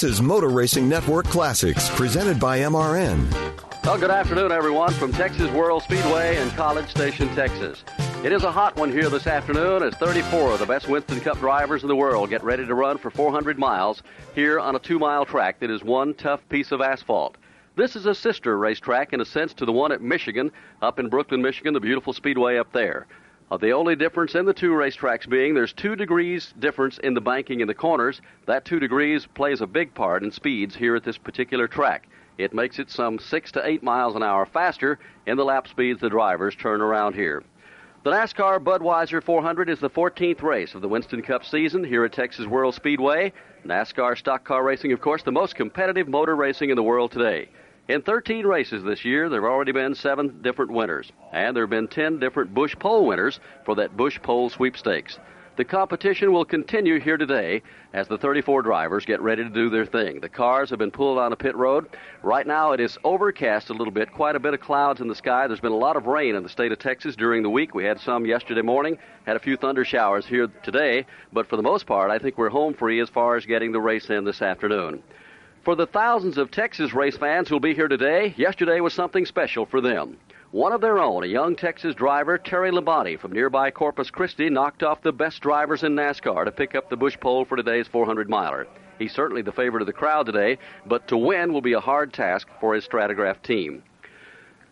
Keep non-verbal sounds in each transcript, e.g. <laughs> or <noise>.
This is Motor Racing Network Classics, presented by MRN. Well, good afternoon, everyone, from Texas World Speedway in College Station, Texas. It is a hot one here this afternoon as 34 of the best Winston Cup drivers in the world get ready to run for 400 miles here on a two mile track that is one tough piece of asphalt. This is a sister racetrack in a sense to the one at Michigan, up in Brooklyn, Michigan, the beautiful speedway up there. Uh, the only difference in the two racetracks being there's two degrees difference in the banking in the corners. That two degrees plays a big part in speeds here at this particular track. It makes it some six to eight miles an hour faster in the lap speeds the drivers turn around here. The NASCAR Budweiser 400 is the 14th race of the Winston Cup season here at Texas World Speedway. NASCAR stock car racing, of course, the most competitive motor racing in the world today. In 13 races this year, there have already been seven different winners, and there have been 10 different Busch Pole winners for that Busch Pole sweepstakes. The competition will continue here today as the 34 drivers get ready to do their thing. The cars have been pulled on a pit road. Right now it is overcast a little bit, quite a bit of clouds in the sky. There's been a lot of rain in the state of Texas during the week. We had some yesterday morning, had a few thunder showers here today, but for the most part, I think we're home free as far as getting the race in this afternoon. For the thousands of Texas race fans who'll be here today, yesterday was something special for them. One of their own, a young Texas driver, Terry Labonte from nearby Corpus Christi, knocked off the best drivers in NASCAR to pick up the Busch pole for today's 400 miler. He's certainly the favorite of the crowd today, but to win will be a hard task for his Stratagraph team.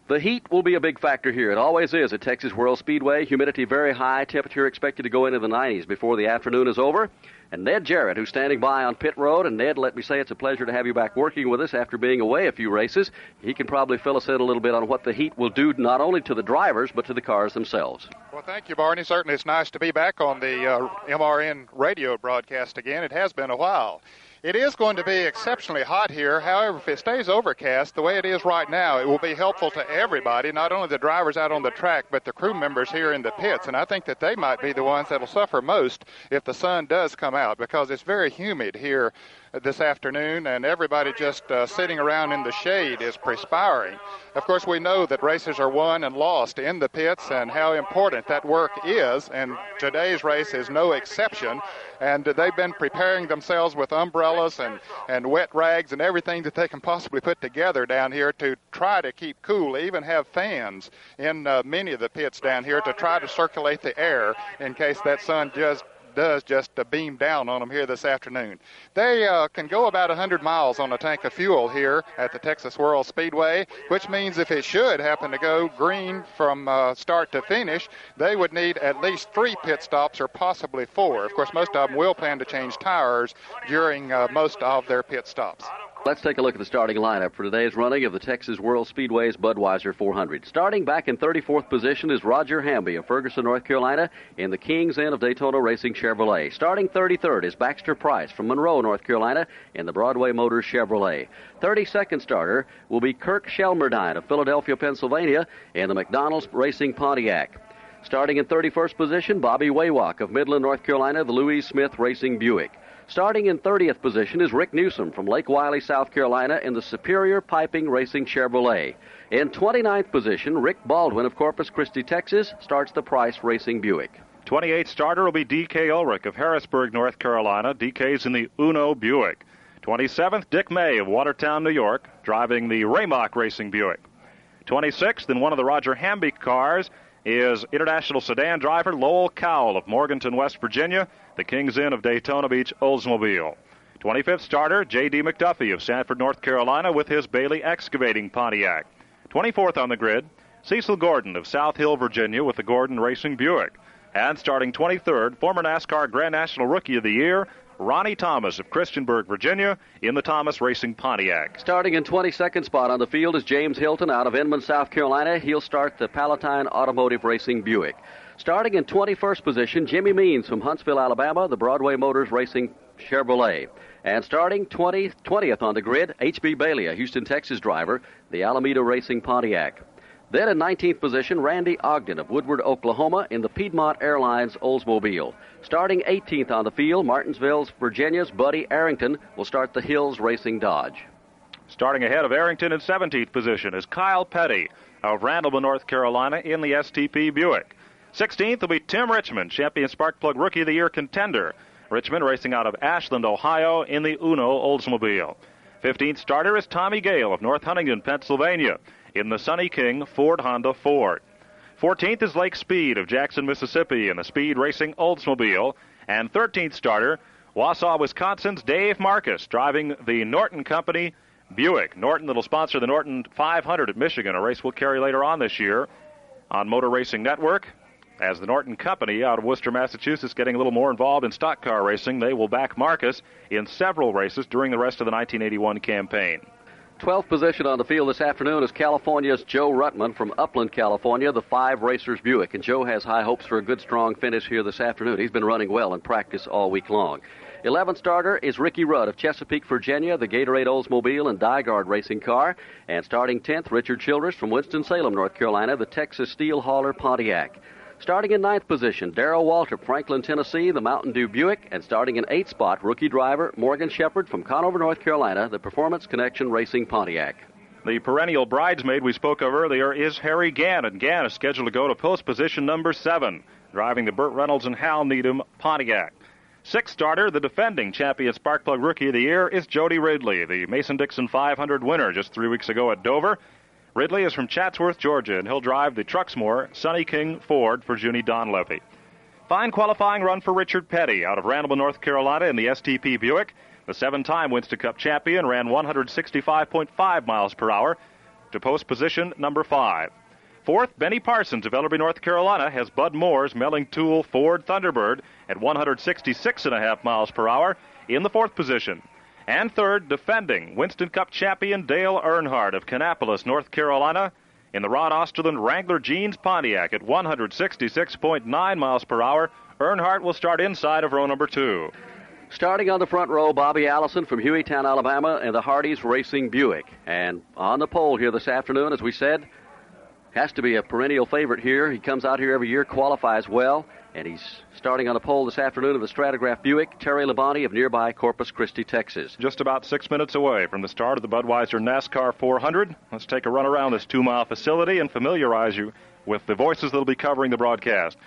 The heat will be a big factor here. It always is at Texas World Speedway. Humidity very high, temperature expected to go into the 90s before the afternoon is over. And Ned Jarrett, who's standing by on pit road. And Ned, let me say it's a pleasure to have you back working with us after being away a few races. He can probably fill us in a little bit on what the heat will do not only to the drivers, but to the cars themselves. Well, thank you, Barney. Certainly it's nice to be back on the uh, MRN radio broadcast again. It has been a while. It is going to be exceptionally hot here. However, if it stays overcast the way it is right now, it will be helpful to everybody, not only the drivers out on the track, but the crew members here in the pits. And I think that they might be the ones that will suffer most if the sun does come out because it's very humid here this afternoon, and everybody just uh, sitting around in the shade is perspiring. Of course, we know that races are won and lost in the pits and how important that work is, and today's race is no exception. And they've been preparing themselves with umbrellas and, and wet rags and everything that they can possibly put together down here to try to keep cool. They even have fans in uh, many of the pits down here to try to circulate the air in case that sun just does just beam down on them here this afternoon. They uh, can go about 100 miles on a tank of fuel here at the Texas World Speedway, which means if it should happen to go green from uh, start to finish, they would need at least three pit stops or possibly four. Of course, most of them will plan to change tires during uh, most of their pit stops. Let's take a look at the starting lineup for today's running of the Texas World Speedway's Budweiser 400. Starting back in 34th position is Roger Hamby of Ferguson, North Carolina, in the King's Inn of Daytona Racing Chevrolet. Starting 33rd is Baxter Price from Monroe, North Carolina, in the Broadway Motors Chevrolet. 32nd starter will be Kirk Shelmerdine of Philadelphia, Pennsylvania, in the McDonald's Racing Pontiac. Starting in 31st position, Bobby Wawak of Midland, North Carolina, the Louis Smith Racing Buick. Starting in 30th position is Rick Newsom from Lake Wylie, South Carolina, in the Superior Piping Racing Chevrolet. In 29th position, Rick Baldwin of Corpus Christi, Texas, starts the Price Racing Buick. 28th starter will be D.K. Ulrich of Harrisburg, North Carolina. DK's in the Uno Buick. 27th, Dick May of Watertown, New York, driving the Raymock Racing Buick. 26th, in one of the Roger Hamby cars, is international sedan driver Lowell Cowell of Morgantown, West Virginia, the Kings Inn of Daytona Beach Oldsmobile. 25th starter J.D. McDuffie of Sanford, North Carolina, with his Bailey Excavating Pontiac. 24th on the grid, Cecil Gordon of South Hill, Virginia, with the Gordon Racing Buick. And starting 23rd, former NASCAR Grand National Rookie of the Year, Ronnie Thomas of Christiansburg, Virginia, in the Thomas Racing Pontiac. Starting in 22nd spot on the field is James Hilton out of Inman, South Carolina. He'll start the Palatine Automotive Racing Buick. Starting in 21st position, Jimmy Means from Huntsville, Alabama, the Broadway Motors Racing Chevrolet. And starting 20th, 20th on the grid, H.B. Bailey, a Houston, Texas driver, the Alameda Racing Pontiac. Then in 19th position, Randy Ogden of Woodward, Oklahoma, in the Piedmont Airlines Oldsmobile. Starting 18th on the field, Martinsville, Virginia's Buddy Arrington will start the Hills Racing Dodge. Starting ahead of Arrington in 17th position is Kyle Petty of Randleman, North Carolina, in the STP Buick. 16th will be Tim Richmond, champion Sparkplug Rookie of the Year contender, Richmond racing out of Ashland, Ohio in the Uno Oldsmobile. 15th starter is Tommy Gale of North Huntington, Pennsylvania in the Sunny King Ford Honda Ford. 14th is Lake Speed of Jackson, Mississippi in the Speed Racing Oldsmobile. And 13th starter, Wausau, Wisconsin's Dave Marcis driving the Norton Company Buick. Norton that'll sponsor the Norton 500 at Michigan, a race we'll carry later on this year on Motor Racing Network. As the Norton Company out of Worcester, Massachusetts, getting a little more involved in stock car racing, they will back Marcis in several races during the rest of the 1981 campaign. 12th position on the field this afternoon is California's Joe Ruttman from Upland, California, the five racers Buick. And Joe has high hopes for a good, strong finish here this afternoon. He's been running well in practice all week long. 11th starter is Ricky Rudd of Chesapeake, Virginia, the Gatorade Oldsmobile and DiGard racing car. And starting 10th, Richard Childress from Winston-Salem, North Carolina, the Texas Steel Hauler Pontiac. Starting in ninth position, Darrell Waltrip, Franklin, Tennessee, the Mountain Dew Buick. And starting in eighth spot, rookie driver Morgan Shepherd from Conover, North Carolina, the Performance Connection Racing Pontiac. The perennial bridesmaid we spoke of earlier is Harry Gant, and Gant is scheduled to go to post position number seven, driving the Burt Reynolds and Hal Needham Pontiac. Sixth starter, the defending champion Sparkplug Rookie of the Year, is Jody Ridley, the Mason Dixon 500 winner just three weeks ago at Dover. Ridley is from Chatsworth, Georgia, and he'll drive the Truxmore Sunny King Ford for Junie Donlavey. Fine qualifying run for Richard Petty out of Randleman, North Carolina in the STP Buick. The seven time Winston Cup champion ran 165.5 miles per hour to post position number five. Fourth, Benny Parsons of Ellerbe, North Carolina, has Bud Moore's Melling Tool Ford Thunderbird at 166.5 miles per hour in the fourth position. And third, defending Winston Cup champion Dale Earnhardt of Kannapolis, North Carolina, in the Rod Osterlund Wrangler Jeans Pontiac at 166.9 miles per hour. Earnhardt will start inside of row number two. Starting on the front row, Bobby Allison from Hueytown, Alabama, and the Hardee's Racing Buick. And on the pole here this afternoon, as we said, has to be a perennial favorite here. He comes out here every year, qualifies well, and he's starting on a pole this afternoon of the Stratagraph Buick, Terry Labonte of nearby Corpus Christi, Texas. Just about six minutes away from the start of the Budweiser NASCAR 400. Let's take a run around this two mile facility and familiarize you with the voices that'll be covering the broadcast.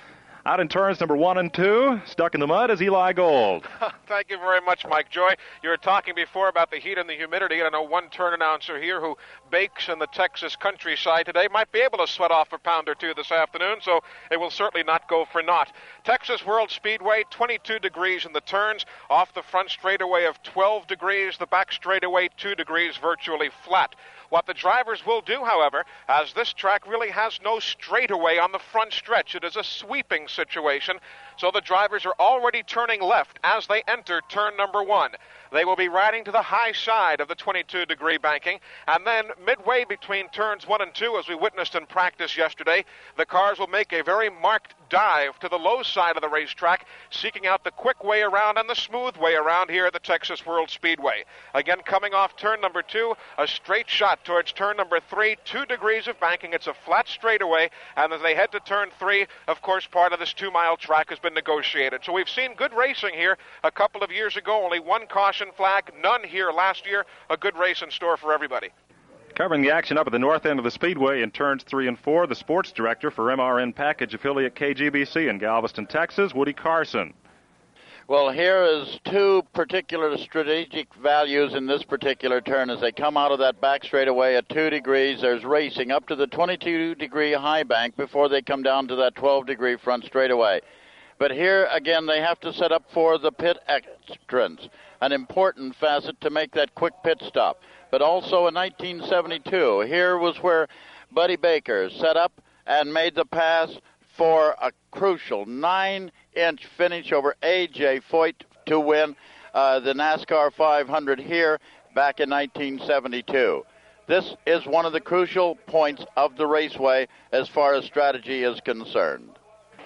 Out in turns number one and two, stuck in the mud is Eli Gold. <laughs> Thank you very much, Mike Joy. You were talking before about the heat and the humidity. and I know one turn announcer here who bakes in the Texas countryside today might be able to sweat off a pound or two this afternoon, so it will certainly not go for naught. Texas World Speedway, 22 degrees in the turns, off the front straightaway of 12 degrees, the back straightaway 2 degrees, virtually flat. What the drivers will do, however, as this track really has no straightaway on the front stretch, it is a sweeping situation. So the drivers are already turning left as they enter turn number one. They will be riding to the high side of the 22 degree banking, and then midway between turns one and two, as we witnessed in practice yesterday, the cars will make a very marked dive to the low side of the racetrack, seeking out the quick way around and the smooth way around here at the Texas World Speedway. Again, coming off turn number two, a straight shot towards turn number three, two degrees of banking. It's a flat straightaway, and as they head to turn three, of course, part of this two mile track has been negotiated. So we've seen good racing here a couple of years ago, only one caution flag, none here last year. A good race in store for everybody. Covering the action up at the north end of the speedway in turns three and four, the sports director for MRN Package affiliate KGBC in Galveston, Texas, Woody Carson. Well, here is two particular strategic values in this particular turn. As they come out of that back straightaway at two degrees, there's racing up to the 22 degree high bank before they come down to that 12 degree front straightaway. But here again, they have to set up for the pit entrance, an important facet to make that quick pit stop. But also in 1972, here was where Buddy Baker set up and made the pass for a crucial nine inch finish over A.J. Foyt to win uh, the NASCAR 500 here back in 1972. This is one of the crucial points of the raceway as far as strategy is concerned.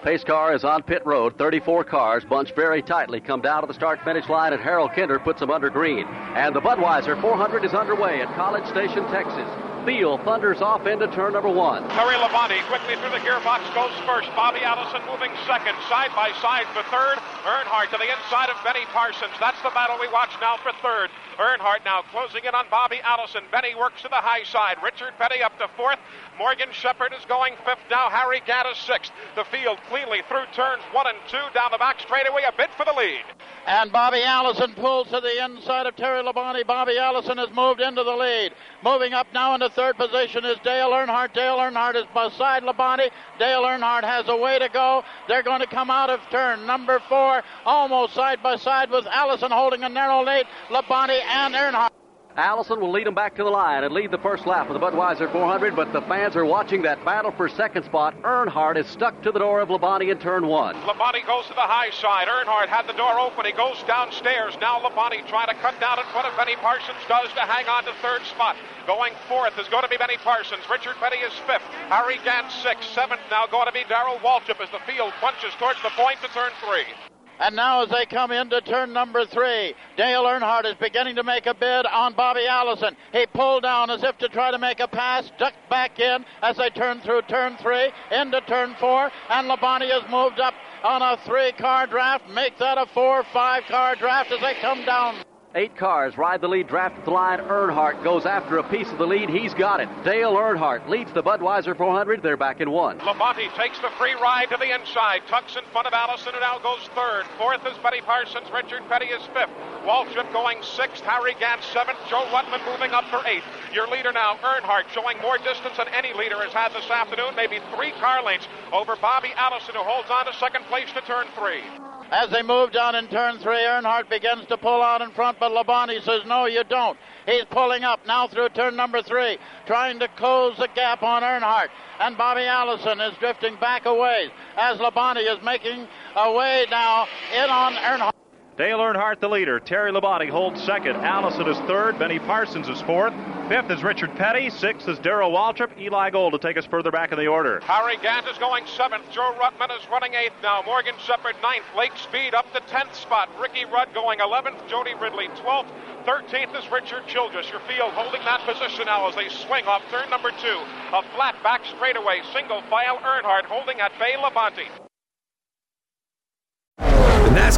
Pace car is on pit road. 34 cars bunched very tightly come down to the start finish line, and Harold Kinder puts them under green. And the Budweiser 400 is underway at College Station, Texas. Thiel thunders off into turn number one. Terry Labonte quickly through the gearbox goes first. Bobby Allison moving second. Side by side for third. Earnhardt to the inside of Benny Parsons. That's the battle we watch now for third. Earnhardt now closing in on Bobby Allison. Benny works to the high side. Richard Petty up to fourth. Morgan Shepherd is going fifth now. Harry Gaddis sixth. The field cleanly through turns one and two down the back straightaway, a bid for the lead. And Bobby Allison pulls to the inside of Terry Labonte. Bobby Allison has moved into the lead. Moving up now into third position is Dale Earnhardt. Dale Earnhardt is beside Labonte. Dale Earnhardt has a way to go. They're going to come out of turn number four, almost side by side with Allison holding a narrow lead. Labonte and Earnhardt. Allison will lead them back to the line and lead the first lap of the Budweiser 400, but the fans are watching that battle for second spot. Earnhardt is stuck to the door of Labonte in turn one. Labonte goes to the high side. Earnhardt had the door open. He goes downstairs. Now Labonte trying to cut down in front of Benny Parsons does to hang on to third spot. Going fourth is going to be Benny Parsons. Richard Petty is fifth. Harry Gant sixth. Seventh now going to be Darrell Waltrip as the field punches towards the point to turn three. And now, as they come into turn number three, Dale Earnhardt is beginning to make a bid on Bobby Allison. He pulled down as if to try to make a pass, ducked back in as they turn through turn three into turn four, and Labonte has moved up on a three car draft, make that a four five car draft as they come down. Eight cars ride the lead draft the line. Earnhardt goes after a piece of the lead. He's got it. Dale Earnhardt leads the Budweiser 400. They're back in one. Labonte takes the free ride to the inside. Tucks in front of Allison and now goes third. Fourth is Benny Parsons. Richard Petty is fifth. Waltrip going sixth. Harry Gant seventh. Joe Ruttman moving up for eighth. Your leader now, Earnhardt, showing more distance than any leader has had this afternoon. Maybe three car lengths over Bobby Allison, who holds on to second place to turn three. As they move down in turn three, Earnhardt begins to pull out in front, but Labonte says, No, you don't. He's pulling up now through turn number three, trying to close the gap on Earnhardt. And Bobby Allison is drifting back away as Labonte is making a way now in on Earnhardt. Dale Earnhardt, the leader. Terry Labonte holds second. Allison is third. Benny Parsons is fourth. Fifth is Richard Petty. Sixth is Darrell Waltrip. Eli Gold to take us further back in the order. Harry Gant is going seventh. Joe Ruttman is running eighth now. Morgan Shepherd ninth. Lake Speed up to tenth spot. Ricky Rudd going eleventh. Jody Ridley twelfth. 13th is Richard Childress. Your field holding that position now as they swing off turn number two. A flat back straightaway, single file Earnhardt holding at Bay Labonte.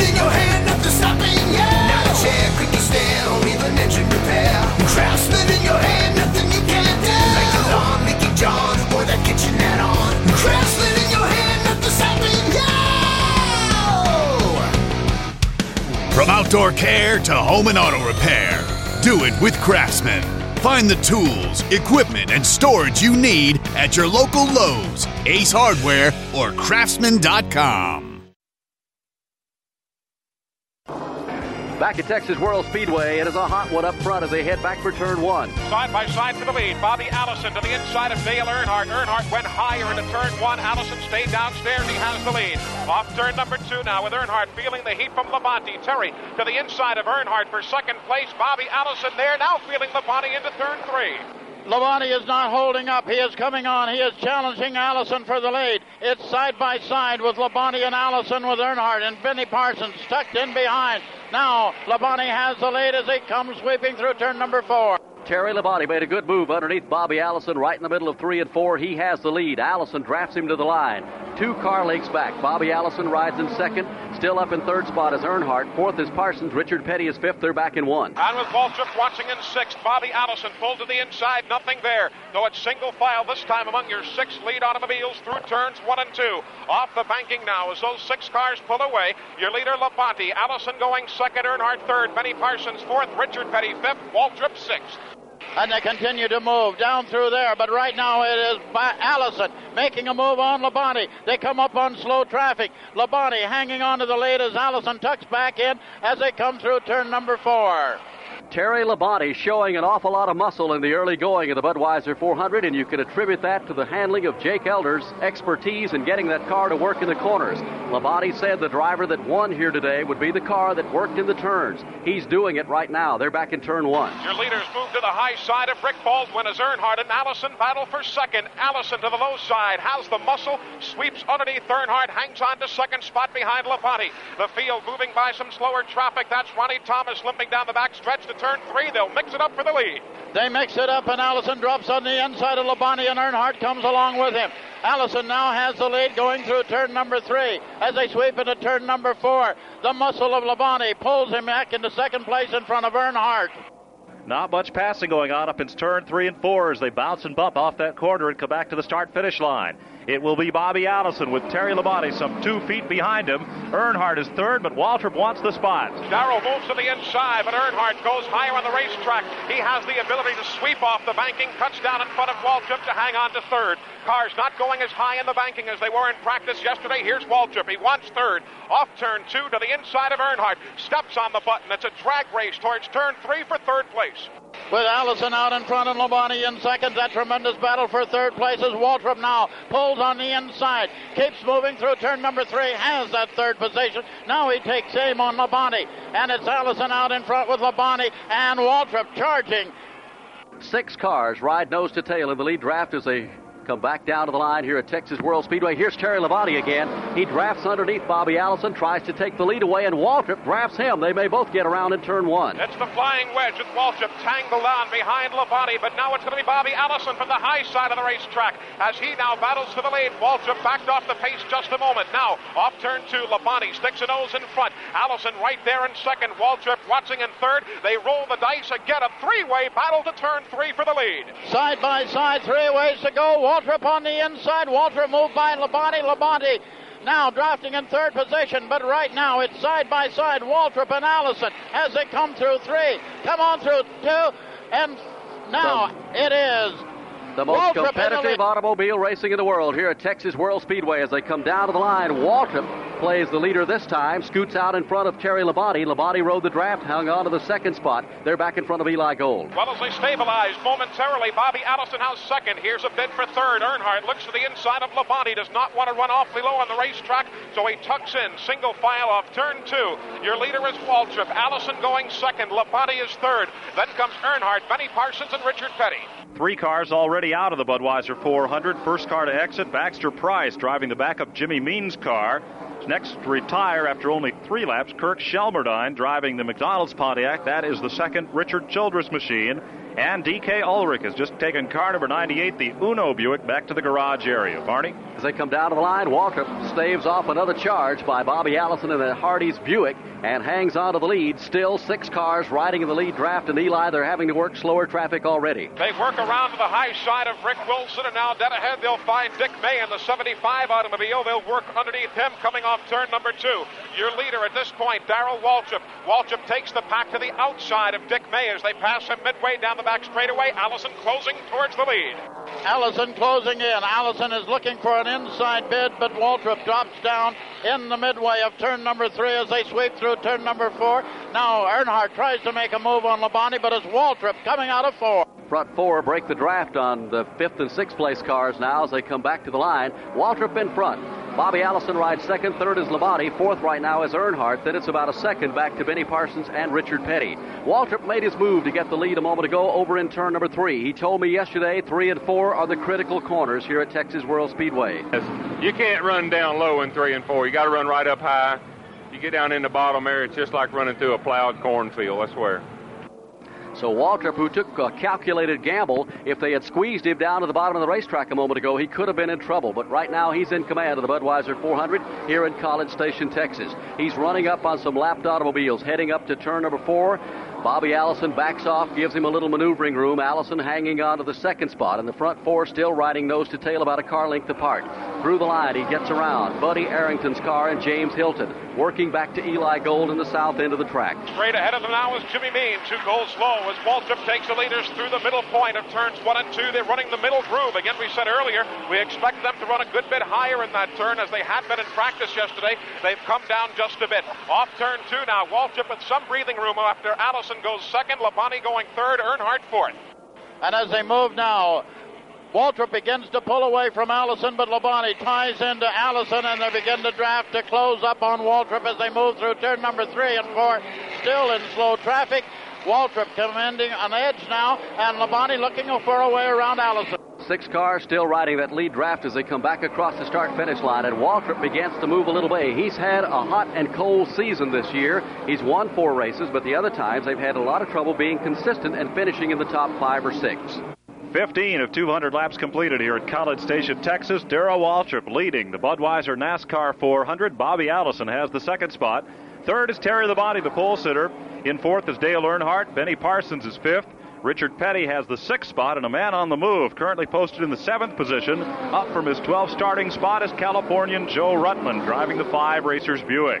in your hand, nothing stopping you. Not a chair, creaky stand, or even engine repair. Craftsman in your hand, nothing you can't do. Like the lawn, Mickey John, or that kitchen add-on. Craftsman in your hand, nothing stopping you. From outdoor care to home and auto repair, do it with Craftsman. Find the tools, equipment, and storage you need at your local Lowe's, Ace Hardware, or Craftsman.com. Back at Texas World Speedway, it is a hot one up front as they head back for turn one. Side by side for the lead. Bobby Allison to the inside of Dale Earnhardt. Earnhardt went higher into turn one. Allison stayed downstairs. He has the lead. Off turn number two now with Earnhardt feeling the heat from Labonte. Terry to the inside of Earnhardt for second place. Bobby Allison there now feeling Labonte into turn three. Labonte is not holding up. He is coming on. He is challenging Allison for the lead. It's side by side with Labonte and Allison with Earnhardt and Benny Parsons tucked in behind. Now Labonte has the lead as he comes sweeping through turn number four. Terry Labonte made a good move underneath Bobby Allison right in the middle of three and four. He has the lead. Allison drafts him to the line. Two car lengths back. Bobby Allison rides in second. Still up in third spot is Earnhardt. Fourth is Parsons. Richard Petty is fifth. They're back in one. And with Waltrip watching in sixth, Bobby Allison pulled to the inside. Nothing there. Though it's single file this time among your six lead automobiles through turns one and two. Off the banking now as those six cars pull away. Your leader Labonte. Allison going second. Earnhardt third. Benny Parsons fourth. Richard Petty fifth. Waltrip sixth. And they continue to move down through there. But right now it is by Allison making a move on Labonte. They come up on slow traffic. Labonte hanging on to the lead as Allison tucks back in as they come through turn number four. Terry Labonte showing an awful lot of muscle in the early going of the Budweiser 400, and you can attribute that to the handling of Jake Elder's expertise in getting that car to work in the corners. Labonte said the driver that won here today would be the car that worked in the turns. He's doing it right now. They're back in turn one. Your leaders move to the high side of Rick Baldwin as Earnhardt and Allison battle for second. Allison to the low side, has the muscle, sweeps underneath Earnhardt, hangs on to second spot behind Labonte. The field moving by some slower traffic. That's Ronnie Thomas limping down the back stretch to turn three. They'll mix it up for the lead. They mix it up, and Allison drops on the inside of Labonte, and Earnhardt comes along with him. Allison now has the lead going through turn number three as they sweep into turn number four. The muscle of Labonte pulls him back into second place in front of Earnhardt. Not much passing going on up in turn three and four as they bounce and bump off that corner and come back to the start finish line. It will be Bobby Allison with Terry Labonte some two feet behind him. Earnhardt is third, but Waltrip wants the spot. Darrell moves to the inside, but Earnhardt goes higher on the racetrack. He has the ability to sweep off the banking, cuts down in front of Waltrip to hang on to third. Cars not going as high in the banking as they were in practice yesterday. Here's Waltrip. He wants third. Off turn two to the inside of Earnhardt. Steps on the button. It's a drag race towards turn three for third place. With Allison out in front and Labonte in second, that tremendous battle for third place as Waltrip now pulls on the inside, keeps moving through turn number three, has that third position. Now he takes aim on Labonte, and it's Allison out in front with Labonte and Waltrip charging. Six cars ride nose to tail in the lead draft as they come back down to the line here at Texas World Speedway. Here's Terry Labonte again. He drafts underneath Bobby Allison, tries to take the lead away, and Waltrip drafts him. They may both get around in turn one. It's the flying wedge with Waltrip tangled on behind Labonte, but now it's going to be Bobby Allison from the high side of the racetrack as he now battles for the lead. Waltrip backed off the pace just a moment. Now, off turn two, Labonte sticks a nose in front. Allison right there in second. Waltrip watching in third. They roll the dice again. A three-way battle to turn three for the lead. Side by side, three ways to go. Waltrip on the inside. Waltrip moved by Labonte. Labonte now drafting in third position, but right now it's side by side. Waltrip and Allison as they come through three. Come on through two, and now it is The most Waltrip competitive automobile racing in the world here at Texas World Speedway as they come down to the line. Waltrip plays the leader this time, scoots out in front of Terry Labonte. Labonte rode the draft, hung on to the second spot. They're back in front of Eli Gold. Well, as they stabilize momentarily, Bobby Allison house second. Here's a bid for third. Earnhardt looks to the inside of Labonte. Does not want to run awfully low on the racetrack, so he tucks in. Single file off turn two. Your leader is Waltrip. Allison going second. Labonte is third. Then comes Earnhardt, Benny Parsons, and Richard Petty. Three cars already out of the Budweiser 400. First car to exit, Baxter Price driving the backup Jimmy Means car. Next to retire after only three laps, Kirk Shelmerdine driving the McDonald's Pontiac. That is the second Richard Childress machine. And DK Ulrich has just taken car number 98, the Uno Buick, back to the garage area. Barney? As they come down to the line, Waltrip staves off another charge by Bobby Allison in the Hardee's Buick and hangs on to the lead. Still six cars riding in the lead draft, and Eli, they're having to work slower traffic already. They work around to the high side of Rick Wilson, and now dead ahead they'll find Dick May in the 75 automobile. They'll work underneath him coming off turn number two. Your leader at this point, Darrell Waltrip. Waltrip takes the pack to the outside of Dick May as they pass him midway down the back straightaway. Allison closing towards the lead. Allison closing in. Allison is looking for an inside bid, but Waltrip drops down in the midway of turn number three as they sweep through turn number four. Now Earnhardt tries to make a move on Labonte, but it's Waltrip coming out of four. Front four break the draft on the fifth and sixth place cars now as they come back to the line. Waltrip in front. Bobby Allison rides second. Third is Labonte. Fourth right now is Earnhardt. Then it's about a second back to Benny Parsons and Richard Petty. Waltrip made his move to get the lead a moment ago over in turn number three. He told me yesterday three and four are the critical corners here at Texas World Speedway. You can't run down low in three and four. You got to run right up high. You get down in the bottom area, it's just like running through a plowed cornfield. I swear. So Waltrip, who took a calculated gamble, if they had squeezed him down to the bottom of the racetrack a moment ago, he could have been in trouble. But right now, he's in command of the Budweiser 400 here in College Station, Texas. He's running up on some lapped automobiles, heading up to turn number four. Bobby Allison backs off, gives him a little maneuvering room. Allison hanging on to the second spot, and the front four still riding nose to tail about a car length apart. Through the line, he gets around Buddy Arrington's car and James Hilton, working back to Eli Gold in the south end of the track. Straight ahead of them now is Jimmy Means, who goes slow as Waltrip takes the leaders through the middle point of turns one and two. They're running the middle groove. Again, we said earlier, we expect them to run a good bit higher in that turn as they had been in practice yesterday. They've come down just a bit. Off turn two now. Waltrip with some breathing room after Allison Allison goes second, Labonte going third, Earnhardt fourth. And as they move now, Waltrip begins to pull away from Allison, but Labonte ties into Allison, and they begin to draft to close up on Waltrip as they move through turn number three and four, still in slow traffic. Waltrip commanding an edge now, and Labonte looking for a way around Allison. Six cars still riding that lead draft as they come back across the start finish line. And Waltrip begins to move a little way. He's had a hot and cold season this year. He's won four races, but the other times they've had a lot of trouble being consistent and finishing in the top five or six. 15 of 200 laps completed here at College Station, Texas. Darrell Waltrip leading the Budweiser NASCAR 400. Bobby Allison has the second spot. Third is Terry the Body, the pole sitter. In fourth is Dale Earnhardt. Benny Parsons is fifth. Richard Petty has the sixth spot and a man on the move, currently posted in the seventh position. Up from his 12th starting spot is Californian Joe Ruttman, driving the five racers Buick.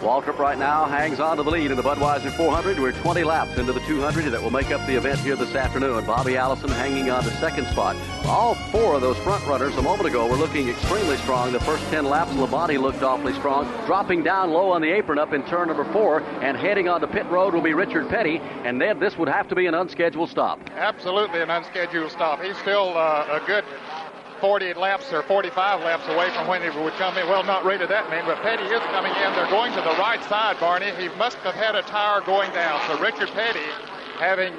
Waltrip right now hangs on to the lead in the Budweiser 400. We're 20 laps into the 200 that will make up the event here this afternoon. Bobby Allison hanging on to second spot. All four of those front runners a moment ago were looking extremely strong. The first 10 laps, Labonte looked awfully strong. Dropping down low on the apron up in turn number four and heading on to pit road will be Richard Petty. And Ned, this would have to be an unscheduled stop. Absolutely an unscheduled stop. He's still uh, a good 40 laps or 45 laps away from when he would come in. Well, not really that many, but Petty is coming in. They're going to the right side, Barney. He must have had a tire going down. So Richard Petty having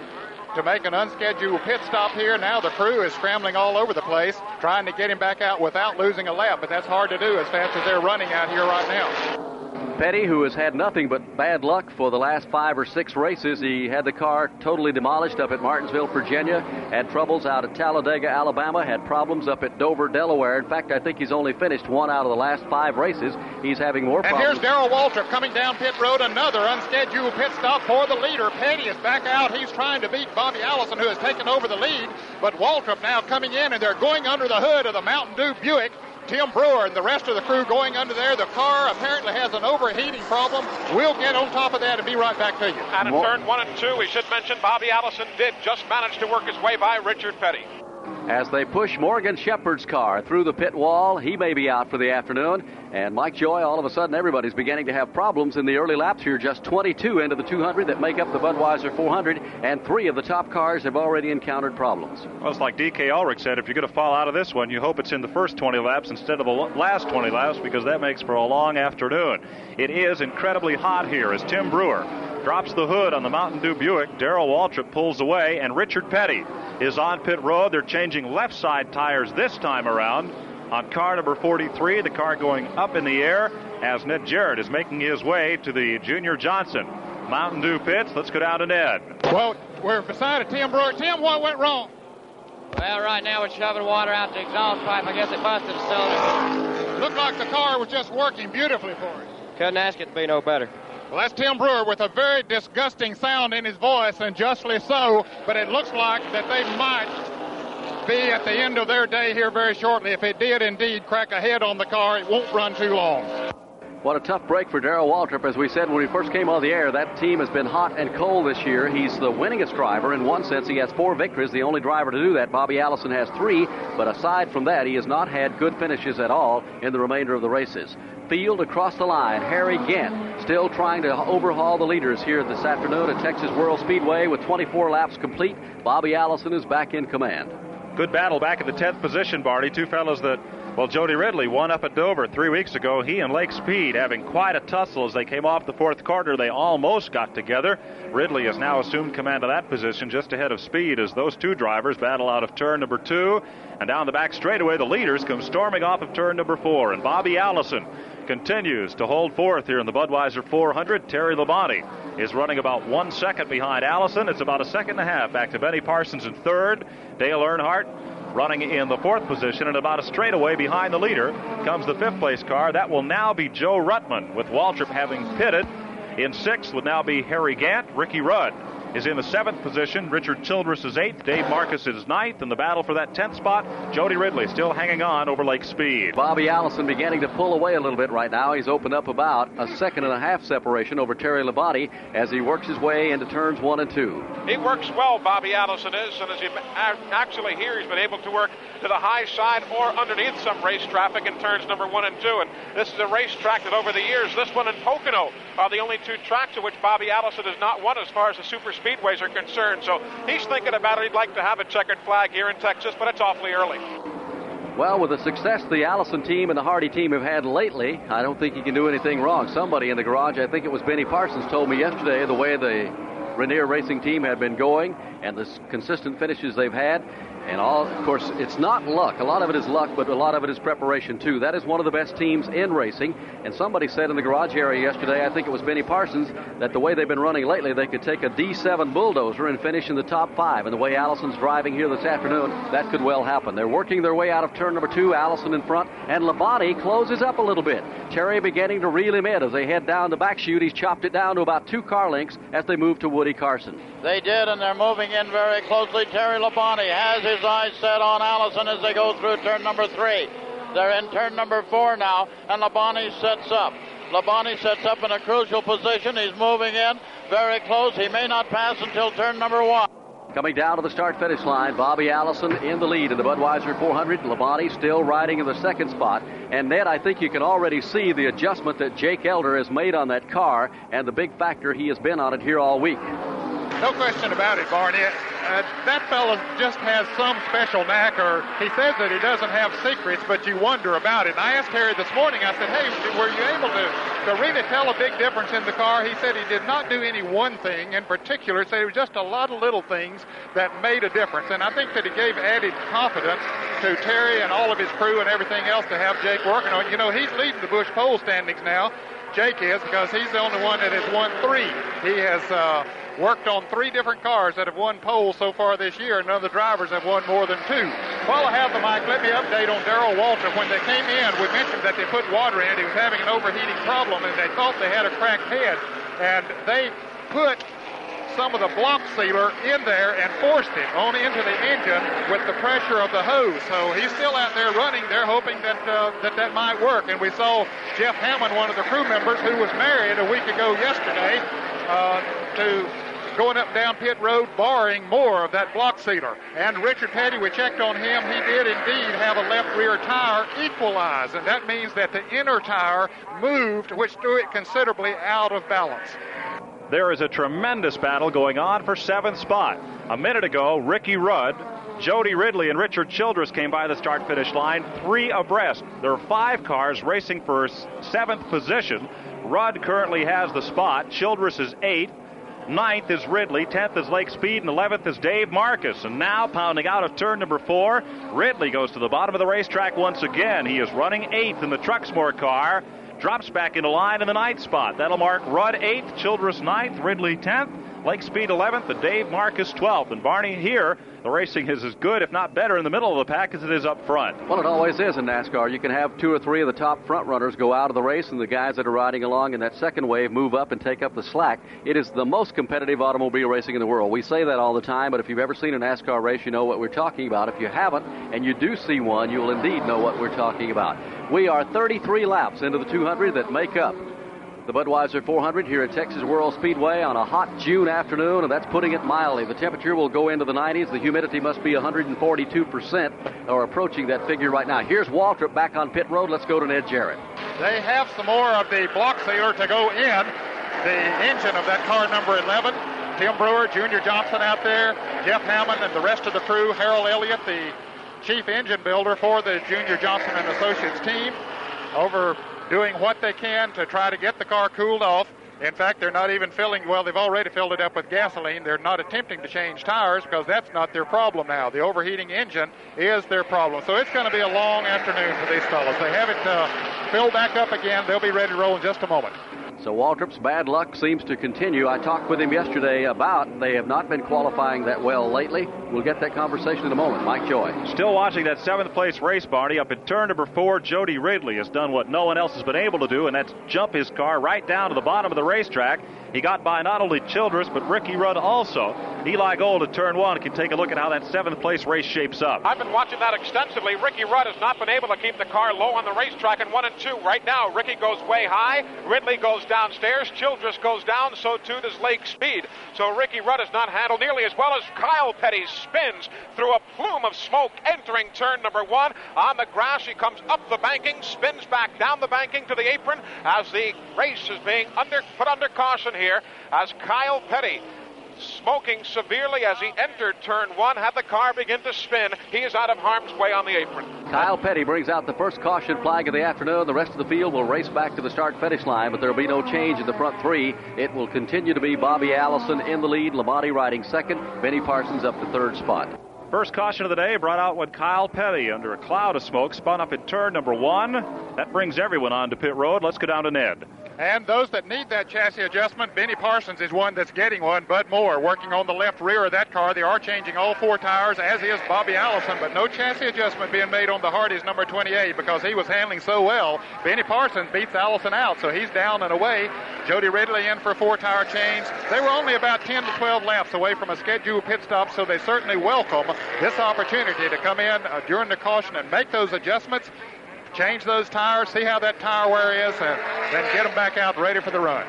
to make an unscheduled pit stop here. Now the crew is scrambling all over the place, trying to get him back out without losing a lap, but that's hard to do as fast as they're running out here right now. Petty, who has had nothing but bad luck for the last five or six races. He had the car totally demolished up at Martinsville, Virginia, had troubles out at Talladega, Alabama, had problems up at Dover, Delaware. In fact, I think he's only finished one out of the last five races. He's having more And problems. And here's Darrell Waltrip coming down pit road, another unscheduled pit stop for the leader. Petty is back out. He's trying to beat Bobby Allison, who has taken over the lead. But Waltrip now coming in, and they're going under the hood of the Mountain Dew Buick. Tim Brewer and the rest of the crew going under there. The car apparently has an overheating problem. We'll get on top of that and be right back to you. And in turn one and two, we should mention Bobby Allison did just manage to work his way by Richard Petty. As they push Morgan Shepherd's car through the pit wall, he may be out for the afternoon. And Mike Joy, all of a sudden, everybody's beginning to have problems in the early laps here. Just 22 into the 200 that make up the Budweiser 400, and three of the top cars have already encountered problems. Well, it's like DK Ulrich said, if you're going to fall out of this one, you hope it's in the first 20 laps instead of the last 20 laps because that makes for a long afternoon. It is incredibly hot here as Tim Brewer drops the hood on the Mountain Dew Buick. Darrell Waltrip pulls away, and Richard Petty is on pit road. They're changing left side tires this time around on car number 43. The car going up in the air as Ned Jarrett is making his way to the Junior Johnson Mountain Dew pits. Let's go down to Ned. Well, we're beside a Tim Brewer. Tim, what went wrong? Well, right now we're shoving water out the exhaust pipe. I guess it busted a cylinder. Looked like the car was just working beautifully for us. Couldn't ask it to be no better. Well, that's Tim Brewer with a very disgusting sound in his voice, and justly so. But it looks like that they might be at the end of their day here very shortly. If it did indeed crack a head on the car, it won't run too long. What a tough break for Darrell Waltrip. As we said when we first came on the air, that team has been hot and cold this year. He's the winningest driver. In one sense, he has four victories, the only driver to do that. Bobby Allison has three, but aside from that, he has not had good finishes at all in the remainder of the races. Field across the line. Harry Gant still trying to overhaul the leaders here this afternoon at Texas World Speedway with 24 laps complete. Bobby Allison is back in command. Good battle back at the 10th position, Barney. Two fellows that Well, Jody Ridley won up at Dover three weeks ago. He and Lake Speed having quite a tussle as they came off the fourth quarter. They almost got together. Ridley has now assumed command of that position just ahead of Speed as those two drivers battle out of turn number two. And down the back straightaway, the leaders come storming off of turn number four. And Bobby Allison continues to hold forth here in the Budweiser 400. Terry Labonte is running about one second behind Allison. It's about a second and a half back to Benny Parsons in third. Dale Earnhardt running in the fourth position and about a straightaway behind the leader comes the fifth place car. That will now be Joe Ruttman with Waltrip having pitted. In sixth would now be Harry Gant. Ricky Rudd is in the seventh position. Richard Childress is eighth. Dave Marcis is ninth. In the battle for that tenth spot, Jody Ridley still hanging on over Lake Speed. Bobby Allison beginning to pull away a little bit right now. He's opened up about a second and a half separation over Terry Labonte as he works his way into turns one and two. He works well, Bobby Allison is, and as you actually hear, he's been able to work to the high side or underneath some race traffic in turns number one and two. And this is a racetrack that over the years, this one and Pocono are the only two tracks in which Bobby Allison has not won as far as the super speedways are concerned. So he's thinking about it. He'd like to have a checkered flag here in Texas, but it's awfully early. Well, with the success the Allison team and the Hardy team have had lately, I don't think he can do anything wrong. Somebody in the garage, I think it was Benny Parsons, told me yesterday the way the Ranier Racing team had been going and the consistent finishes they've had, and all, of course, it's not luck. A lot of it is luck, but a lot of it is preparation, too. That is one of the best teams in racing. And somebody said in the garage area yesterday, I think it was Benny Parsons, that the way they've been running lately, they could take a D7 bulldozer and finish in the top five. And the way Allison's driving here this afternoon, that could well happen. They're working their way out of turn number two, Allison in front, and Labonte closes up a little bit. Terry beginning to reel him in as they head down the back chute. He's chopped it down to about two car lengths as they move to Woody Carson. They did, and they're moving in very closely. Terry Labonte has his eyes set on Allison as they go through turn number three. They're in turn number four now, and Labonte sets up. Labonte sets up in a crucial position. He's moving in very close. He may not pass until turn number one. Coming down to the start finish line, Bobby Allison in the lead in the Budweiser 400. Labonte still riding in the second spot. And Ned, I think you can already see the adjustment that Jake Elder has made on that car and the big factor he has been on it here all week. No question about it, Barney. Uh, that fellow just has some special knack, or he says that he doesn't have secrets, but you wonder about it. And I asked Harry this morning, I said, hey, were you able to, to really tell a big difference in the car? He said he did not do any one thing in particular. Said it was just a lot of little things that made a difference. And I think that he gave added confidence to Terry and all of his crew and everything else to have Jake working on. You know, he's leading the Busch pole standings now. Jake is because he's the only one that has won three. He has uh, worked on three different cars that have won poles so far this year, and none of the drivers have won more than two. While I have the mic, let me update on Darrell Waltrip. When they came in, we mentioned that they put water in it. He was having an overheating problem, and they thought they had a cracked head. And they put some of the block sealer in there and forced it on into the engine with the pressure of the hose. So he's still out there running. They're hoping that uh, that that might work. And we saw Jeff Hammond, one of the crew members, who was married a week ago yesterday, uh, to going up down pit road, barring more of that block sealer. And Richard Petty, we checked on him. He did indeed have a left rear tire equalized, and that means that the inner tire moved, which threw it considerably out of balance. There is a tremendous battle going on for seventh spot. A minute ago, Ricky Rudd, Jody Ridley, and Richard Childress came by the start finish line, three abreast. There are five cars racing for seventh position. Rudd currently has the spot. Childress is eight. Ninth is Ridley. Tenth is Lake Speed. And eleventh is Dave Marcis. And now pounding out of turn number four, Ridley goes to the bottom of the racetrack once again. He is running eighth in the Truxmore car. Drops back into line in the ninth spot. That'll mark Rudd eighth, Childress ninth, Ridley tenth. Lake Speed 11th, and Dave Marcis 12th. And Barney here, the racing is as good, if not better, in the middle of the pack as it is up front. Well, it always is in NASCAR. You can have two or three of the top front runners go out of the race, and the guys that are riding along in that second wave move up and take up the slack. It is the most competitive automobile racing in the world. We say that all the time, but if you've ever seen a NASCAR race, you know what we're talking about. If you haven't, and you do see one, you will indeed know what we're talking about. We are 33 laps into the 200 that make up the Budweiser 400 here at Texas World Speedway on a hot June afternoon, and that's putting it mildly. The temperature will go into the 90s. The humidity must be 142% or approaching that figure right now. Here's Waltrip back on pit road. Let's go to Ned Jarrett. They have some more of the block sealer to go in the engine of that car number 11. Tim Brewer, Junior Johnson out there, Jeff Hammond, and the rest of the crew. Harold Elliott, the chief engine builder for the Junior Johnson and Associates team, over doing what they can to try to get the car cooled off. In fact, they're not even filling, well, they've already filled it up with gasoline. They're not attempting to change tires because that's not their problem now. The overheating engine is their problem. So it's going to be a long afternoon for these fellows. They have it uh, filled back up again. They'll be ready to roll in just a moment. So Waltrip's bad luck seems to continue. I talked with him yesterday about they have not been qualifying that well lately. We'll get that conversation in a moment. Mike Joy. Still watching that seventh place race, Barney. Up in turn number four, Jody Ridley has done what no one else has been able to do, and that's jump his car right down to the bottom of the racetrack. He got by not only Childress, but Ricky Rudd also. Eli Gold at turn one can take a look at how that seventh place race shapes up. I've been watching that extensively. Ricky Rudd has not been able to keep the car low on the racetrack in one and two. Right now, Ricky goes way high. Ridley goes downstairs. Childress goes down. So too does Lake Speed. So Ricky Rudd has not handled nearly as well as Kyle Petty spins through a plume of smoke entering turn number one. On the grass, he comes up the banking, spins back down the banking to the apron as the race is being under, put under caution here as Kyle Petty smoking severely as he entered turn one, had the car begin to spin. He is out of harm's way on the apron. Kyle Petty brings out the first caution flag of the afternoon. The rest of the field will race back to the start finish line, but there will be no change in the front three. It will continue to be Bobby Allison in the lead, Labonte riding second, Benny Parsons up to third spot. First caution of the day brought out when Kyle Petty, under a cloud of smoke, spun up in turn number one. That brings everyone on to pit road. Let's go down to Ned. And those that need that chassis adjustment, Benny Parsons is one that's getting one. Bud Moore working on the left rear of that car. They are changing all four tires, as is Bobby Allison, but no chassis adjustment being made on the Hardee's number 28 because he was handling so well. Benny Parsons beats Allison out, so he's down and away. Jody Ridley in for four tire change. They were only about 10 to 12 laps away from a scheduled pit stop, so they certainly welcome this opportunity to come in uh, during the caution and make those adjustments change those tires, see how that tire wear is, and then get them back out ready for the run.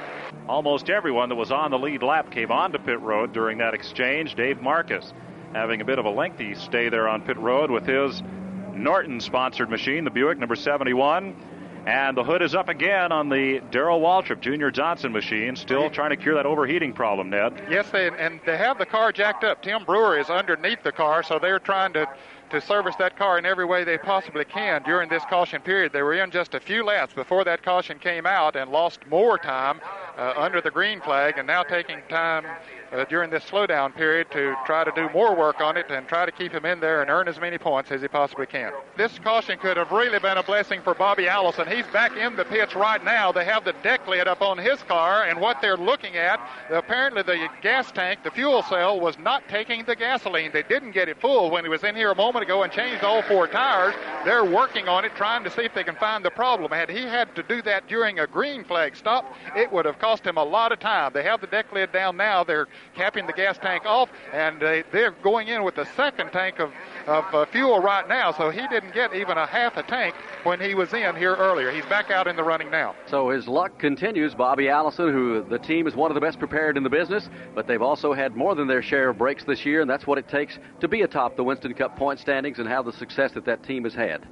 Almost everyone that was on the lead lap came onto pit road during that exchange. Dave Marcis having a bit of a lengthy stay there on pit road with his Norton sponsored machine, the Buick number 71. And the hood is up again on the Darrell Waltrip Junior Johnson machine, still trying to cure that overheating problem, Ned. Yes, they, and they have the car jacked up. Tim Brewer is underneath the car, so they're trying to to service that car in every way they possibly can during this caution period. They were in just a few laps before that caution came out and lost more time uh, under the green flag, and now taking time uh, during this slowdown period to try to do more work on it and try to keep him in there and earn as many points as he possibly can. This caution could have really been a blessing for Bobby Allison. He's back in the pits right now. They have the deck lid up on his car, and what they're looking at, apparently the gas tank, the fuel cell, was not taking the gasoline. They didn't get it full when he was in here a moment ago and changed all four tires. They're working on it, trying to see if they can find the problem. Had he had to do that during a green flag stop, it would have cost him a lot of time. They have the deck lid down now. They're capping the gas tank off, and they, they're going in with the second tank of, of uh, fuel right now. So he didn't get even a half a tank when he was in here earlier. He's back out in the running now. So his luck continues. Bobby Allison, who the team is one of the best prepared in the business, but they've also had more than their share of breaks this year, and that's what it takes to be atop the Winston Cup point standings and have the success that that team has had.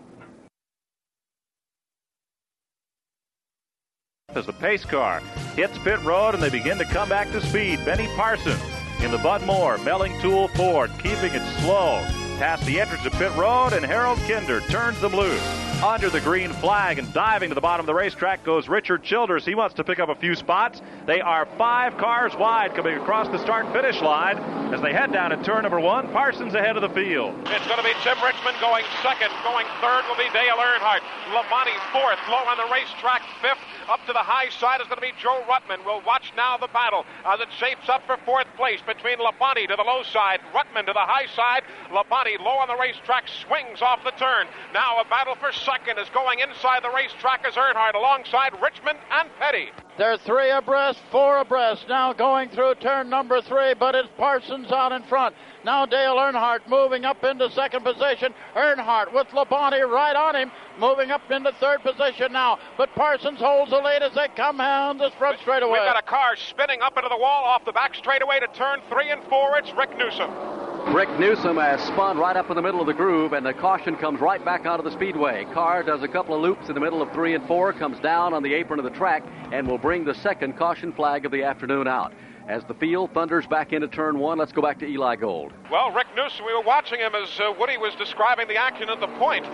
As the pace car hits pit road and they begin to come back to speed, Benny Parsons in the Bud Moore Melling Tool Ford, keeping it slow past the entrance of pit road, and Harold Kinder turns them loose. Under the green flag and diving to the bottom of the racetrack goes Richard Childress. He wants to pick up a few spots. They are five cars wide coming across the start finish line as they head down at turn number one. Parsons ahead of the field. It's going to be Tim Richmond going second. Going third will be Dale Earnhardt. Labonte fourth. Low on the racetrack fifth. Up to the high side is going to be Joe Ruttman. We'll watch now the battle as it shapes up for fourth place between Labonte to the low side, Ruttman to the high side. Labonte low on the racetrack swings off the turn. Now a battle for second is going inside the racetrack as Earnhardt alongside Richmond and Petty. They're three abreast, four abreast. Now going through turn number three, but it's Parsons out in front. Now Dale Earnhardt moving up into second position. Earnhardt with Labonte right on him, moving up into third position now. But Parsons holds the lead as they come down the front straightaway. We've got a car spinning up into the wall off the back straightaway to turn three and four. It's Rick Newsom. Rick Newsom has spun right up in the middle of the groove, and the caution comes right back out of the speedway. Car does a couple of loops in the middle of three and four, comes down on the apron of the track, and will bring the second caution flag of the afternoon out. As the field thunders back into turn one, let's go back to Eli Gold. Well, Rick Newsom, we were watching him as uh, Woody was describing the action at the point.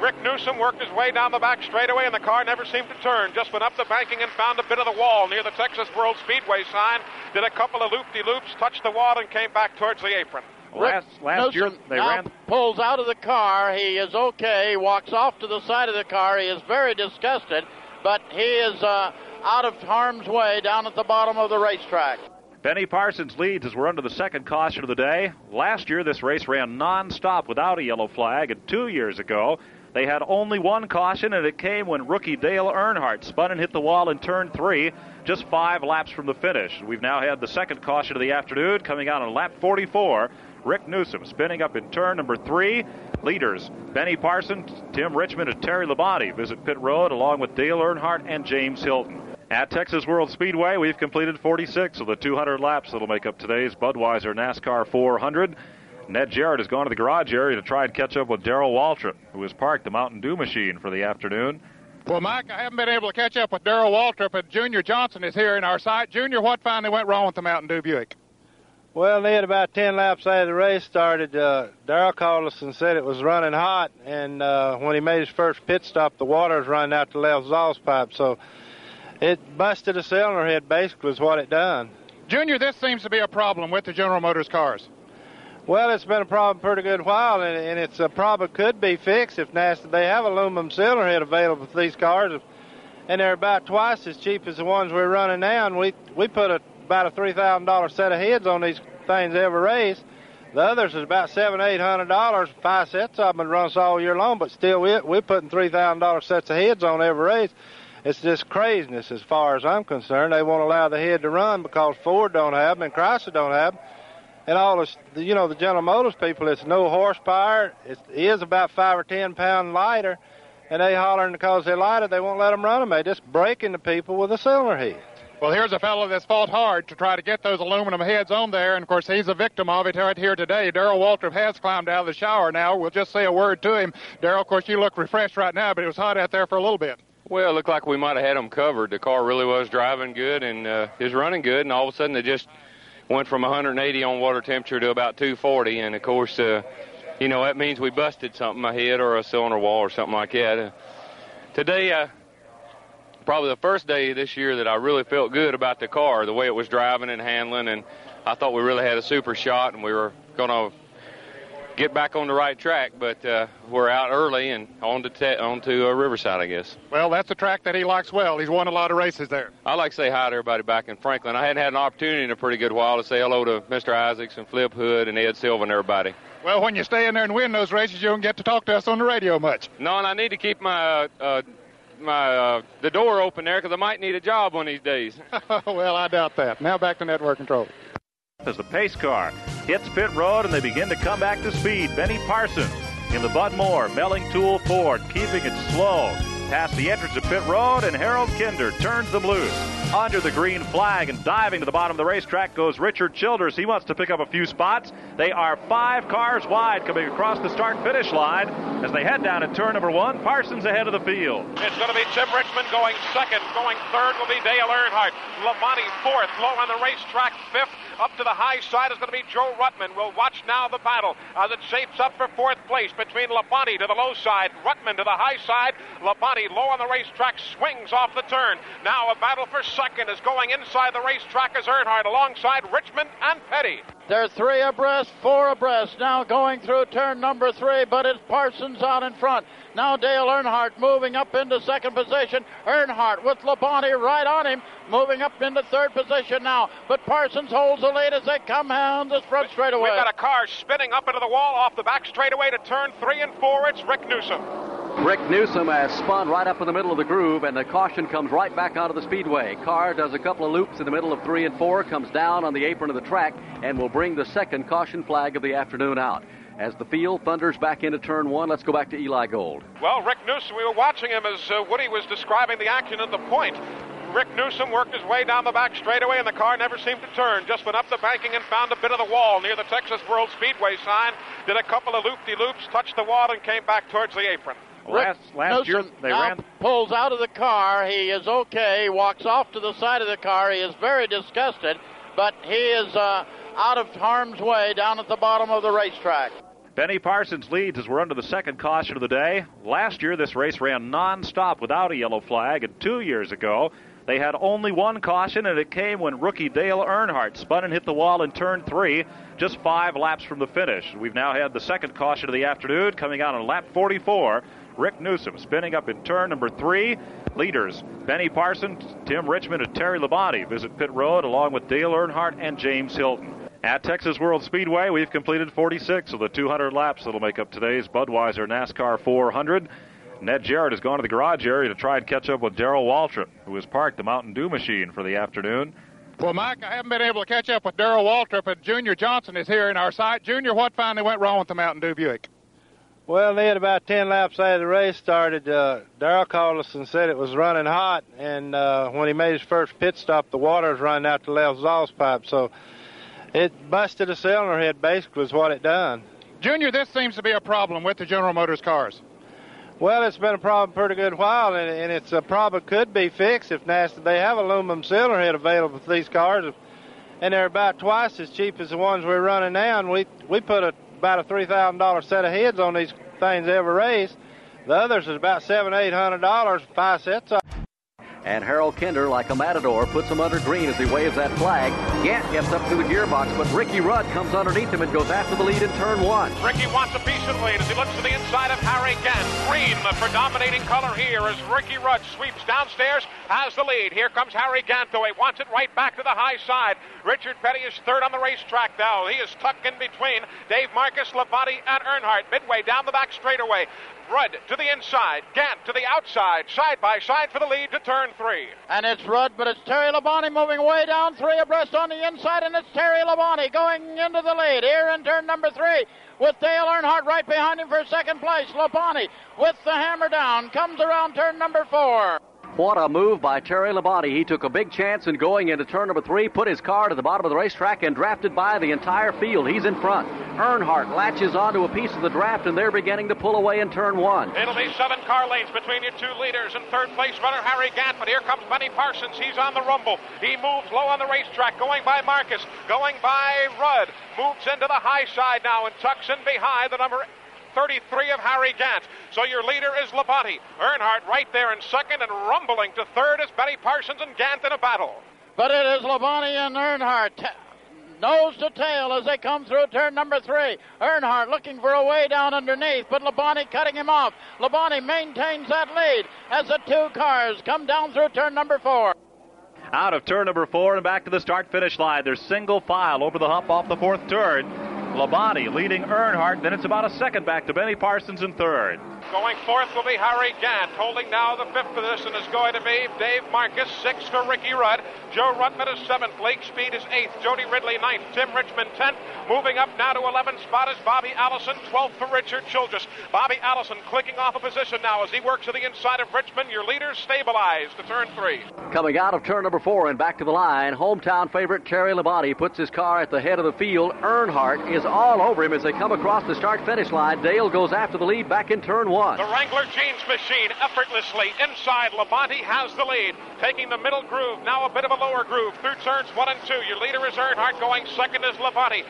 Rick Newsom worked his way down the back straightaway, and the car never seemed to turn. Just went up the banking and found a bit of the wall near the Texas World Speedway sign. Did a couple of loop-de-loops, touched the wall, and came back towards the apron. Last, last year they now ran. Pulls out of the car. He is okay. Walks off to the side of the car. He is very disgusted, but he is uh, out of harm's way down at the bottom of the racetrack. Benny Parsons leads as we're under the second caution of the day. Last year, this race ran non-stop without a yellow flag, and two years ago, they had only one caution, and it came when rookie Dale Earnhardt spun and hit the wall in turn three, just five laps from the finish. We've now had the second caution of the afternoon coming out on lap 44. Rick Newsom spinning up in turn number three. Leaders Benny Parsons, Tim Richmond, and Terry Labonte visit pit road along with Dale Earnhardt and James Hilton. At Texas World Speedway, we've completed 46 of the 200 laps that'll make up today's Budweiser NASCAR 400. Ned Jarrett has gone to the garage area to try and catch up with Darrell Waltrip, who has parked the Mountain Dew machine for the afternoon. Well, Mike, I haven't been able to catch up with Darrell Waltrip, but Junior Johnson is here in our site. Junior, what finally went wrong with the Mountain Dew Buick? Well, had about 10 laps after the race started. Uh, Darrell called us and said it was running hot, and uh, when he made his first pit stop, the water was running out the left exhaust pipe, so it busted a cylinder head, basically, is what it done. Junior, this seems to be a problem with the General Motors cars. Well, it's been a problem for a good while, and, and it's a problem could be fixed if NASA. They have aluminum cylinder head available for these cars, and they're about twice as cheap as the ones we're running now. And we we put a, about a three thousand dollar set of heads on these things every race. The others is about seven, eight hundred dollars. Five sets of them runs all year long, but still we we're putting three thousand dollar sets of heads on every race. It's just craziness as far as I'm concerned. They won't allow the head to run because Ford don't have them and Chrysler don't have them and all this, you know, the General Motors people, it's no horsepower. It is about five or ten pound lighter, and they hollering because they're lighter, they won't let them run them. They just breaking the people with a cylinder head. Well, here's a fellow that's fought hard to try to get those aluminum heads on there, and of course he's a victim of it right here today. Darrell Waltrip has climbed out of the shower now. We'll just say a word to him. Darrell, of course, you look refreshed right now, but it was hot out there for a little bit. Well, it looked like we might have had him covered. The car really was driving good and uh, is running good, and all of a sudden it just went from 180 on water temperature to about 240, and of course, uh, you know that means we busted something ahead or a cylinder wall or something like that. Uh, today, uh, probably the first day this year that I really felt good about the car, the way it was driving and handling, and I thought we really had a super shot, and we were going to get back on the right track, but uh, we're out early and on to te- on to uh, Riverside, I guess. Well, that's a track that he likes well. He's won a lot of races there. I like to say hi to everybody back in Franklin. I hadn't had an opportunity in a pretty good while to say hello to Mr. Isaacs and Flip Hood and Ed Silva and everybody. Well, when you stay in there and win those races, you don't get to talk to us on the radio much. No, and I need to keep my uh, my uh, the door open there because I might need a job one of these days. <laughs> <laughs> well, I doubt that. Now back to network control. As the pace car hits pit road and they begin to come back to speed. Benny Parsons in the Bud Moore Melling Tool Ford, keeping it slow past the entrance of pit road, and Harold Kinder turns them loose. Under the green flag and diving to the bottom of the racetrack goes Richard Childress. He wants to pick up a few spots. They are five cars wide coming across the start finish line as they head down in turn number one. Parsons ahead of the field. It's going to be Tim Richmond going second. Going third will be Dale Earnhardt. Labonte fourth. Low on the racetrack fifth. Up to the high side is going to be Joe Ruttman. We'll watch now the battle as it shapes up for fourth place between Labonte to the low side, Ruttman to the high side. Labonte low on the racetrack swings off the turn. Now a battle for second is going inside the racetrack as Earnhardt alongside Richmond and Petty. They're three abreast, four abreast. Now going through turn number three, but it's Parsons out in front. Now Dale Earnhardt moving up into second position. Earnhardt with Labonte right on him, moving up into third position now. But Parsons holds the lead as they come down the front straightaway. We've got a car spinning up into the wall off the back straightaway to turn three and four. It's Rick Newsom. Rick Newsom has spun right up in the middle of the groove, and the caution comes right back onto the speedway. Car does a couple of loops in the middle of three and four, comes down on the apron of the track, and will bring the second caution flag of the afternoon out. As the field thunders back into turn one, let's go back to Eli Gold. Well, Rick Newsom, we were watching him as uh, Woody was describing the action at the point. Rick Newsom worked his way down the back straightaway, and the car never seemed to turn. Just went up the banking and found a bit of the wall near the Texas World Speedway sign. Did a couple of loop-de-loops, touched the wall, and came back towards the apron. Last, last year they ran. pulls out of the car. He is okay. Walks off to the side of the car. He is very disgusted, but he is uh, out of harm's way down at the bottom of the racetrack. Benny Parsons leads as we're under the second caution of the day. Last year, this race ran non-stop without a yellow flag, and two years ago, they had only one caution, and it came when rookie Dale Earnhardt spun and hit the wall in turn three, just five laps from the finish. We've now had the second caution of the afternoon coming out on lap 44. Rick Newsom spinning up in turn number three. Leaders Benny Parsons, Tim Richmond, and Terry Labonte visit pit road along with Dale Earnhardt and James Hilton. At Texas World Speedway, we've completed 46 of the 200 laps that'll make up today's Budweiser NASCAR 400. Ned Jarrett has gone to the garage area to try and catch up with Darrell Waltrip, who has parked the Mountain Dew machine for the afternoon. Well, Mike, I haven't been able to catch up with Darrell Waltrip, but Junior Johnson is here in our site. Junior, what finally went wrong with the Mountain Dew Buick? Well, had about 10 laps after the race started. Uh, Darrell called us and said it was running hot, and uh, when he made his first pit stop, the water was running out the left exhaust pipe. So it busted a cylinder head, basically, was what it done. Junior, this seems to be a problem with the General Motors cars. Well, it's been a problem pretty good while, and, and it's a problem could be fixed if nasty. They have aluminum cylinder head available for these cars, and they're about twice as cheap as the ones we're running now. And we we put a, about a three thousand dollar set of heads on these things every race. The others is about seven eight hundred dollars, five sets of. And Harold Kinder, like a matador, puts him under green as he waves that flag. Gant gets up to the gearbox, but Ricky Rudd comes underneath him and goes after the lead in turn one. Ricky wants a piece of the lead as he looks to the inside of Harry Gant. Green, the predominating color here, as Ricky Rudd sweeps downstairs, has the lead. Here comes Harry Gant, though he wants it right back to the high side. Richard Petty is third on the racetrack now. He is tucked in between Dave Marcis, Labonte, and Earnhardt. Midway down the back straightaway. Rudd to the inside, Gant to the outside, side by side for the lead to turn three. And it's Rudd, but it's Terry Labonte moving way down three abreast on the inside, and it's Terry Labonte going into the lead here in turn number three with Dale Earnhardt right behind him for second place. Labonte with the hammer down comes around turn number four. What a move by Terry Labonte. He took a big chance in going into turn number three, put his car to the bottom of the racetrack, and drafted by the entire field. He's in front. Earnhardt latches onto a piece of the draft, and they're beginning to pull away in turn one. It'll be seven car lanes between your two leaders and third place runner Harry Gant. But here comes Benny Parsons. He's on the rumble. He moves low on the racetrack, going by Marcis, going by Rudd. Moves into the high side now and tucks in behind the number 33 of Harry Gant. So your leader is Labonte. Earnhardt right there in second and rumbling to third is Benny Parsons and Gant in a battle. But it is Labonte and Earnhardt. T- nose to tail as they come through turn number three. Earnhardt looking for a way down underneath, but Labonte cutting him off. Labonte maintains that lead as the two cars come down through turn number four. Out of turn number four and back to the start finish line. They're single file over the hump off the fourth turn. Labonte leading Earnhardt. Then it's about a second back to Benny Parsons in third. Going fourth will be Harry Gant, holding now the fifth position is going to be Dave Marcis, sixth for Ricky Rudd. Joe Ruttman is seventh, Lake Speed is eighth, Jody Ridley ninth, Tim Richmond tenth. Moving up now to 11th spot is Bobby Allison, 12th for Richard Childress. Bobby Allison clicking off a position now as he works to the inside of Richmond. Your leaders stabilized to turn three. Coming out of turn number four and back to the line, hometown favorite Terry Labonte puts his car at the head of the field. Earnhardt is all over him as they come across the start finish line. Dale goes after the lead back in turn one. The Wrangler Jeans machine effortlessly inside. Labonte has the lead, taking the middle groove, now a bit of a lower groove through turns one and two. Your leader is Earnhardt, going second is Labonte.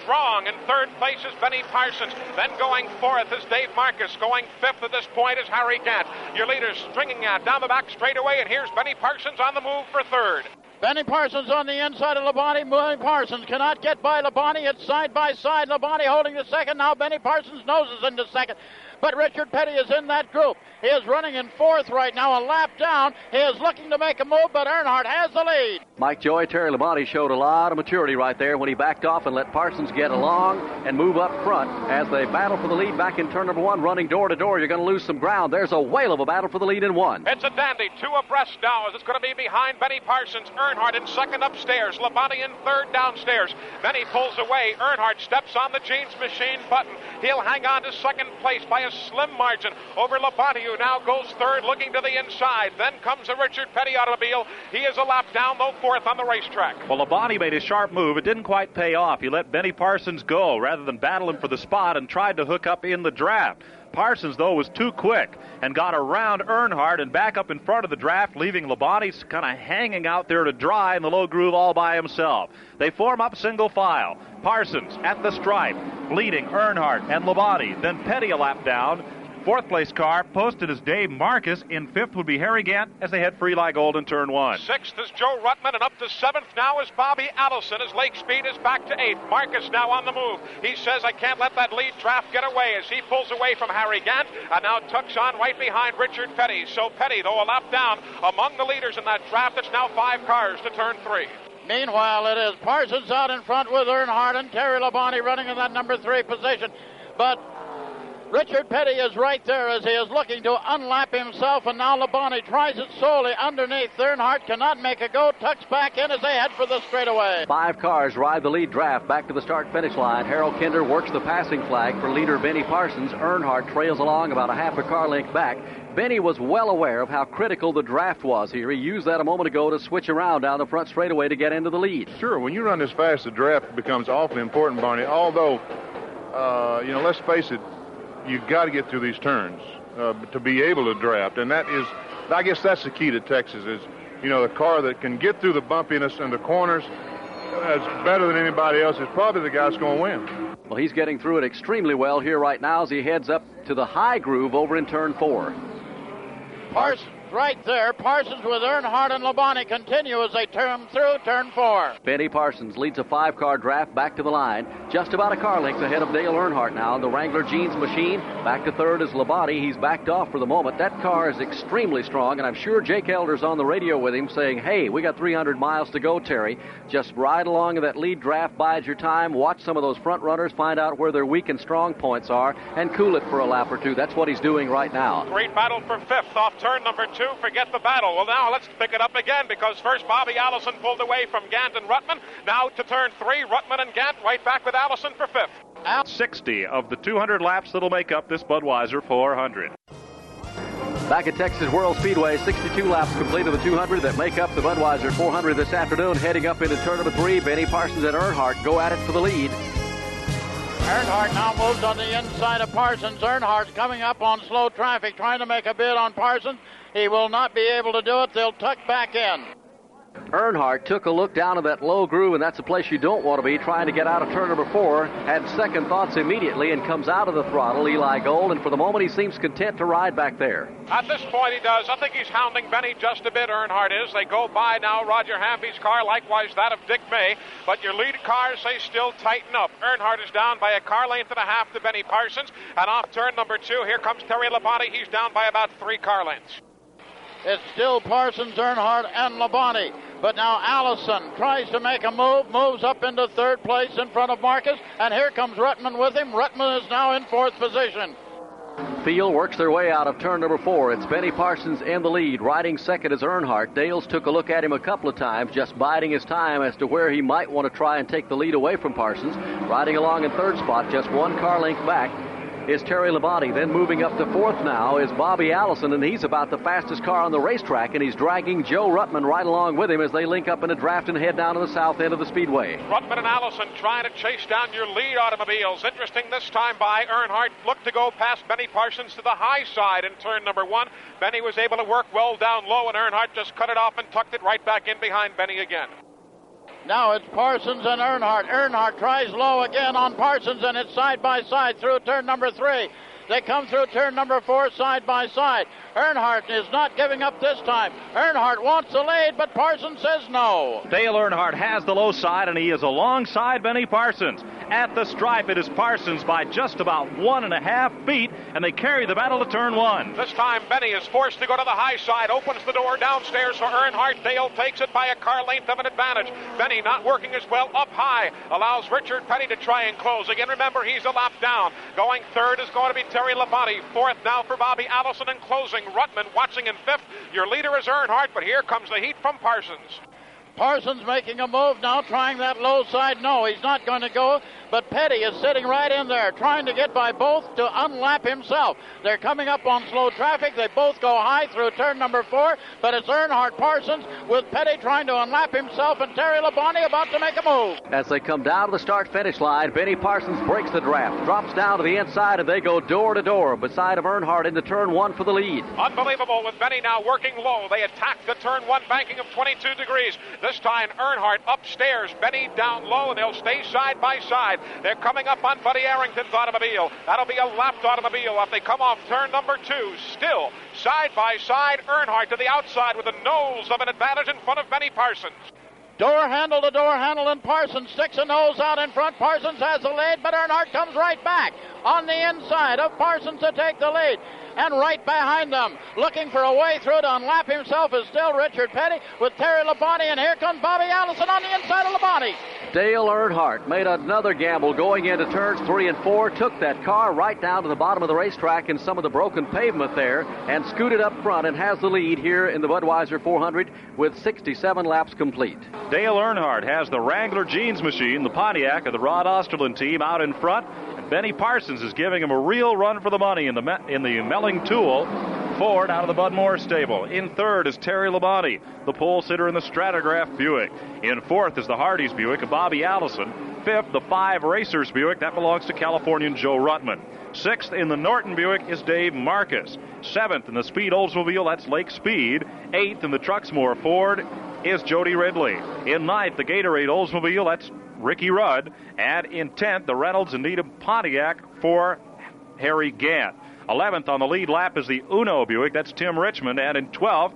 Strong in third place is Benny Parsons. Then going fourth is Dave Marcis. Going fifth at this point is Harry Gant. Your leader's stringing out down the back straightaway, and here's Benny Parsons on the move for third. Benny Parsons on the inside of Labonte. Benny Parsons cannot get by Labonte. It's side by side. Labonte holding the second. Now Benny Parsons noses into second. But Richard Petty is in that group. He is running in fourth right now, a lap down. He is looking to make a move, but Earnhardt has the lead. Mike Joy, Terry Labonte showed a lot of maturity right there when he backed off and let Parsons get along and move up front as they battle for the lead back in turn number one, running door to door. You're going to lose some ground. There's a whale of a battle for the lead in one. It's a dandy, two abreast now as it's going to be behind Benny Parsons. Earnhardt in second upstairs, Labonte in third downstairs. Benny pulls away. Earnhardt steps on the jeans machine button. He'll hang on to second place by a slim margin over Labonte, who now goes third, looking to the inside. Then comes a Richard Petty automobile. He is a lap down, though fourth on the racetrack. Well, Labonte made a sharp move. It didn't quite pay off. He let Benny Parsons go rather than battle him for the spot and tried to hook up in the draft. Parsons, though, was too quick and got around Earnhardt and back up in front of the draft, leaving Labonte kind of hanging out there to dry in the low groove all by himself. They form up single file. Parsons at the stripe, leading Earnhardt and Labonte. Then Petty a lap down. Fourth place car posted as Dave Marcis. In fifth would be Harry Gant as they head for Eli Gold in turn one. Sixth is Joe Ruttman, and up to seventh now is Bobby Allison as Lake Speed is back to eighth. Marcis now on the move. He says, I can't let that lead draft get away as he pulls away from Harry Gant and now tucks on right behind Richard Petty. So Petty, though a lap down among the leaders in that draft, it's now five cars to turn three. Meanwhile, it is Parsons out in front with Earnhardt and Terry Labonte running in that number three position. But Richard Petty is right there as he is looking to unlap himself, and now Labonte tries it solely underneath. Earnhardt cannot make a go, tucks back in as they head for the straightaway. Five cars ride the lead draft back to the start finish line. Harold Kinder works the passing flag for leader Benny Parsons. Earnhardt trails along about a half a car length back. Benny was well aware of how critical the draft was here. He used that a moment ago to switch around down the front straightaway to get into the lead. Sure, when you run this fast, the draft becomes awfully important, Barney. Although, uh, you know, let's face it, you've got to get through these turns uh, to be able to draft, and that is, I guess, that's the key to Texas is, you know, the car that can get through the bumpiness and the corners that's better than anybody else is probably the guy that's going to win. Well, he's getting through it extremely well here right now as he heads up to the high groove over in turn four. Parsons right there. Parsons with Earnhardt and Labonte continue as they turn through turn four. Benny Parsons leads a five car draft back to the line. Just about a car length ahead of Dale Earnhardt now. The Wrangler Jeans machine. Back to third is Labonte. He's backed off for the moment. That car is extremely strong, and I'm sure Jake Elder's on the radio with him saying, Hey, we got 300 miles to go, Terry. Just ride along in that lead draft, bide your time, watch some of those front runners, find out where their weak and strong points are, and cool it for a lap or two. That's what he's doing right now. Great battle for fifth off turn number two. Forget the battle. Well, now let's pick it up again because first Bobby Allison pulled away from Gant and Ruttman. Now to turn three, Ruttman and Gant right back with Allison for fifth. Out 60 of the 200 laps that'll make up this Budweiser 400. Back at Texas World Speedway, 62 laps complete of the 200 that make up the Budweiser 400 this afternoon. Heading up into turn number three, Benny Parsons and Earnhardt go at it for the lead. Earnhardt now moves on the inside of Parsons. Earnhardt's coming up on slow traffic, trying to make a bid on Parsons. He will not be able to do it. They'll tuck back in. Earnhardt took a look down at that low groove, and that's a place you don't want to be, trying to get out of turn number four. Had second thoughts immediately and comes out of the throttle, Eli Gold, and for the moment he seems content to ride back there. At this point, he does. I think he's hounding Benny just a bit, Earnhardt is. They go by now Roger Hamby's car, likewise that of Dick May, but your lead cars, they still tighten up. Earnhardt is down by a car length and a half to Benny Parsons, and off turn number two, here comes Terry Labonte. He's down by about three car lengths. It's still Parsons, Earnhardt, and Labonte. But now Allison tries to make a move, moves up into third place in front of Marcis, and here comes Ruttman with him. Ruttman is now in fourth position. Field works their way out of turn number four. It's Benny Parsons in the lead. Riding second is Earnhardt. Dales took a look at him a couple of times, just biding his time as to where he might want to try and take the lead away from Parsons. Riding along in third spot, just one car length back, is Terry Labonte. Then moving up to fourth now is Bobby Allison, and he's about the fastest car on the racetrack, and he's dragging Joe Ruttman right along with him as they link up in a draft and head down to the south end of the speedway. Ruttman and Allison trying to chase down your lead automobiles. Interesting this time by Earnhardt. Looked to go past Benny Parsons to the high side in turn number one. Benny was able to work well down low, and Earnhardt just cut it off and tucked it right back in behind Benny again. Now it's Parsons and Earnhardt. Earnhardt tries low again on Parsons, and it's side by side through turn number three. They come through turn number four side by side. Earnhardt is not giving up this time. Earnhardt wants the lead, but Parsons says no. Dale Earnhardt has the low side, and he is alongside Benny Parsons. At the stripe, it is Parsons by just about one and a half feet, and they carry the battle to turn one. This time, Benny is forced to go to the high side, opens the door downstairs for Earnhardt. Dale takes it by a car length of an advantage. Benny not working as well up high, allows Richard Petty to try and close. Again, remember, he's a lap down. Going third is going to be Terry Labonte. Fourth now for Bobby Allison, and closing Ruttman watching in fifth. Your leader is Earnhardt, but here comes the heat from Parsons. Parsons making a move now, trying that low side. No, he's not going to go. But Petty is sitting right in there, trying to get by both to unlap himself. They're coming up on slow traffic. They both go high through turn number four, but it's Earnhardt Parsons with Petty trying to unlap himself and Terry Labonte about to make a move. As they come down to the start finish line, Benny Parsons breaks the draft, drops down to the inside, and they go door to door beside of Earnhardt into turn one for the lead. Unbelievable with Benny now working low. They attack the turn one banking of 22 degrees. This time Earnhardt upstairs, Benny down low, and they'll stay side by side. They're coming up on Buddy Arrington's automobile. That'll be a lapped automobile if they come off turn number two. Still, side by side, Earnhardt to the outside with the nose of an advantage in front of Benny Parsons. Door handle to door handle, and Parsons sticks a nose out in front. Parsons has the lead, but Earnhardt comes right back on the inside of Parsons to take the lead. And right behind them, looking for a way through to unlap himself, is still Richard Petty with Terry Labonte, and here comes Bobby Allison on the inside of Labonte. Dale Earnhardt made another gamble going into turns three and four, took that car right down to the bottom of the racetrack in some of the broken pavement there, and scooted up front and has the lead here in the Budweiser 400 with 67 laps complete. Dale Earnhardt has the Wrangler Jeans machine, the Pontiac of the Rod Osterlund team, out in front. Benny Parsons is giving him a real run for the money in the in the Melling Tool. Ford out of the Bud Moore stable. In third is Terry Labonte, the pole sitter in the Stratagraph Buick. In fourth is the Hardee's Buick of Bobby Allison. Fifth, the Five Racers Buick. That belongs to Californian Joe Ruttman. Sixth in the Norton Buick is Dave Marcis. Seventh in the Speed Oldsmobile, that's Lake Speed. Eighth in the Truxmore Ford is Jody Ridley. In ninth, the Gatorade Oldsmobile, that's Ricky Rudd. And in tenth, the Reynolds and Needham Pontiac for Harry Gant. 11th on the lead lap is the Uno Buick, that's Tim Richmond. And in 12th,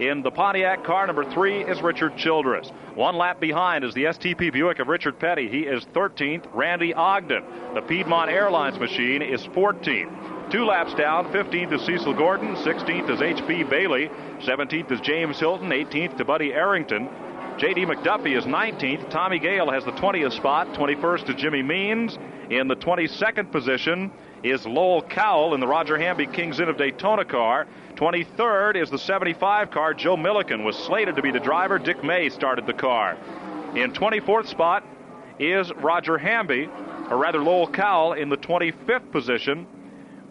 in the Pontiac car, number three is Richard Childress. One lap behind is the STP Buick of Richard Petty. He is 13th. Randy Ogden. The Piedmont Airlines machine is 14th. Two laps down, 15th is Cecil Gordon, 16th is H.B. Bailey, 17th is James Hilton, 18th to Buddy Arrington. J.D. McDuffie is 19th. Tommy Gale has the 20th spot. 21st to Jimmy Means. In the 22nd position is Lowell Cowell in the Roger Hamby Kings Inn of Daytona car. 23rd is the 75 car. Joe Milliken was slated to be the driver. Dick May started the car. In 24th spot is Roger Hamby, or rather Lowell Cowell, in the 25th position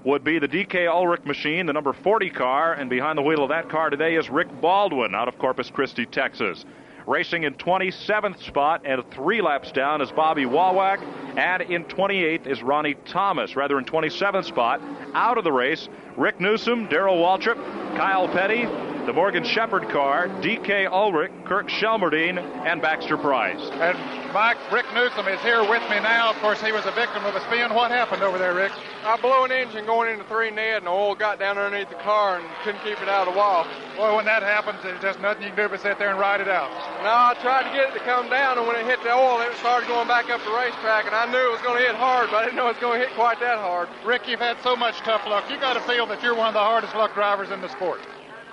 would be the DK Ulrich machine, the number 40 car, and behind the wheel of that car today is Rick Baldwin out of Corpus Christi, Texas. Racing in 27th spot and three laps down is Bobby Wawak, and in 28th is Ronnie Thomas. Rather, in 27th spot, out of the race, Rick Newsom, Darrell Waltrip, Kyle Petty, the Morgan Shepherd car, DK Ulrich, Kirk Shelmerdine, and Baxter Price. And Mike, Rick Newsom is here with me now. Of course, he was a victim of a spin. What happened over there, Rick? I blew an engine going into three net, and the oil got down underneath the car and couldn't keep it out of the wall. Well, when that happens, there's just nothing you can do but sit there and ride it out. No, I tried to get it to come down, and when it hit the oil, it started going back up the racetrack, and I knew it was going to hit hard, but I didn't know it was going to hit quite that hard. Rick, you've had so much tough luck. You got to feel that you're one of the hardest luck drivers in the sport.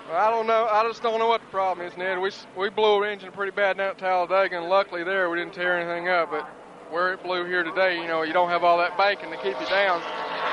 I don't know. I just don't know what the problem is, Ned. We we blew our engine pretty bad down at Talladega, and luckily there we didn't tear anything up. But where it blew here today, you know, you don't have all that banking to keep you down.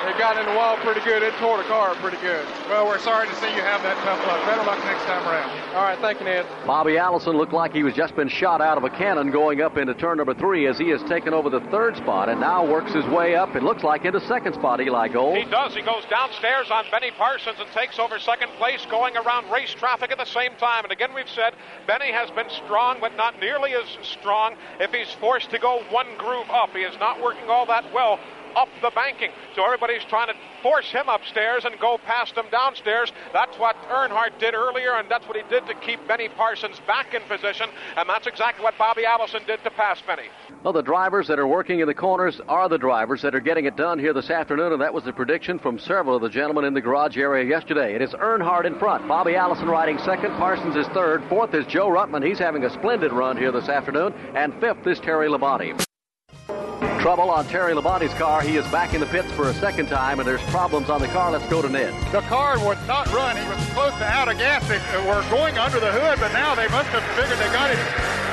It got in the wall pretty good. It tore the car pretty good. Well, we're sorry to see you have that tough luck. Better luck next time around. All right, thank you, Ned. Bobby Allison looked like he was just been shot out of a cannon going up into turn number three as he has taken over the third spot and now works his way up, it looks like, into second spot, Eli Gold. He does. He goes downstairs on Benny Parsons and takes over second place, going around race traffic at the same time. And again, we've said Benny has been strong, but not nearly as strong if he's forced to go one groove up. He is not working all that well up the banking. So everybody's trying to force him upstairs and go past him downstairs. That's what Earnhardt did earlier, and that's what he did to keep Benny Parsons back in position, and that's exactly what Bobby Allison did to pass Benny. Well, the drivers that are working in the corners are the drivers that are getting it done here this afternoon, and that was the prediction from several of the gentlemen in the garage area yesterday. It is Earnhardt in front, Bobby Allison riding second, Parsons is third, fourth is Joe Ruttman. He's having a splendid run here this afternoon, and fifth is Terry Labonte. Trouble on Terry Labonte's car. He is back in the pits for a second time, and there's problems on the car. Let's go to Ned. The car would not run. He was close to out of gas. They were going under the hood, but now they must have figured they got it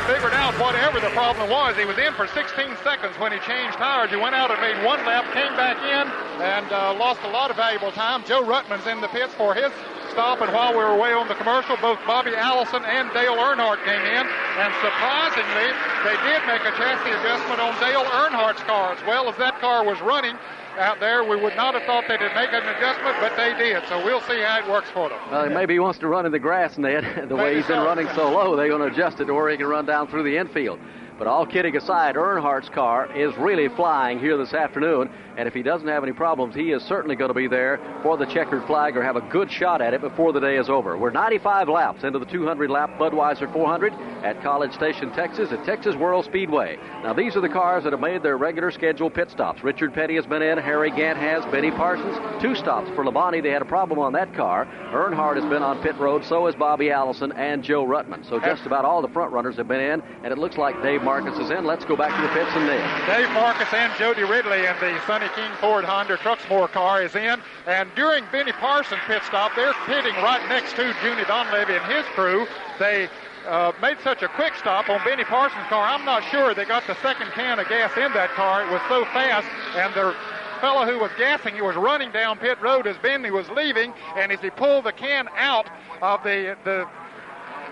figured out whatever the problem was. He was in for 16 seconds when he changed tires. He went out and made one lap, came back in, and uh, lost a lot of valuable time. Joe Ruttman's in the pits for his stop, and while we were away on the commercial, both Bobby Allison and Dale Earnhardt came in. And surprisingly, they did make a chassis adjustment on Dale Earnhardt's car. As well as that car was running out there, we would not have thought they'd make an adjustment, but they did. So we'll see how it works for them. Well, maybe he wants to run in the grass, Ned. <laughs> the way he's been running so low, they're going to adjust it to where he can run down through the infield. But all kidding aside, Earnhardt's car is really flying here this afternoon, and if he doesn't have any problems, he is certainly going to be there for the checkered flag or have a good shot at it before the day is over. We're 95 laps into the 200 lap Budweiser 400 at College Station, Texas, at Texas World Speedway. Now, these are the cars that have made their regular scheduled pit stops. Richard Petty has been in, Harry Gant has, Benny Parsons, two stops for Labonte. They had a problem on that car. Earnhardt has been on pit road, so has Bobby Allison and Joe Ruttman. So just about all the front runners have been in, and it looks like Dave Marcis is in. Let's go back to the pits and Ned. Dave Marcis and Jody Ridley and the Sonny King Ford Honda Truxmore car is in. And during Benny Parsons' pit stop, they're pitting right next to Junie Donlavey and his crew. They uh, made such a quick stop on Benny Parsons' car. I'm not sure they got the second can of gas in that car. It was so fast, and the fellow who was gassing, he was running down pit road as Benny was leaving, and as he pulled the can out of the the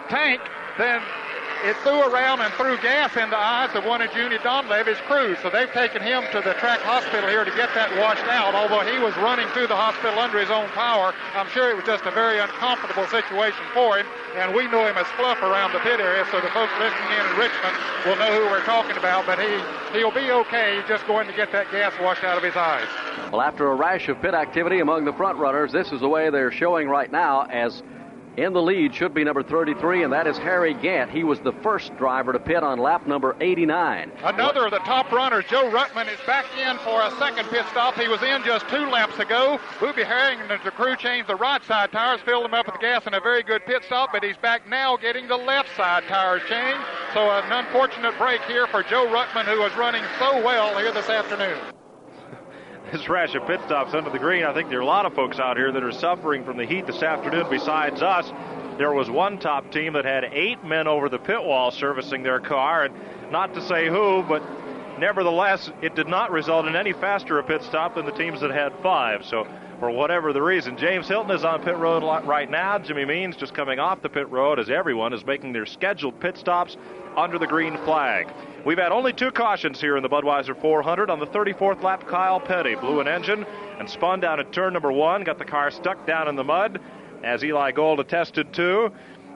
tank, then it threw around and threw gas in the eyes of one of Junie Donlavey's crew. So they've taken him to the track hospital here to get that washed out. Although he was running through the hospital under his own power, I'm sure it was just a very uncomfortable situation for him. And we know him as Fluff around the pit area, so the folks listening in in Richmond will know who we're talking about. But he, he'll be okay. Just going to get that gas washed out of his eyes. Well, after a rash of pit activity among the front runners, this is the way they're showing right now as in the lead should be number 33, and that is Harry Gant. He was the first driver to pit on lap number 89. Another of the top runners, Joe Ruttman, is back in for a second pit stop. He was in just two laps ago. Booby Harrington and the crew changed the right side tires, filled them up with gas, and a very good pit stop, but he's back now getting the left side tires changed. So an unfortunate break here for Joe Ruttman, who was running so well here this afternoon this rash of pit stops under the green. I think there are a lot of folks out here that are suffering from the heat this afternoon besides us. There was one top team that had eight men over the pit wall servicing their car, and not to say who, but nevertheless, it did not result in any faster a pit stop than the teams that had five. So, for whatever the reason, James Hilton is on pit road right now. Jimmy Means just coming off the pit road as everyone is making their scheduled pit stops under the green flag. We've had only two cautions here in the Budweiser 400. On the 34th lap, Kyle Petty blew an engine and spun down at turn number one, got the car stuck down in the mud, as Eli Gold attested to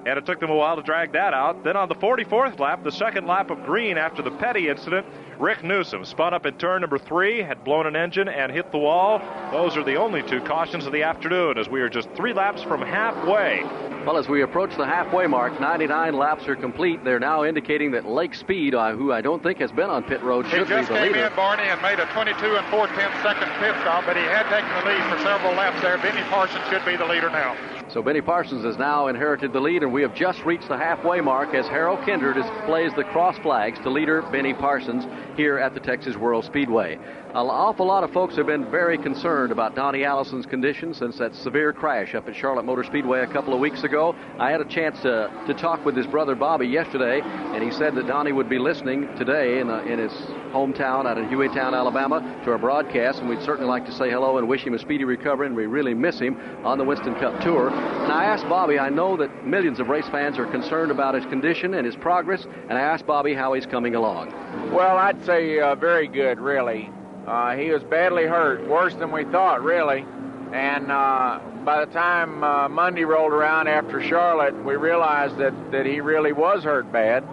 and it took them a while to drag that out. Then on the 44th lap, the second lap of green after the Petty incident, Rick Newsom spun up in turn number three, had blown an engine and hit the wall. Those are the only two cautions of the afternoon as we are just three laps from halfway. Well, as we approach the halfway mark, 99 laps are complete. They're now indicating that Lake Speed, uh, who I don't think has been on pit road, should be the leader. he just be the came in, Barney, and made a 22 and 4 tenths second pit stop, but he had taken the lead for several laps there. Benny Parsons should be the leader now. So Benny Parsons has now inherited the lead, and we have just reached the halfway mark as Harold Kinder displays the cross flags to leader Benny Parsons here at the Texas World Speedway. An awful lot of folks have been very concerned about Donnie Allison's condition since that severe crash up at Charlotte Motor Speedway a couple of weeks ago. I had a chance to, to talk with his brother Bobby yesterday, and he said that Donnie would be listening today in, in his hometown out in Hueytown, Alabama, to our broadcast, and we'd certainly like to say hello and wish him a speedy recovery, and we really miss him on the Winston Cup Tour. And I asked Bobby, I know that millions of race fans are concerned about his condition and his progress, and I asked Bobby how he's coming along. Well, I'd say uh, very good, really. Uh, he was badly hurt, worse than we thought, really. And uh, by the time uh, Monday rolled around after Charlotte, we realized that, that he really was hurt bad.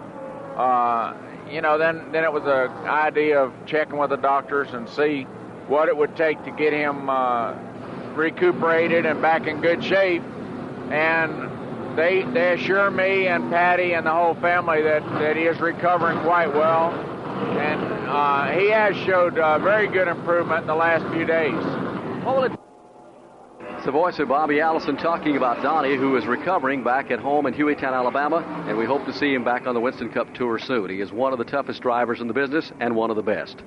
Uh, you know, then then it was a idea of checking with the doctors and see what it would take to get him uh, recuperated and back in good shape. And they they assure me and Patty and the whole family that, that he is recovering quite well. And uh, he has showed uh, very good improvement in the last few days. The voice of Bobby Allison talking about Donnie, who is recovering back at home in Hueytown, Alabama, and we hope to see him back on the Winston Cup Tour soon. He is one of the toughest drivers in the business and one of the best.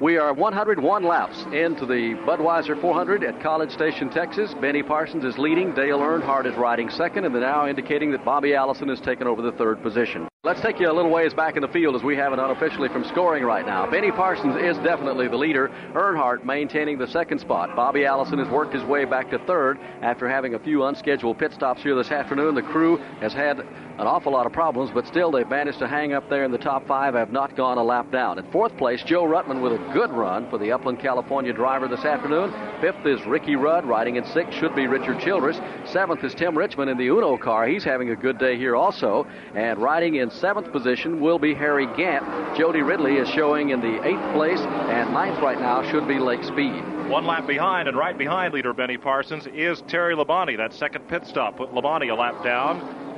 We are 101 laps into the Budweiser 400 at College Station, Texas. Benny Parsons is leading. Dale Earnhardt is riding second, and they're now indicating that Bobby Allison has taken over the third position. Let's take you a little ways back in the field as we have it unofficially from scoring right now. Benny Parsons is definitely the leader. Earnhardt maintaining the second spot. Bobby Allison has worked his way back to third after having a few unscheduled pit stops here this afternoon. The crew has had an awful lot of problems, but still they've managed to hang up there in the top five, have not gone a lap down. In fourth place, Joe Ruttman with a good run for the Upland, California driver this afternoon. Fifth is Ricky Rudd. Riding in sixth should be Richard Childress. Seventh is Tim Richmond in the Uno car. He's having a good day here also. And riding in seventh position will be Harry Gant. Jody Ridley is showing in the eighth place, and ninth right now should be Lake Speed. One lap behind, and right behind leader Benny Parsons is Terry Labonte. That second pit stop put Labonte a lap down.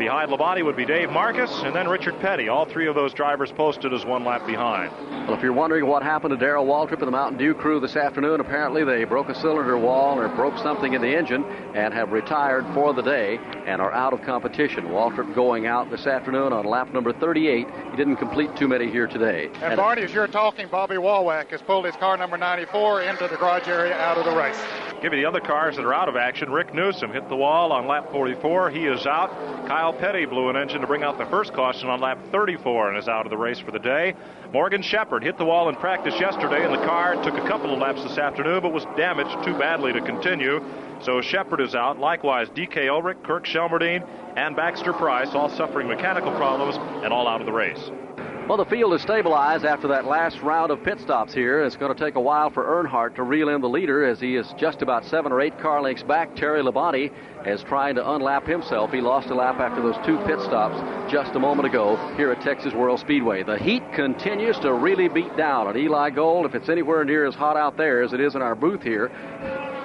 Behind Labonte would be Dave Marcis and then Richard Petty. All three of those drivers posted as one lap behind. Well, if you're wondering what happened to Darrell Waltrip and the Mountain Dew crew this afternoon, apparently they broke a cylinder wall or broke something in the engine and have retired for the day and are out of competition. Waltrip going out this afternoon on lap number 38. He didn't complete too many here today. And, Barney, as you're talking, Bobby Wawak has pulled his car number 94 into the garage area out of the race. Give you the other cars that are out of action. Rick Newsom hit the wall on lap 44. He is out. Kyle Petty blew an engine to bring out the first caution on lap 34 and is out of the race for the day. Morgan Shepherd hit the wall in practice yesterday, and the car took a couple of laps this afternoon, but was damaged too badly to continue. So Shepherd is out. Likewise, DK Ulrich, Kirk Shelmerdine, and Baxter Price, all suffering mechanical problems and all out of the race. Well, the field is stabilized after that last round of pit stops here. It's going to take a while for Earnhardt to reel in the leader as he is just about seven or eight car lengths back. Terry Labonte is trying to unlap himself. He lost a lap after those two pit stops just a moment ago here at Texas World Speedway. The heat continues to really beat down at Eli Gold. If it's anywhere near as hot out there as it is in our booth here,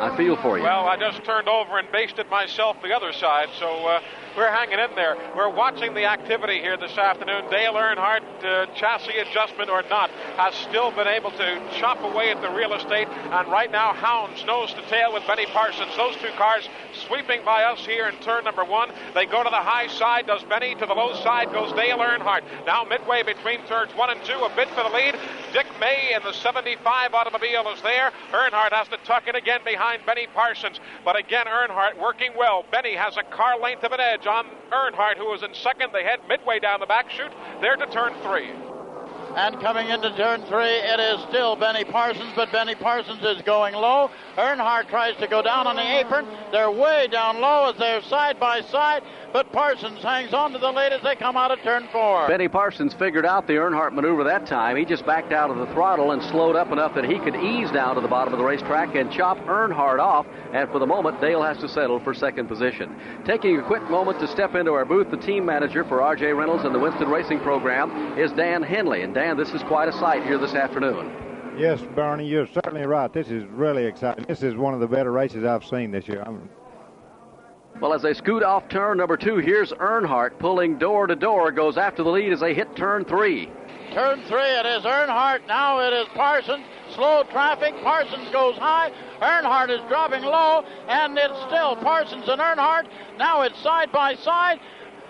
I feel for you. Well, I just turned over and basted myself the other side, so uh, we're hanging in there. We're watching the activity here this afternoon. Dale Earnhardt, uh, chassis adjustment or not, has still been able to chop away at the real estate, and right now, Hounds nose to tail with Benny Parsons. Those two cars sweeping by us here in turn number one. They go to the high side, does Benny. To the low side goes Dale Earnhardt. Now midway between turns one and two, a bid for the lead. Dick May in the 75 automobile is there. Earnhardt has to tuck in again behind Benny Parsons. But again, Earnhardt working well. Benny has a car length of an edge on Earnhardt, who was in second. They head midway down the back chute. They're to turn three. And coming into turn three, it is still Benny Parsons, but Benny Parsons is going low. Earnhardt tries to go down on the apron. They're way down low as they're side by side, but Parsons hangs on to the lead as they come out of turn four. Benny Parsons figured out the Earnhardt maneuver that time. He just backed out of the throttle and slowed up enough that he could ease down to the bottom of the racetrack and chop Earnhardt off. And for the moment, Dale has to settle for second position. Taking a quick moment to step into our booth, the team manager for RJ Reynolds and the Winston Racing Program is Dan Henley. And Dan, this is quite a sight here this afternoon. Yes, Barney, you're certainly right. This is really exciting. This is one of the better races I've seen this year. I'm, well, as they scoot off turn number two, here's Earnhardt pulling door to door, goes after the lead as they hit turn three. Turn three, it is Earnhardt. Now it is Parsons. Slow traffic. Parsons goes high. Earnhardt is dropping low, and it's still Parsons and Earnhardt. Now it's side by side.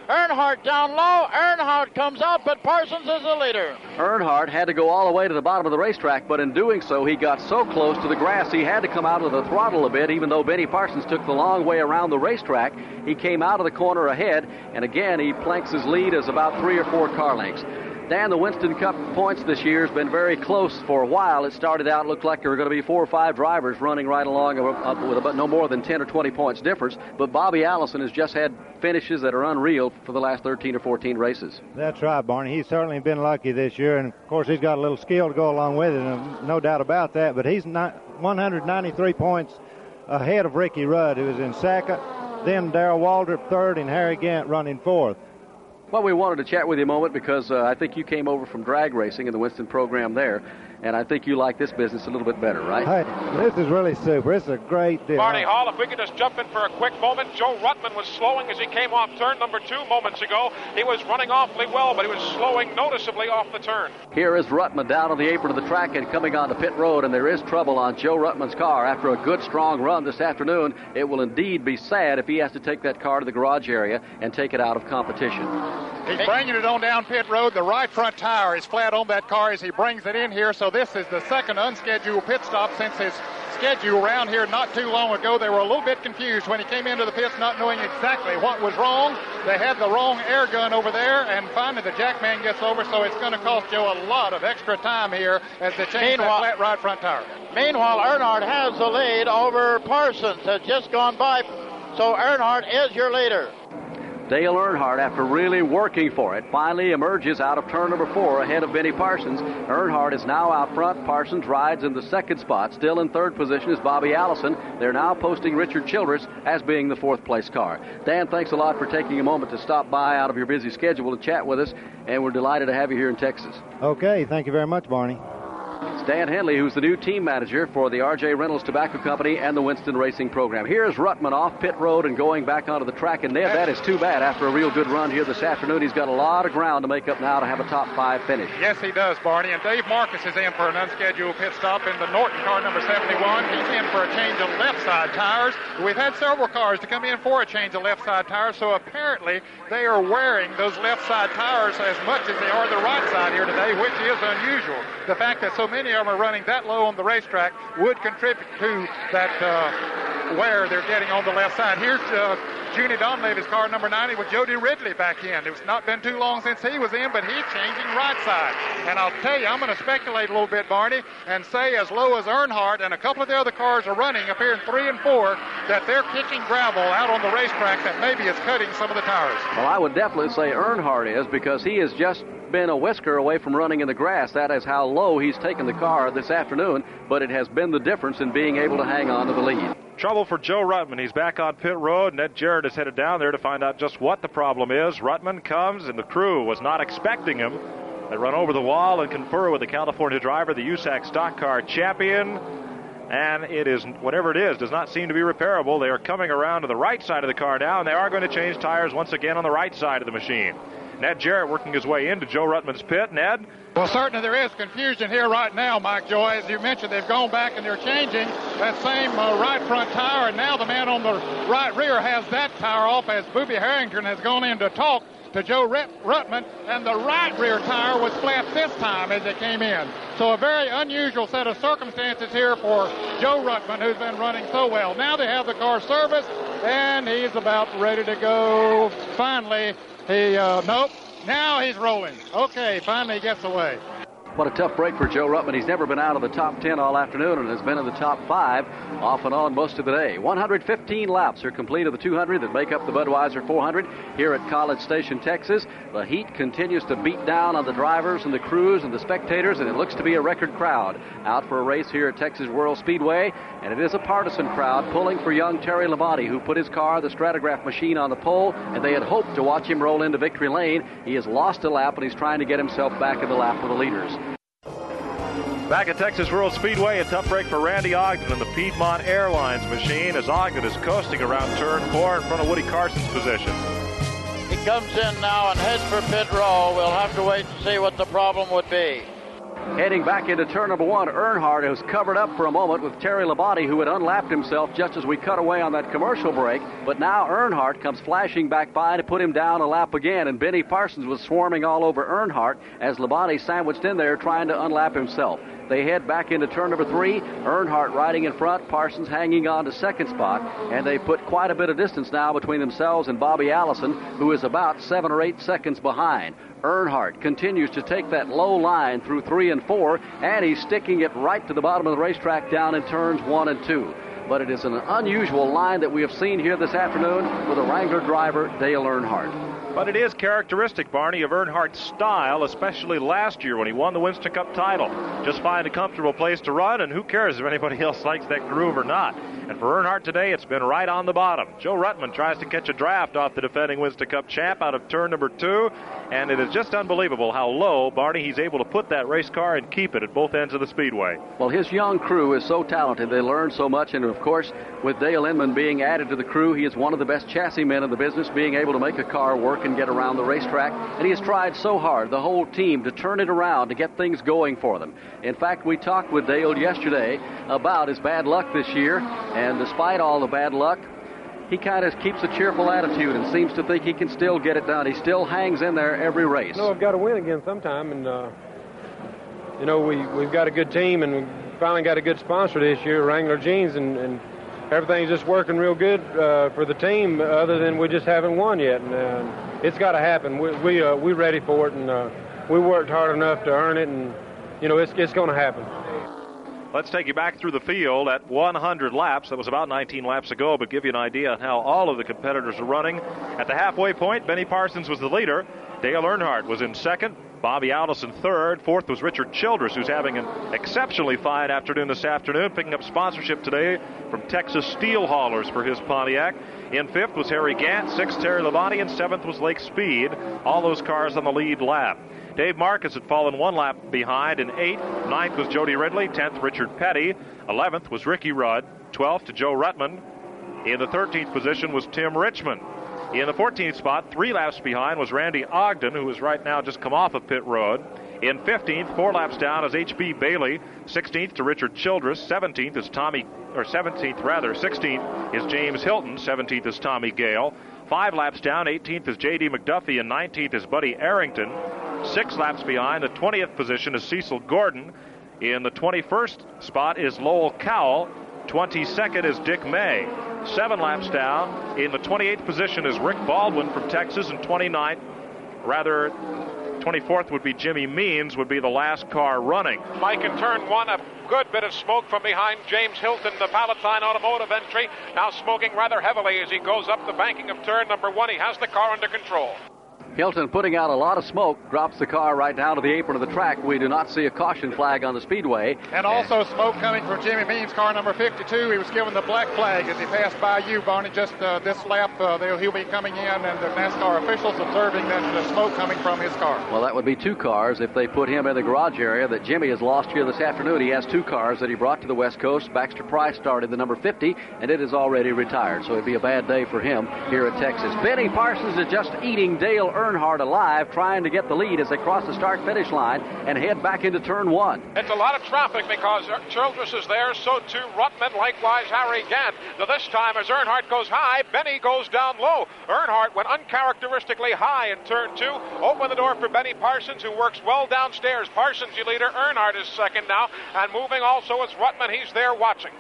Earnhardt down low. Earnhardt comes out, but Parsons is the leader. Earnhardt had to go all the way to the bottom of the racetrack, but in doing so, he got so close to the grass he had to come out of the throttle a bit, even though Benny Parsons took the long way around the racetrack. He came out of the corner ahead, and again, he planks his lead as about three or four car lengths. Dan, the Winston Cup points this year has been very close for a while. It started out looked like there were going to be four or five drivers running right along with about no more than 10 or 20 points difference. But Bobby Allison has just had finishes that are unreal for the last 13 or 14 races. That's right, Barney. He's certainly been lucky this year, and of course he's got a little skill to go along with it, no doubt about that. But he's not 193 points ahead of Ricky Rudd, who is in second. Then Darrell Waltrip third, and Harry Gant running fourth. Well, we wanted to chat with you a moment because uh, I think you came over from drag racing in the Winston program there, and I think you like this business a little bit better, right? Hey, this is really super. It's a great deal. Barney Hall, if we could just jump in for a quick moment. Joe Ruttman was slowing as he came off turn number two moments ago. He was running awfully well, but he was slowing noticeably off the turn. Here is Ruttman down on the apron of the track and coming onto pit road, and there is trouble on Joe Ruttman's car. After a good, strong run this afternoon, it will indeed be sad if he has to take that car to the garage area and take it out of competition. He's bringing it on down pit road. The right front tire is flat on that car as he brings it in here. So this is the second unscheduled pit stop since his schedule around here not too long ago. They were a little bit confused when he came into the pits, not knowing exactly what was wrong. They had the wrong air gun over there, and finally the jackman gets over, so it's going to cost Joe a lot of extra time here as they change Meanwhile- that flat right front tire. Meanwhile, Earnhardt has the lead over Parsons. Has just gone by. So Earnhardt is your leader. Dale Earnhardt, after really working for it, finally emerges out of turn number four ahead of Benny Parsons. Earnhardt is now out front. Parsons rides in the second spot. Still in third position is Bobby Allison. They're now posting Richard Childress as being the fourth place car. Dan, thanks a lot for taking a moment to stop by out of your busy schedule to chat with us, and we're delighted to have you here in Texas. Okay, thank you very much, Barney. Dan Henley, who's the new team manager for the RJ Reynolds Tobacco Company and the Winston Racing Program. Here's Ruttman off pit road and going back onto the track. And Ned, that is too bad. After a real good run here this afternoon, he's got a lot of ground to make up now to have a top five finish. Yes, he does, Barney. And Dave Marcis is in for an unscheduled pit stop in the Norton car number 71. He's in for a change of left side tires. We've had several cars to come in for a change of left side tires, so apparently they are wearing those left side tires as much as they are the right side here today, which is unusual. The fact that so many are running that low on the racetrack would contribute to that uh, wear they're getting on the left side. Here's uh, Junie Donlavey's car number 90 with Jody Ridley back in. It's not been too long since he was in, but he's changing right side. And I'll tell you, I'm going to speculate a little bit, Barney, and say as low as Earnhardt and a couple of the other cars are running up here in three and four, that they're kicking gravel out on the racetrack that maybe is cutting some of the tires. Well, I would definitely say Earnhardt is because he has just been a whisker away from running in the grass. That is how low he's taken the car this afternoon, but it has been the difference in being able to hang on to the lead. Trouble for Joe Ruttman. He's back on pit road. Ned Is headed down there to find out just what the problem is. Ruttman comes, and the crew was not expecting him. They run over the wall and confer with the California driver, the USAC stock car champion. And it is, whatever it is, does not seem to be repairable. They are coming around to the right side of the car now, and they are going to change tires once again on the right side of the machine. Ned Jarrett working his way into Joe Ruttman's pit. Ned? Well, certainly there is confusion here right now, Mike Joy. As you mentioned, they've gone back and they're changing that same uh, right front tire, and now the man on the right rear has that tire off as Booby Harrington has gone in to talk to Joe Rut- Ruttman, and the right rear tire was flat this time as it came in. So a very unusual set of circumstances here for Joe Ruttman, who's been running so well. Now they have the car serviced, and he's about ready to go. Finally, he, uh, nope, now he's rolling. Okay, finally gets away. What a tough break for Joe Ruttman. He's never been out of the top 10 all afternoon and has been in the top five off and on most of the day. 115 laps are complete of the 200 that make up the Budweiser 400 here at College Station, Texas. The heat continues to beat down on the drivers and the crews and the spectators, and it looks to be a record crowd out for a race here at Texas World Speedway. And it is a partisan crowd pulling for young Terry Labonte, who put his car, the Stratagraph machine, on the pole, and they had hoped to watch him roll into victory lane. He has lost a lap, and he's trying to get himself back in the lap of the leaders. Back at Texas World Speedway, a tough break for Randy Ogden and the Piedmont Airlines machine as Ogden is coasting around turn four in front of Woody Carson's position. He comes in now and heads for pit row. We'll have to wait and see what the problem would be. Heading back into turn number one, Earnhardt was covered up for a moment with Terry Labonte, who had unlapped himself just as we cut away on that commercial break. But now Earnhardt comes flashing back by to put him down a lap again, and Benny Parsons was swarming all over Earnhardt as Labonte sandwiched in there trying to unlap himself. They head back into turn number three. Earnhardt riding in front, Parsons hanging on to second spot, and they put quite a bit of distance now between themselves and Bobby Allison, who is about seven or eight seconds behind. Earnhardt continues to take that low line through three and four, and he's sticking it right to the bottom of the racetrack down in turns one and two. But it is an unusual line that we have seen here this afternoon with a Wrangler driver, Dale Earnhardt. But it is characteristic, Barney, of Earnhardt's style, especially last year when he won the Winston Cup title. Just find a comfortable place to run, and who cares if anybody <laughs> else likes that groove or not. And for Earnhardt today, it's been right on the bottom. Joe Ruttman tries to catch a draft off the defending Winston Cup champ out of turn number two, and it is just unbelievable how low, Barney, he's able to put that race car and keep it at both ends of the speedway. Well, his young crew is so talented. They learn so much, and of course, with Dale Inman being added to the crew, he is one of the best chassis men in the business, being able to make a car work and get around the racetrack. And he has tried so hard, the whole team, to turn it around, to get things going for them. In fact, we talked with Dale yesterday about his bad luck this year, and despite all the bad luck, he kind of keeps a cheerful attitude and seems to think he can still get it done. He still hangs in there every race. No, I've got to win again sometime, and uh, you know we we've got a good team, and finally got a good sponsor this year, Wrangler Jeans, and, and everything's just working real good uh, for the team. Other than we just haven't won yet, and uh, it's got to happen. We we uh, we ready for it, and uh, we worked hard enough to earn it, and you know it's it's going to happen. Let's take you back through the field at 100 laps. That was about 19 laps ago, but give you an idea on how all of the competitors are running. At the halfway point, Benny Parsons was the leader. Dale Earnhardt was in second. Bobby Allison third. Fourth was Richard Childress, who's having an exceptionally fine afternoon this afternoon, picking up sponsorship today from Texas Steel Haulers for his Pontiac. In fifth was Harry Gant, sixth Terry Labonte, and seventh was Lake Speed. All those cars on the lead lap. Dave Marcis had fallen one lap behind in eighth. Ninth was Jody Ridley. Tenth, Richard Petty. Eleventh was Ricky Rudd. Twelfth to Joe Ruttman. In the 13th position was Tim Richmond. In the 14th spot, three laps behind, was Randy Ogden, who is right now just come off of pit road. In 15th, four laps down, is H.B. Bailey. 16th to Richard Childress. 17th is Tommy, or 17th rather. 16th is James Hilton. 17th is Tommy Gale. Five laps down, 18th is J.D. McDuffie, and 19th is Buddy Arrington. Six laps behind, the 20th position is Cecil Gordon. In the 21st spot is Lowell Cowell. 22nd is Dick May. Seven laps down. In the 28th position is Rick Baldwin from Texas, and 29th, rather, 24th would be Jimmy Means, would be the last car running. Mike in turn one, a good bit of smoke from behind James Hilton, the Palatine Automotive entry. Now smoking rather heavily as he goes up the banking of turn number one. He has the car under control. Hilton putting out a lot of smoke, drops the car right down to the apron of the track. We do not see a caution flag on the speedway. And also smoke coming from Jimmy Means, car number 52. He was given the black flag as he passed by you, Barney. Just uh, this lap, uh, he'll be coming in, and the NASCAR officials observing that the smoke coming from his car. Well, that would be two cars if they put him in the garage area that Jimmy has lost here this afternoon. He has two cars that he brought to the West Coast. Baxter Price started the number 50, and it is already retired, so it'd be a bad day for him here at Texas. Benny Parsons is just eating Dale Earnhardt alive, trying to get the lead as they cross the start finish line and head back into turn one. It's a lot of traffic because Childress is there, so too Ruttman, likewise Harry Gant. Now this time as Earnhardt goes high, Benny goes down low. Earnhardt went uncharacteristically high in turn two. Open the door for Benny Parsons, who works well downstairs. Parsons, your leader. Earnhardt is second now, and moving also is Ruttman. He's there watching.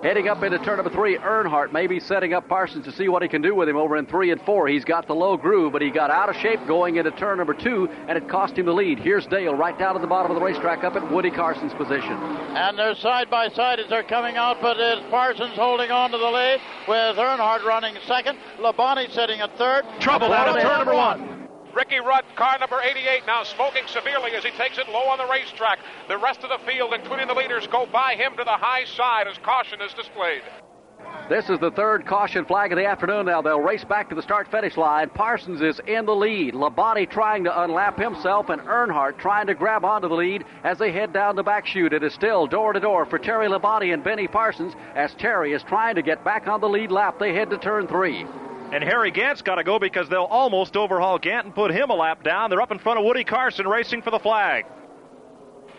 Heading up into turn number three, Earnhardt may be setting up Parsons to see what he can do with him over in three and four. He's got the low groove, but he got out of shape going into turn number two, and it cost him the lead. Here's Dale right down at the bottom of the racetrack up at Woody Carson's position. And they're side by side as they're coming out, but it's Parsons holding on to the lead with Earnhardt running second, Labonte sitting at third. Trouble out of turn number one. Ricky Rudd, car number 88, now smoking severely as he takes it low on the racetrack. The rest of the field, including the leaders, go by him to the high side as caution is displayed. This is the third caution flag of the afternoon. Now they'll race back to the start finish line. Parsons is in the lead. Labonte trying to unlap himself, and Earnhardt trying to grab onto the lead as they head down the back chute. It is still door to door for Terry Labonte and Benny Parsons as Terry is trying to get back on the lead lap. They head to turn three. And Harry Gant's got to go because they'll almost overhaul Gant and put him a lap down. They're up in front of Woody Carson racing for the flag.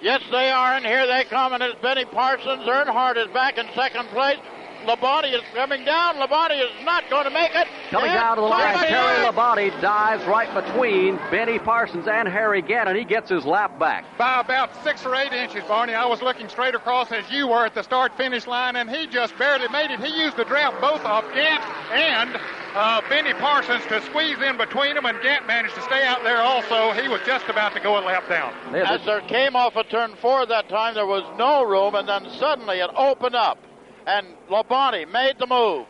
Yes, they are, and here they come, and it's Benny Parsons. Earnhardt is back in second place. Labonte is coming down. Labonte is not going to make it. Coming And down to the line, Terry Labonte dives right between Benny Parsons and Harry Gant, and he gets his lap back. By about six or eight inches, Barney. I was looking straight across as you were at the start finish line, and he just barely made it. He used the draft both of Gant and uh, Benny Parsons to squeeze in between them, and Gant managed to stay out there also. He was just about to go a lap down. As there came off of turn four that time, there was no room, and then suddenly it opened up, and Labonte made the move.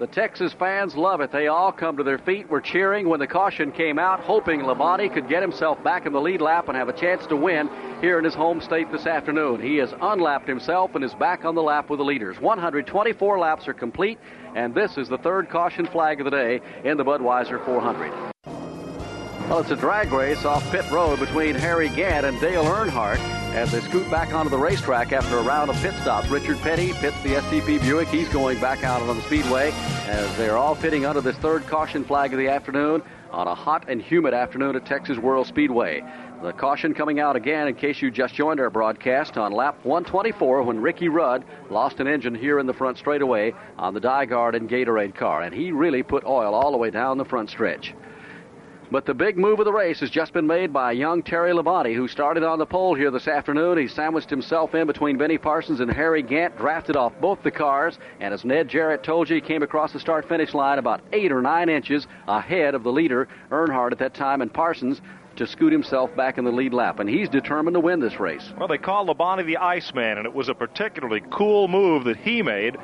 The Texas fans love it. They all come to their feet, were cheering when the caution came out, hoping Labonte could get himself back in the lead lap and have a chance to win here in his home state this afternoon. He has unlapped himself and is back on the lap with the leaders. 124 laps are complete, and this is the third caution flag of the day in the Budweiser 400. Well, it's a drag race off pit road between Harry Gant and Dale Earnhardt as they scoot back onto the racetrack after a round of pit stops. Richard Petty pits the STP Buick. He's going back out on the speedway as they're all fitting under this third caution flag of the afternoon on a hot and humid afternoon at Texas World Speedway. The caution coming out again in case you just joined our broadcast on lap 124 when Ricky Rudd lost an engine here in the front straightaway on the DiGard and Gatorade car, and he really put oil all the way down the front stretch. But the big move of the race has just been made by young Terry Labonte, who started on the pole here this afternoon. He sandwiched himself in between Benny Parsons and Harry Gant, drafted off both the cars, and as Ned Jarrett told you, he came across the start finish line about eight or nine inches ahead of the leader, Earnhardt, at that time, and Parsons to scoot himself back in the lead lap, and he's determined to win this race. Well, they call Labonte the Iceman, and it was a particularly cool move that he made,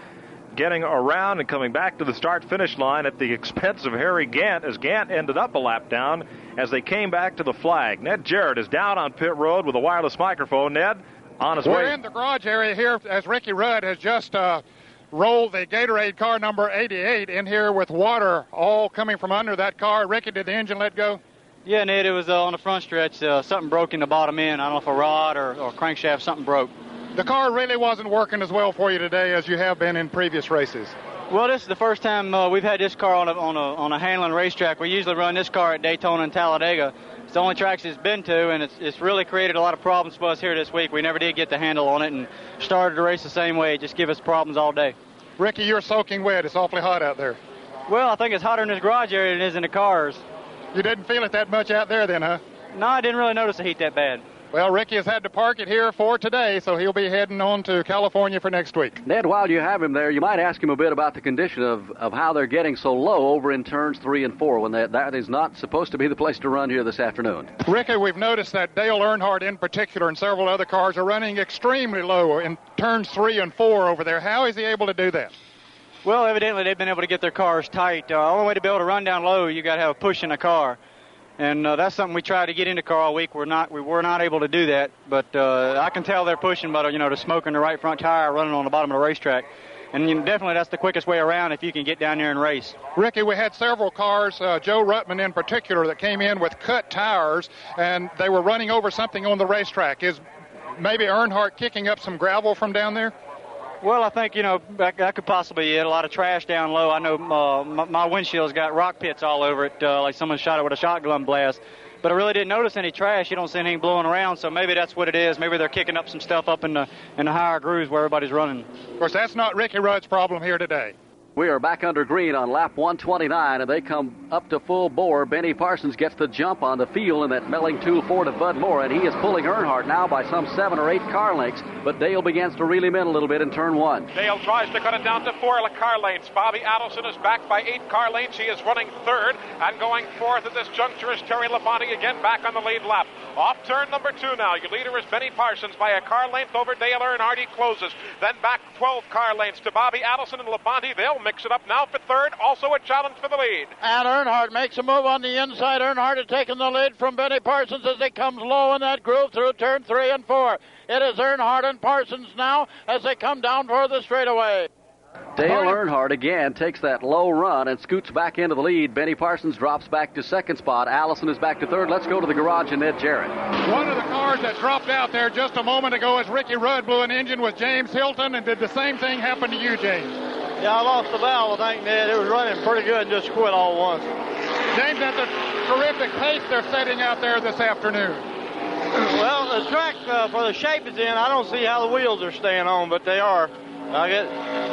getting around and coming back to the start finish line at the expense of Harry Gant, as Gant ended up a lap down as they came back to the flag. Ned Jarrett is down on pit road with a wireless microphone. Ned, on his way. We're in the garage area here as Ricky Rudd has just uh, rolled the Gatorade car number 88 in here with water all coming from under that car. Ricky, did the engine let go? Yeah, Ned, it was uh, on the front stretch. Uh, something broke in the bottom end. I don't know if a rod or, or crankshaft, something broke. The car really wasn't working as well for you today as you have been in previous races. Well, this is the first time uh, we've had this car on a, on a on a Hanlon racetrack. We usually run this car at Daytona and Talladega. It's the only tracks it's been to, and it's, it's really created a lot of problems for us here this week. We never did get the handle on it and started the race the same way. It just give us problems all day. Ricky, you're soaking wet. It's awfully hot out there. Well, I think it's hotter in this garage area than it is in the cars. You didn't feel it that much out there then, huh? No, I didn't really notice the heat that bad. Well, Ricky has had to park it here for today, so he'll be heading on to California for next week. Ned, while you have him there, you might ask him a bit about the condition of, of how they're getting so low over in turns three and four when that, that is not supposed to be the place to run here this afternoon. Ricky, we've noticed that Dale Earnhardt in particular and several other cars are running extremely low in turns three and four over there. How is he able to do that? Well, evidently they've been able to get their cars tight. Uh, only way to be able to run down low, you got to have a push in the car, and uh, that's something we tried to get into car all week. We're not, we were not able to do that, but uh, I can tell they're pushing, but you know, the smoke in the right front tire running on the bottom of the racetrack, and definitely that's the quickest way around if you can get down there and race. Ricky, we had several cars, uh, Joe Ruttman in particular, that came in with cut tires, and they were running over something on the racetrack. Is maybe Earnhardt kicking up some gravel from down there? Well, I think you know that, that could possibly be it. A lot of trash down low. I know uh, my, my windshield's got rock pits all over it, uh, like someone shot it with a shotgun blast. But I really didn't notice any trash. You don't see anything blowing around, so maybe that's what it is. Maybe they're kicking up some stuff up in the in the higher grooves where everybody's running. Of course, that's not Ricky Rudd's problem here today. We are back under green on lap 129, and they come up to full bore. Benny Parsons gets the jump on the field in that Melling Tool Ford of Bud Moore, and he is pulling Earnhardt now by some seven or eight car lengths. But Dale begins to reel him in a little bit in turn one. Dale tries to cut it down to four car lanes. Bobby Allison is back by eight car lanes. He is running third and going fourth at this juncture is Terry Labonte again back on the lead lap. Off turn number two now. Your leader is Benny Parsons by a car length over Dale Earnhardt. He closes. Then back 12 car lengths to Bobby Allison and Labonte. They'll mix it up now for third. Also a challenge for the lead. And Earnhardt makes a move on the inside. Earnhardt has taken the lead from Benny Parsons as he comes low in that groove through turn three and four. It is Earnhardt and Parsons now as they come down for the straightaway. Dale Earnhardt again takes that low run and scoots back into the lead. Benny Parsons drops back to second spot. Allison is back to third. Let's go to the garage and Ned Jarrett. One of the cars that dropped out there just a moment ago as Ricky Rudd blew an engine with James Hilton, and did the same thing happen to you, James? Yeah, I lost the valve, I think, Ned. It was running pretty good and just quit all at once. James, that's a terrific pace they're setting out there this afternoon. <clears throat> Well, the track, uh, for the shape it's in, I don't see how the wheels are staying on, but they are. I guess,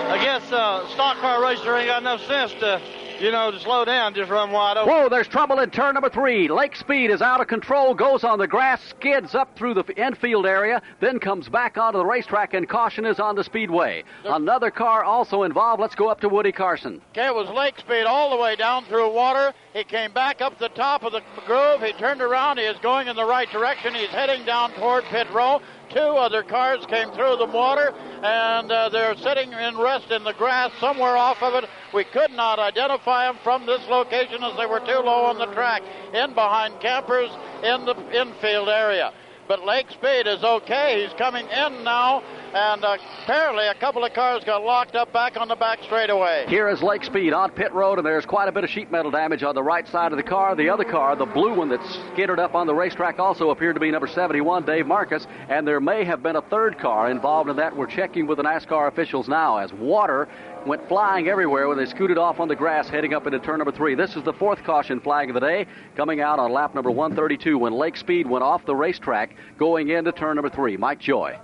I guess uh, stock car racer ain't got enough sense to, you know, to slow down, just run wide open. Whoa, there's trouble in turn number three. Lake Speed is out of control, goes on the grass, skids up through the infield area, then comes back onto the racetrack, and caution is on the speedway. Another car also involved. Let's go up to Woody Carson. Okay, it was Lake Speed all the way down through water. He came back up the top of the groove. He turned around. He is going in the right direction. He's heading down toward pit row. Two other cars came through the water, and uh, they're sitting in rest in the grass somewhere off of it. We could not identify them from this location as they were too low on the track, in behind campers in the infield area. But Lake Speed is okay. He's coming in now, and uh, apparently a couple of cars got locked up back on the back straightaway. Here is Lake Speed on pit road, and there's quite a bit of sheet metal damage on the right side of the car. The other car, the blue one that skidded up on the racetrack, also appeared to be number 71, Dave Marcis, and there may have been a third car involved in that. We're checking with the NASCAR officials now as water went flying everywhere when they scooted off on the grass heading up into turn number three. This is the fourth caution flag of the day coming out on lap number 132 when Lake Speed went off the racetrack going into turn number three. Mike Joy.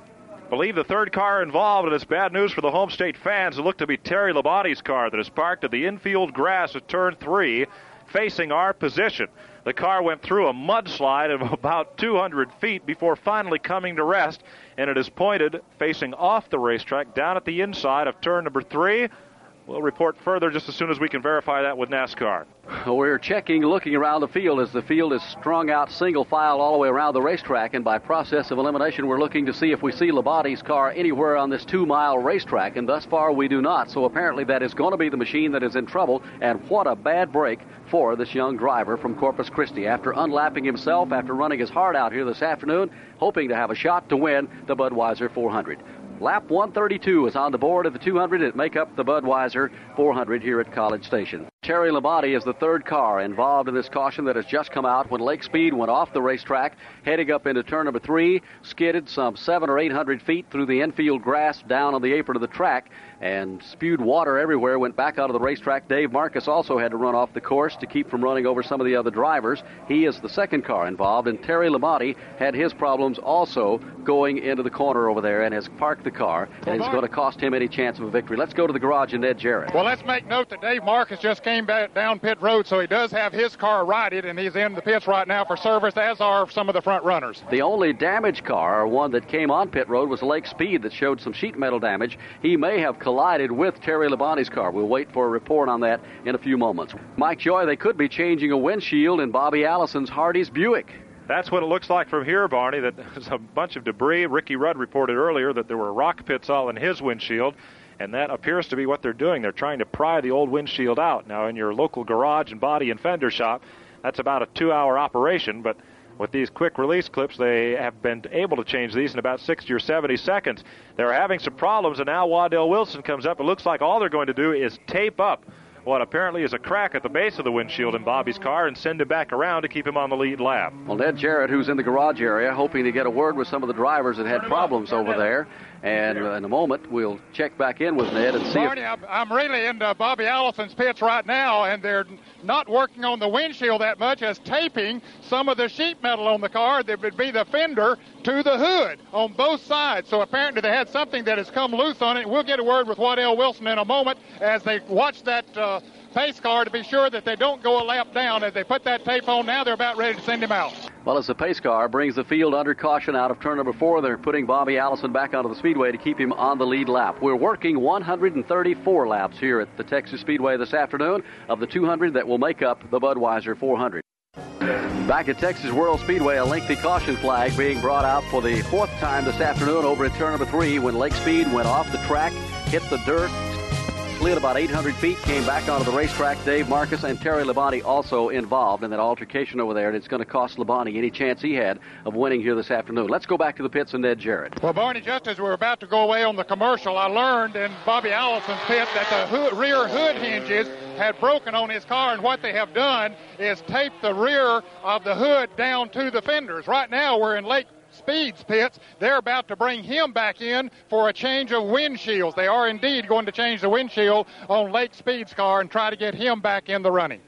Believe the third car involved, and it's bad news for the home state fans. It looked to be Terry Labonte's car that is parked at the infield grass at turn three. facing our position. The car went through a mudslide of <laughs> about 200 feet before finally coming to rest, and it is pointed facing off the racetrack down at the inside of turn number three. We'll report further just as soon as we can verify that with NASCAR. <laughs> We're checking, looking around the field as the field is strung out single file all the way around the racetrack, and by process of elimination, we're looking to see if we see Labonte's car anywhere on this two mile racetrack, and thus far we do not. So apparently that is going to be the machine that is in trouble, and what a bad break for this young driver from Corpus Christi. After unlapping himself, after running his heart out here this afternoon, hoping to have a shot to win the Budweiser 400. Lap 132 is on the board of the 200 and make up the Budweiser 400 here at College Station. Terry Labonte is the third car involved in this caution that has just come out when Lake Speed went off the racetrack, heading up into turn number three, skidded some seven or eight hundred feet through the infield grass down on the apron of the track, and spewed water everywhere, went back out of the racetrack. Dave Marcis also had to run off the course to keep from running over some of the other drivers. He is the second car involved, and Terry Labonte had his problems also going into the corner over there and has parked the car, and it's going to cost him any chance of a victory. Let's go to the garage and Ned Jarrett. Well, let's make note that Dave Marcis just came back down pit road, so he does have his car righted, and he's in the pits right now for service, as are some of the front runners. The only damaged car, or one that came on pit road, was Lake Speed that showed some sheet metal damage. He may have collided with Terry Labonte's car. We'll wait for a report on that in a few moments. Mike Joy, they could be changing a windshield in Bobby Allison's Hardee's Buick. That's what it looks like from here, Barney. That <laughs> there's a bunch of debris. Ricky Rudd reported earlier that there were rock pits all in his windshield, and that appears to be what they're doing. They're trying to pry the old windshield out. Now, in your local garage and body and fender shop, that's about a two-hour operation, but with these quick release clips, they have been able to change these in about 60 or 70 seconds. They're having some problems, and now Waddell Wilson comes up. It looks like all they're going to do is tape up what apparently is a crack at the base of the windshield in Bobby's car and send him back around to keep him on the lead lap. Well, Ned Jarrett, who's in the garage area, hoping to get a word with some of the drivers that had problems over there. And uh, in a moment, we'll check back in with Ned and see Barney, if. I'm, I'm really into Bobby Allison's pits right now, and they're not working on the windshield that much as taping some of the sheet metal on the car that would be the fender to the hood on both sides. So apparently they had something that has come loose on it. We'll get a word with Waddell Wilson in a moment as they watch that. Uh, pace car to be sure that they don't go a lap down. As they put that tape on now, they're about ready to send him out. Well, as the pace car brings the field under caution out of turn number four, they're putting Bobby Allison back onto the speedway to keep him on the lead lap. We're working 134 laps here at the Texas Speedway this afternoon of the 200 that will make up the Budweiser 400. Back at Texas World Speedway, a lengthy caution flag being brought out for the fourth time this afternoon over at turn number three when Lake Speed went off the track, hit the dirt, about 800 feet, came back onto the racetrack. Dave Marcis and Terry Labonte also involved in that altercation over there, and it's going to cost Labonte any chance he had of winning here this afternoon. Let's go back to the pits and Ned Jarrett. Well, Barney, just as we were about to go away on the commercial, I learned in Bobby Allison's pit that the rear hood hinges had broken on his car, and what they have done is taped the rear of the hood down to the fenders. Right now, we're in Lake Speed's pits. They're about to bring him back in for a change of windshields. They are indeed going to change the windshield on Lake Speed's car and try to get him back in the running.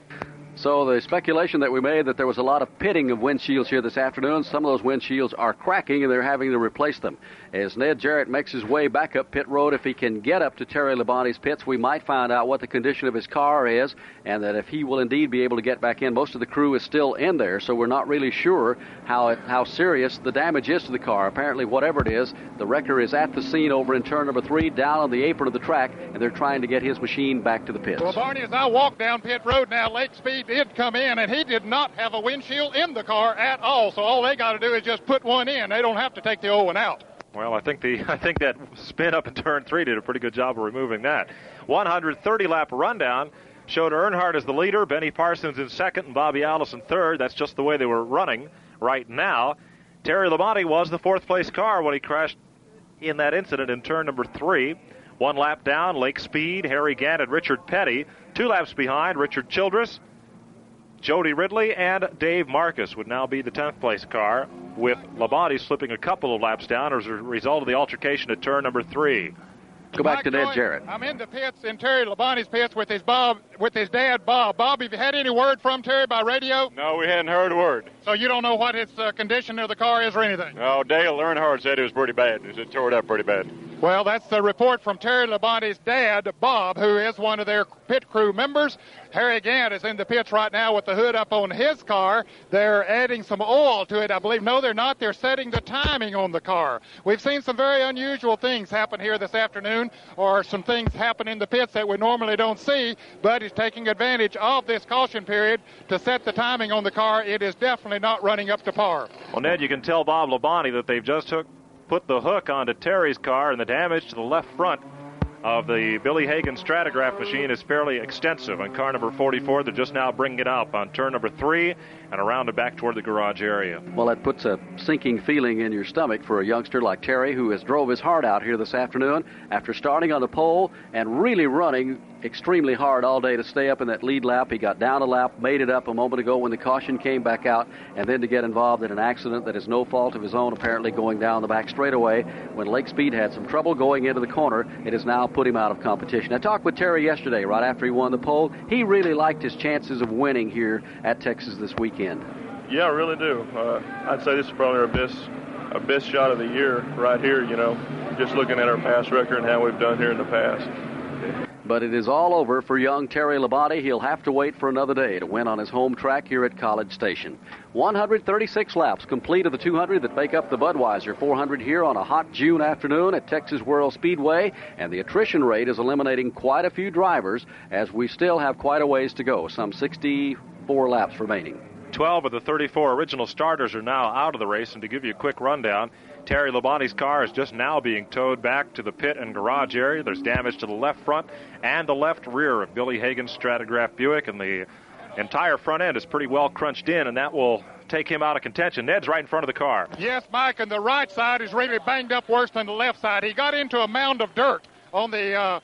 So the speculation that we made that there was a lot of pitting of windshields here this afternoon, some of those windshields are cracking and they're having to replace them. As Ned Jarrett makes his way back up pit road, if he can get up to Terry Labonte's pits, we might find out what the condition of his car is and that if he will indeed be able to get back in. Most of the crew is still in there, so we're not really sure how it, how serious the damage is to the car. Apparently, whatever it is, the wrecker is at the scene over in turn number three, down on the apron of the track, and they're trying to get his machine back to the pits. Well, Barney, as I walk down pit road now, Lake Speed did come in, and he did not have a windshield in the car at all. So all they got to do is just put one in. They don't have to take the old one out. Well, I think the <laughs> I think that spin up in turn three did a pretty good job of removing that. 130 lap rundown showed Earnhardt as the leader, Benny Parsons in second, and Bobby Allison third. That's just the way they were running right now. Terry Labonte was the fourth place car when he crashed in that incident in turn number three. One lap down, Lake Speed, Harry Gant, and Richard Petty. Two laps behind, Richard Childress, Jody Ridley, and Dave Marcis would now be the 10th place car, with Labonte slipping a couple of laps down as a result of the altercation at turn number three. Go back Mike to Ned Joy, Jarrett. I'm in the pits in Terry Labonte's pits with his Bob, with his dad Bob. Bob, have you had any word from Terry by radio? No, we hadn't heard a word. So you don't know what its uh, condition of the car is or anything. Oh, Dale Earnhardt said it was pretty bad. It tore it up pretty bad. Well, that's the report from Terry Labonte's dad, Bob, who is one of their pit crew members. Harry Gant is in the pits right now with the hood up on his car. They're adding some oil to it, I believe. No, they're not. They're setting the timing on the car. We've seen some very unusual things happen here this afternoon, or some things happen in the pits that we normally don't see, but he's taking advantage of this caution period to set the timing on the car. It is definitely not running up to par. Well, Ned, you can tell Bob Labonte that they've just took put the hook onto Terry's car, and the damage to the left front of the Billy Hagan Stratagraph machine is fairly extensive. On car number 44, they're just now bringing it up on turn number three and around and back toward the garage area. Well, that puts a sinking feeling in your stomach for a youngster like Terry, who has drove his heart out here this afternoon after starting on the pole and really running extremely hard all day to stay up in that lead lap. He got down a lap, made it up a moment ago when the caution came back out, and then to get involved in an accident that is no fault of his own, apparently going down the back straightaway when Lake Speed had some trouble going into the corner. It has now put him out of competition. I talked with Terry yesterday, right after he won the pole. He really liked his chances of winning here at Texas this weekend. Yeah, I really do. Uh, I'd say this is probably our best, our best shot of the year right here. You know, just looking at our past record and how we've done here in the past. But it is all over for young Terry Labonte. He'll have to wait for another day to win on his home track here at College Station. 136 laps complete of the 200 that make up the Budweiser 400 here on a hot June afternoon at Texas World Speedway, and the attrition rate is eliminating quite a few drivers as we still have quite a ways to go, some 64 laps remaining. 12 of the 34 original starters are now out of the race, and to give you a quick rundown, Terry Labonte's car is just now being towed back to the pit and garage area. There's damage to the left front and the left rear of Billy Hagan's Stratagraph Buick, and the entire front end is pretty well crunched in, and that will take him out of contention. Ned's right in front of the car. Yes, Mike, and the right side is really banged up worse than the left side. He got into a mound of dirt on the uh,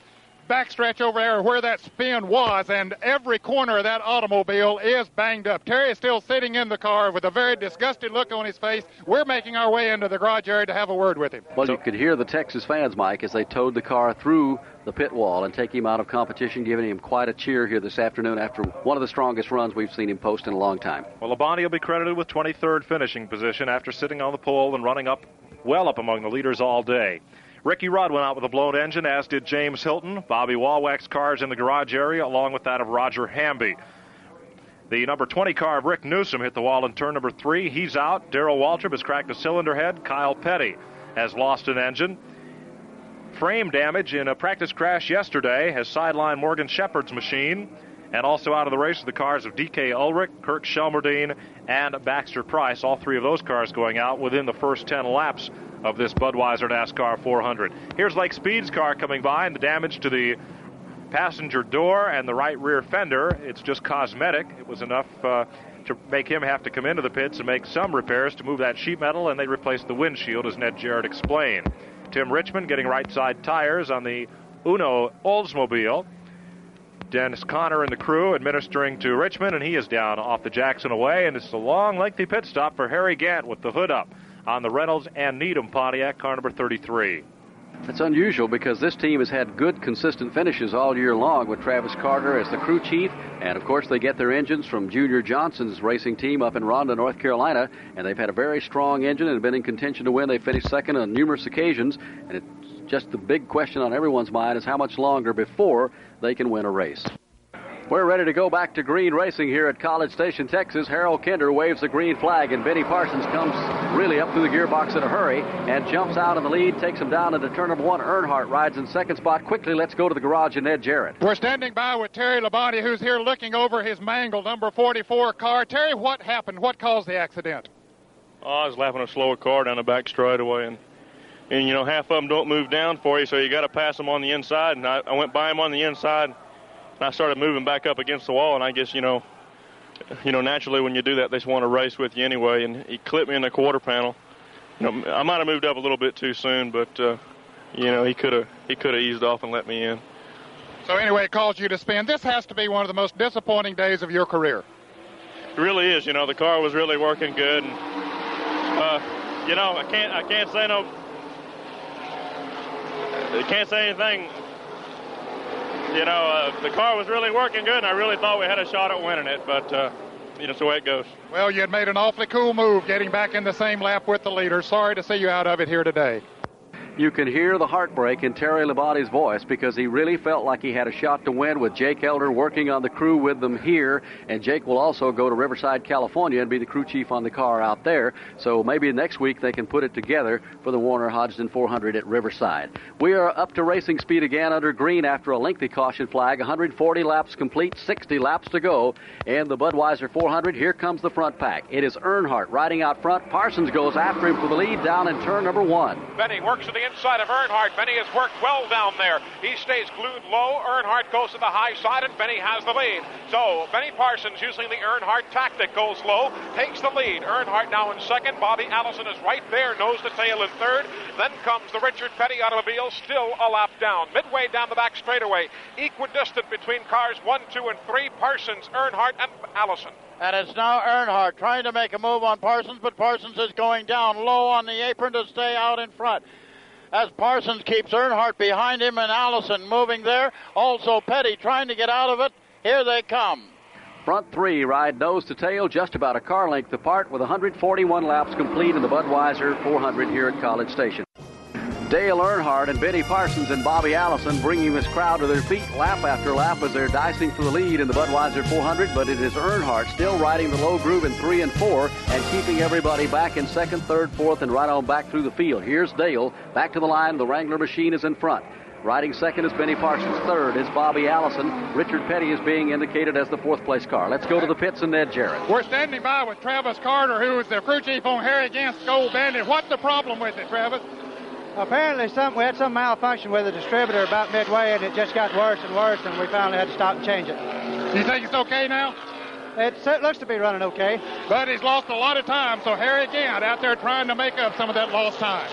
backstretch over there where that spin was, and every corner of that automobile is banged up. Terry is still sitting in the car with a very disgusted look on his face. We're making our way into the garage area to have a word with him. Well, you could hear the Texas fans, Mike, as they towed the car through the pit wall and take him out of competition, giving him quite a cheer here this afternoon after one of the strongest runs we've seen him post in a long time. Well, Labonte will be credited with 23rd finishing position after sitting on the pole and running up well up among the leaders all day. Ricky Rudd went out with a blown engine, as did James Hilton. Bobby Wawak's cars in the garage area, along with that of Roger Hamby. The number 20 car of Rick Newsom hit the wall in turn number three. He's out. Darrell Waltrip has cracked a cylinder head. Kyle Petty has lost an engine. Frame damage in a practice crash yesterday has sidelined Morgan Shepherd's machine. And also out of the race are the cars of DK Ulrich, Kirk Shelmerdine, and Baxter Price. All three of those cars going out within the first 10 laps of this Budweiser NASCAR 400. Here's Lake Speed's car coming by, and the damage to the passenger door and the right rear fender. It's just cosmetic. It was enough uh, to make him have to come into the pits and make some repairs to move that sheet metal, and they replaced the windshield, as Ned Jarrett explained. Tim Richmond getting right side tires on the Uno Oldsmobile. Dennis Connor and the crew administering to Richmond, and he is down off the Jackson away, and it's a long, lengthy pit stop for Harry Gant with the hood up on the Reynolds and Needham Pontiac, car number 33. It's unusual because this team has had good, consistent finishes all year long with Travis Carter as the crew chief. And of course, they get their engines from Junior Johnson's racing team up in Ronda, North Carolina. And they've had a very strong engine and been in contention to win. They finished second on numerous occasions. And it's just the big question on everyone's mind is how much longer before they can win a race. We're ready to go back to green racing here at College Station, Texas. Harold Kinder waves the green flag, and Benny Parsons comes really up through the gearbox in a hurry and jumps out in the lead, takes him down into turn number one. Earnhardt rides in second spot. Quickly, let's go to the garage and Ned Jarrett. We're standing by with Terry Labonte, who's here looking over his mangled number 44 car. Terry, what happened? What caused the accident? Oh, I was lapping a slower car down the back straightaway, and and you know half of them don't move down for you, so you got to pass them on the inside. And I, I went by him on the inside and I started moving back up against the wall, and I guess you know, you know, naturally when you do that, they just want to race with you anyway. And he clipped me in the quarter panel. You know, I might have moved up a little bit too soon, but uh, you know, he could have he could have eased off and let me in. So anyway, it caused you to spin. This has to be one of the most disappointing days of your career. It really is. You know, the car was really working good, and uh, you know, I can't I can't say no. I can't say anything you know, uh, the car was really working good, and I really thought we had a shot at winning it, but uh, you know, it's the way it goes. Well, you had made an awfully cool move getting back in the same lap with the leader. Sorry to see you out of it here today. You can hear the heartbreak in Terry Labonte's voice because he really felt like he had a shot to win with Jake Elder working on the crew with them here. And Jake will also go to Riverside, California and be the crew chief on the car out there. So maybe next week they can put it together for the Warner Hodgdon 400 at Riverside. We are up to racing speed again under green after a lengthy caution flag. 140 laps complete, 60 laps to go. And the Budweiser 400, here comes the front pack. It is Earnhardt riding out front. Parsons goes after him for the lead down in turn number one. Benny works to the inside of Earnhardt. Benny has worked well down there. He stays glued low. Earnhardt goes to the high side, and Benny has the lead. So Benny Parsons, using the Earnhardt tactic, goes low, takes the lead. Earnhardt now in second. Bobby Allison is right there, nose to tail in third. Then comes the Richard Petty automobile, still a lap down. Midway down the back straightaway, equidistant between cars one, two, and three. Parsons, Earnhardt, and Allison. And it's now Earnhardt trying to make a move on Parsons, but Parsons is going down low on the apron to stay out in front. As Parsons keeps Earnhardt behind him and Allison moving there. Also Petty trying to get out of it. Here they come. Front three ride nose to tail, just about a car length apart, with 141 laps complete in the Budweiser 400 here at College Station. Dale Earnhardt and Benny Parsons and Bobby Allison bringing this crowd to their feet lap after lap as they're dicing for the lead in the Budweiser 400. But it is Earnhardt still riding the low groove in three and four and keeping everybody back in second, third, fourth, and right on back through the field. Here's Dale back to the line. The Wrangler machine is in front. Riding second is Benny Parsons. Third is Bobby Allison. Richard Petty is being indicated as the fourth place car. Let's go to the pits and Ned Jarrett. We're standing by with Travis Carter, who is the crew chief on Harry Gant's Skoal Bandit. What's the problem with it, Travis? Apparently, some, we had some malfunction with the distributor about midway, and it just got worse and worse, and we finally had to stop and change it. You think it's okay now? It, it looks to be running okay. But he's lost a lot of time, so Harry Gant out there trying to make up some of that lost time.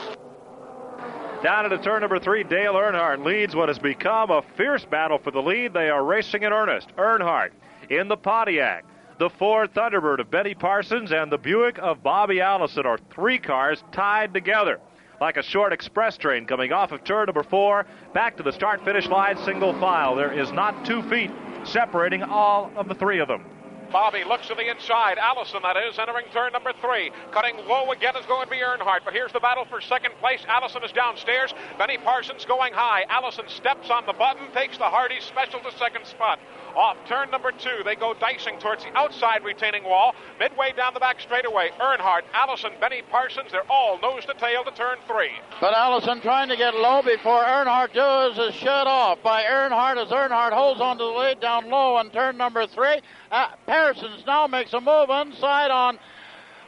Down into turn number three, Dale Earnhardt leads what has become a fierce battle for the lead. They are racing in earnest. Earnhardt in the Pontiac. The Ford Thunderbird of Benny Parsons and the Buick of Bobby Allison are three cars tied together like a short express train coming off of turn number four back to the start finish line single file. There is not two feet separating all of the three of them. Bobby looks to the inside. Allison, that is, entering turn number three. Cutting low again is going to be Earnhardt. But here's the battle for second place. Allison is downstairs. Benny Parsons going high. Allison steps on the button, takes the Hardee's special to second spot. Off turn number two, they go dicing towards the outside retaining wall. Midway down the back straightaway, Earnhardt, Allison, Benny Parsons, they're all nose to tail to turn three. But Allison trying to get low before Earnhardt does is shut off by Earnhardt as Earnhardt holds onto the lead down low on turn number three. Uh, Parsons now makes a move inside on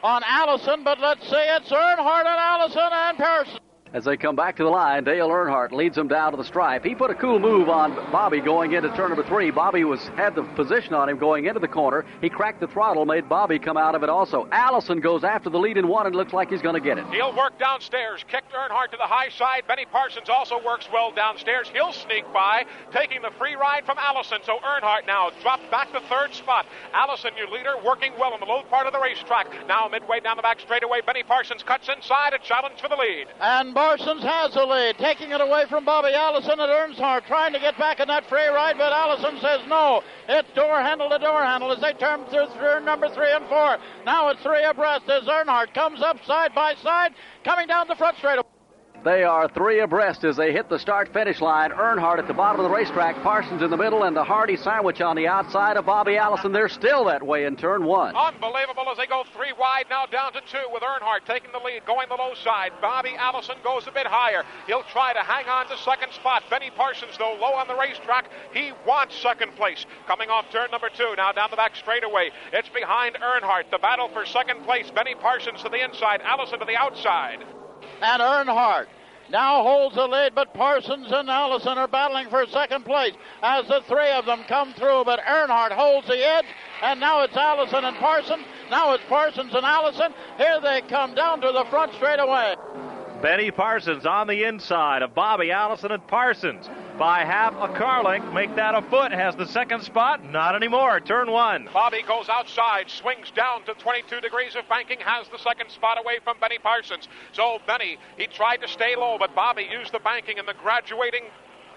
on Allison, but let's see it's Earnhardt and Allison and Parsons. As they come back to the line, Dale Earnhardt leads them down to the stripe. He put a cool move on Bobby going into turn number three. Bobby was had the position on him going into the corner. He cracked the throttle, made Bobby come out of it also. Allison goes after the lead in one and looks like he's going to get it. He'll work downstairs, kicked Earnhardt to the high side. Benny Parsons also works well downstairs. He'll sneak by, taking the free ride from Allison. So Earnhardt now dropped back to third spot. Allison, your leader, working well in the low part of the racetrack. Now midway down the back straightaway, Benny Parsons cuts inside, a challenge for the lead. And Parsons has the lead, taking it away from Bobby Allison at Earnhardt, trying to get back in that free ride, but Allison says no. It's door handle to door handle as they turn through turn number three and four. Now it's three abreast as Earnhardt comes up side by side, coming down the front straight. They are three abreast as they hit the start finish line. Earnhardt at the bottom of the racetrack, Parsons in the middle, and the Hardee's sandwich on the outside of Bobby Allison. They're still that way in turn one. Unbelievable as they go three wide, now down to two with Earnhardt taking the lead, going the low side. Bobby Allison goes a bit higher. He'll try to hang on to second spot. Benny Parsons, though, low on the racetrack. He wants second place. Coming off turn number two, now down the back straightaway. It's behind Earnhardt. The battle for second place. Benny Parsons to the inside, Allison to the outside. And Earnhardt now holds the lead, but Parsons and Allison are battling for second place as the three of them come through. But Earnhardt holds the edge, and now it's Allison and Parsons. Now it's Parsons and Allison. Here they come down to the front straight away. Benny Parsons on the inside of Bobby Allison and Parsons by half a car length. Make that a foot. Has the second spot. Not anymore. Turn one. Bobby goes outside, swings down to 22 degrees of banking, has the second spot away from Benny Parsons. So Benny, he tried to stay low, but Bobby used the banking and the graduating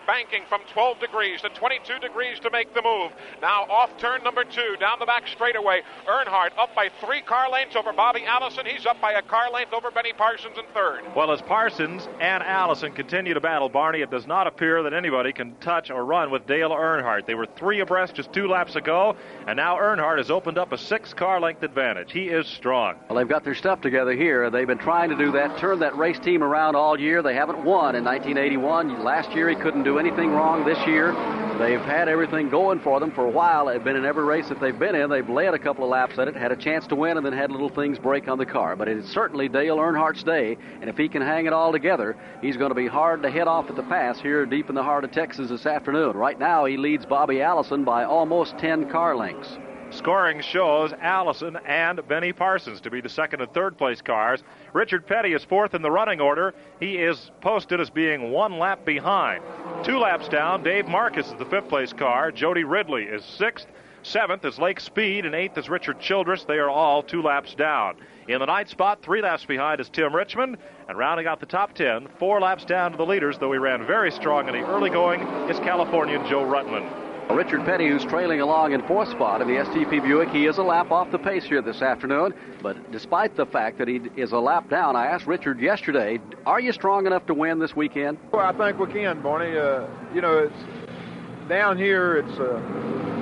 banking from 12 degrees to 22 degrees to make the move. Now off turn number two, down the back straightaway. Earnhardt up by three car lengths over Bobby Allison. He's up by a car length over Benny Parsons in third. Well, as Parsons and Allison continue to battle, Barney, it does not appear that anybody can touch or run with Dale Earnhardt. They were three abreast just two laps ago, and now Earnhardt has opened up a six car length advantage. He is strong. Well, they've got their stuff together here. They've been trying to do that, turn that race team around all year. They haven't won in 1981. Last year, he couldn't do anything wrong. This year, they've had everything going for them for a while. They've been in every race that they've been in. They've led a couple of laps at it, had a chance to win, and then had little things break on the car. But it's certainly Dale Earnhardt's day, and if he can hang it all together, he's going to be hard to hit off at the pass here deep in the heart of Texas this afternoon. Right now, he leads Bobby Allison by almost 10 car lengths. Scoring shows Allison and Benny Parsons to be the second and third place cars. Richard Petty is fourth in the running order. He is posted as being one lap behind. Two laps down, Dave Marcis is the fifth place car. Jody Ridley is sixth. Seventh is Lake Speed, and eighth is Richard Childress. They are all two laps down. In the ninth spot, three laps behind is Tim Richmond, and rounding out the top ten, four laps down to the leaders, though he ran very strong in the early going, is Californian Joe Ruttman. Richard Petty, who's trailing along in fourth spot in the STP Buick, he is a lap off the pace here this afternoon. But despite the fact that he is a lap down, I asked Richard yesterday, "Are you strong enough to win this weekend?" Well, I think we can, Barney. Uh, you know, it's down here. It's uh,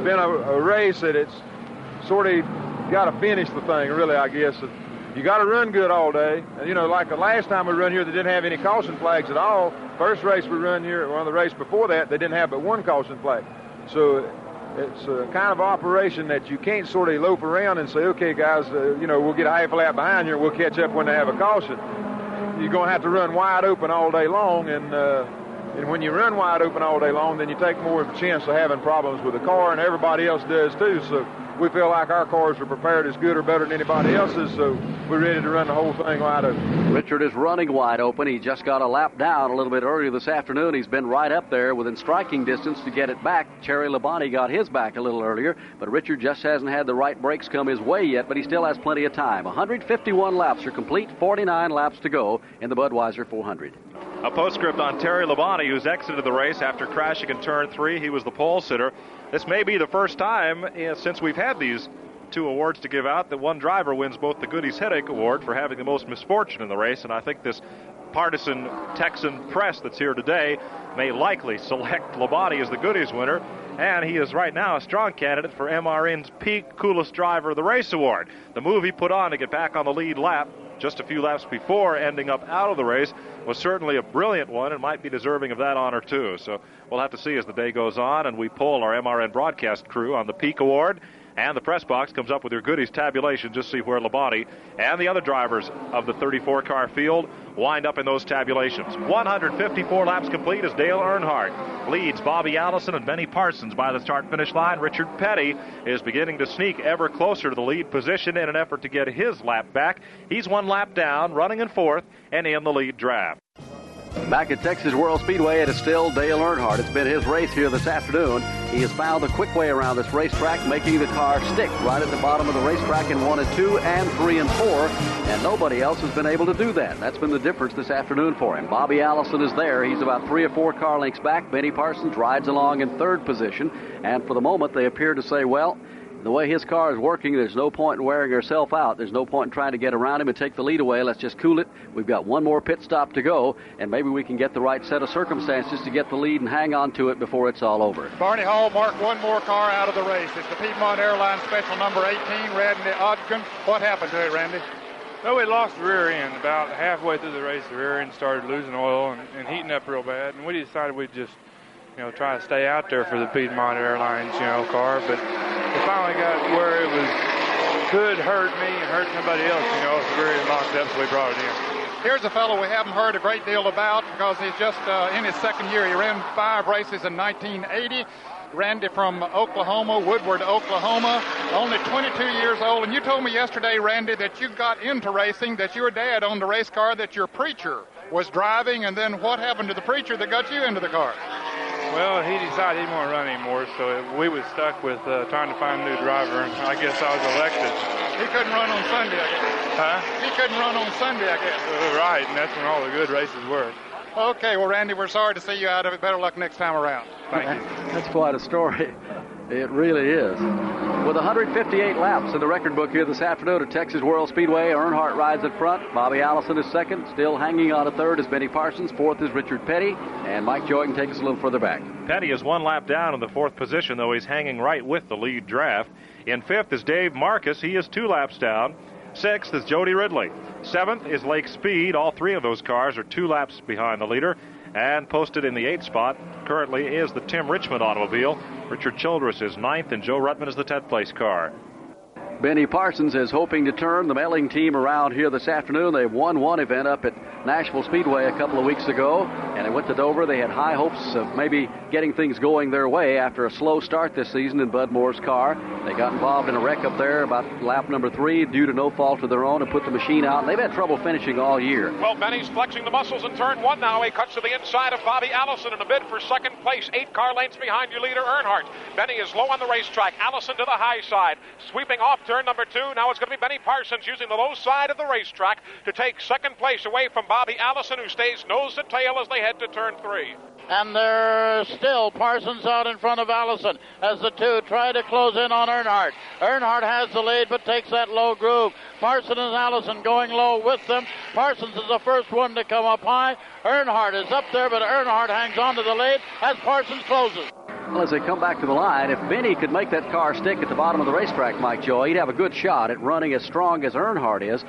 been a, a, race that it's sort of got to finish the thing. Really, I guess. You got to run good all day. And, you know, like the last time we run here, they didn't have any caution flags at all. First race we run here, one of the race before that, they didn't have but one caution flag. So it's a kind of operation that you can't sort of lope around and say, okay, guys, uh, you know, we'll get a half lap behind you and we'll catch up when they have a caution. You're going to have to run wide open all day long, and uh, and when you run wide open all day long, then you take more of a chance of having problems with the car, and everybody else does too. So we feel like our cars are prepared as good or better than anybody else's, so we're ready to run the whole thing wide open. Richard is running wide open. He just got a lap down a little bit earlier this afternoon. He's been right up there within striking distance to get it back. Terry Labonte got his back a little earlier, but Richard just hasn't had the right brakes come his way yet, but he still has plenty of time. 151 laps are complete, 49 laps to go in the Budweiser 400. A postscript on Terry Labonte, who's exited the race after crashing in turn three. He was the pole sitter. This may be the first time uh, since we've had these two awards to give out that one driver wins both the Goody's Headache Award for having the most misfortune in the race, and I think this partisan Texan press that's here today may likely select Labonte as the Goody's winner, and he is right now a strong candidate for MRN's Peak Coolest Driver of the Race Award. The move he put on to get back on the lead lap just a few laps before ending up out of the race was certainly a brilliant one and might be deserving of that honor too. So we'll have to see as the day goes on and we poll our MRN broadcast crew on the Peak Award. And the press box comes up with your Goody's tabulation. Just see where Labonte and the other drivers of the 34 car field wind up in those tabulations. 154 laps complete as Dale Earnhardt leads Bobby Allison and Benny Parsons by the start finish line. Richard Petty is beginning to sneak ever closer to the lead position in an effort to get his lap back. He's one lap down, running in fourth, and in the lead draft. Back at Texas World Speedway, it is still Dale Earnhardt. It's been his race here this afternoon. He has found a quick way around this racetrack, making the car stick right at the bottom of the racetrack in one and two and three and four, and nobody else has been able to do that. That's been the difference this afternoon for him. Bobby Allison is there. He's about three or four car lengths back. Benny Parsons rides along in third position, and for the moment, they appear to say, well, the way his car is working, there's no point in wearing herself out. There's no point in trying to get around him and take the lead away. Let's just cool it. We've got one more pit stop to go, and maybe we can get the right set of circumstances to get the lead and hang on to it before it's all over. Barney Hall marked one more car out of the race. It's the Piedmont Airlines Special Number 18, Randy Ogden. What happened to it, Randy? Well, we lost the rear end. About halfway through the race, the rear end started losing oil and, and heating up real bad, and we decided we'd just you know, try to stay out there for the Piedmont Airlines, you know, car. But we finally got where it was could hurt me and hurt somebody else, you know, so we were locked up, so we brought it in. Here's a fellow we haven't heard a great deal about because he's just uh, in his second year. He ran five races in 1980. Randy from Oklahoma, Woodward, Oklahoma, only 22 years old. And you told me yesterday, Randy, that you got into racing, that your dad owned a race car, that your preacher was driving, and then what happened to the preacher that got you into the car? Well, he decided he didn't want to run anymore, so we was stuck with uh, trying to find a new driver, and I guess I was elected. He couldn't run on Sunday, I guess. Huh? He couldn't run on Sunday, I guess. Uh, right, and that's when all the good races were. Okay, well, Randy, we're sorry to see you out of it. Better luck next time around. Thank you. That's quite a story. It really is. With 158 laps in the record book here this afternoon at Texas World Speedway, Earnhardt rides at front. Bobby Allison is second. Still hanging on a third is Benny Parsons. Fourth is Richard Petty. And Mike Joy can take us a little further back. Petty is one lap down in the fourth position, though he's hanging right with the lead draft. In fifth is Dave Marcis. He is two laps down. Sixth is Jody Ridley. Seventh is Lake Speed. All three of those cars are two laps behind the leader. And posted in the eighth spot currently is the Tim Richmond automobile. Richard Childress is ninth, and Joe Ruttman is the 10th place car. Benny Parsons is hoping to turn the Melling team around here this afternoon. They've won one event up at Nashville Speedway a couple of weeks ago, and they went to Dover. They had high hopes of maybe getting things going their way after a slow start this season in Bud Moore's car. They got involved in a wreck up there about lap number three due to no fault of their own and put the machine out. They've had trouble finishing all year. Well, Benny's flexing the muscles in turn one now. He cuts to the inside of Bobby Allison in a bid for second place, eight car lengths behind your leader, Earnhardt. Benny is low on the racetrack. Allison to the high side, sweeping off turn number two. Now it's going to be Benny Parsons using the low side of the racetrack to take second place away from Bobby Allison, who stays nose to tail as they head to turn three. And there's still Parsons out in front of Allison as the two try to close in on Earnhardt. Earnhardt has the lead but takes that low groove. Parsons and Allison going low with them. Parsons is the first one to come up high. Earnhardt is up there, but Earnhardt hangs on to the lead as Parsons closes. Well, as they come back to the line, if Benny could make that car stick at the bottom of the racetrack, Mike Joy, he'd have a good shot at running as strong as Earnhardt is.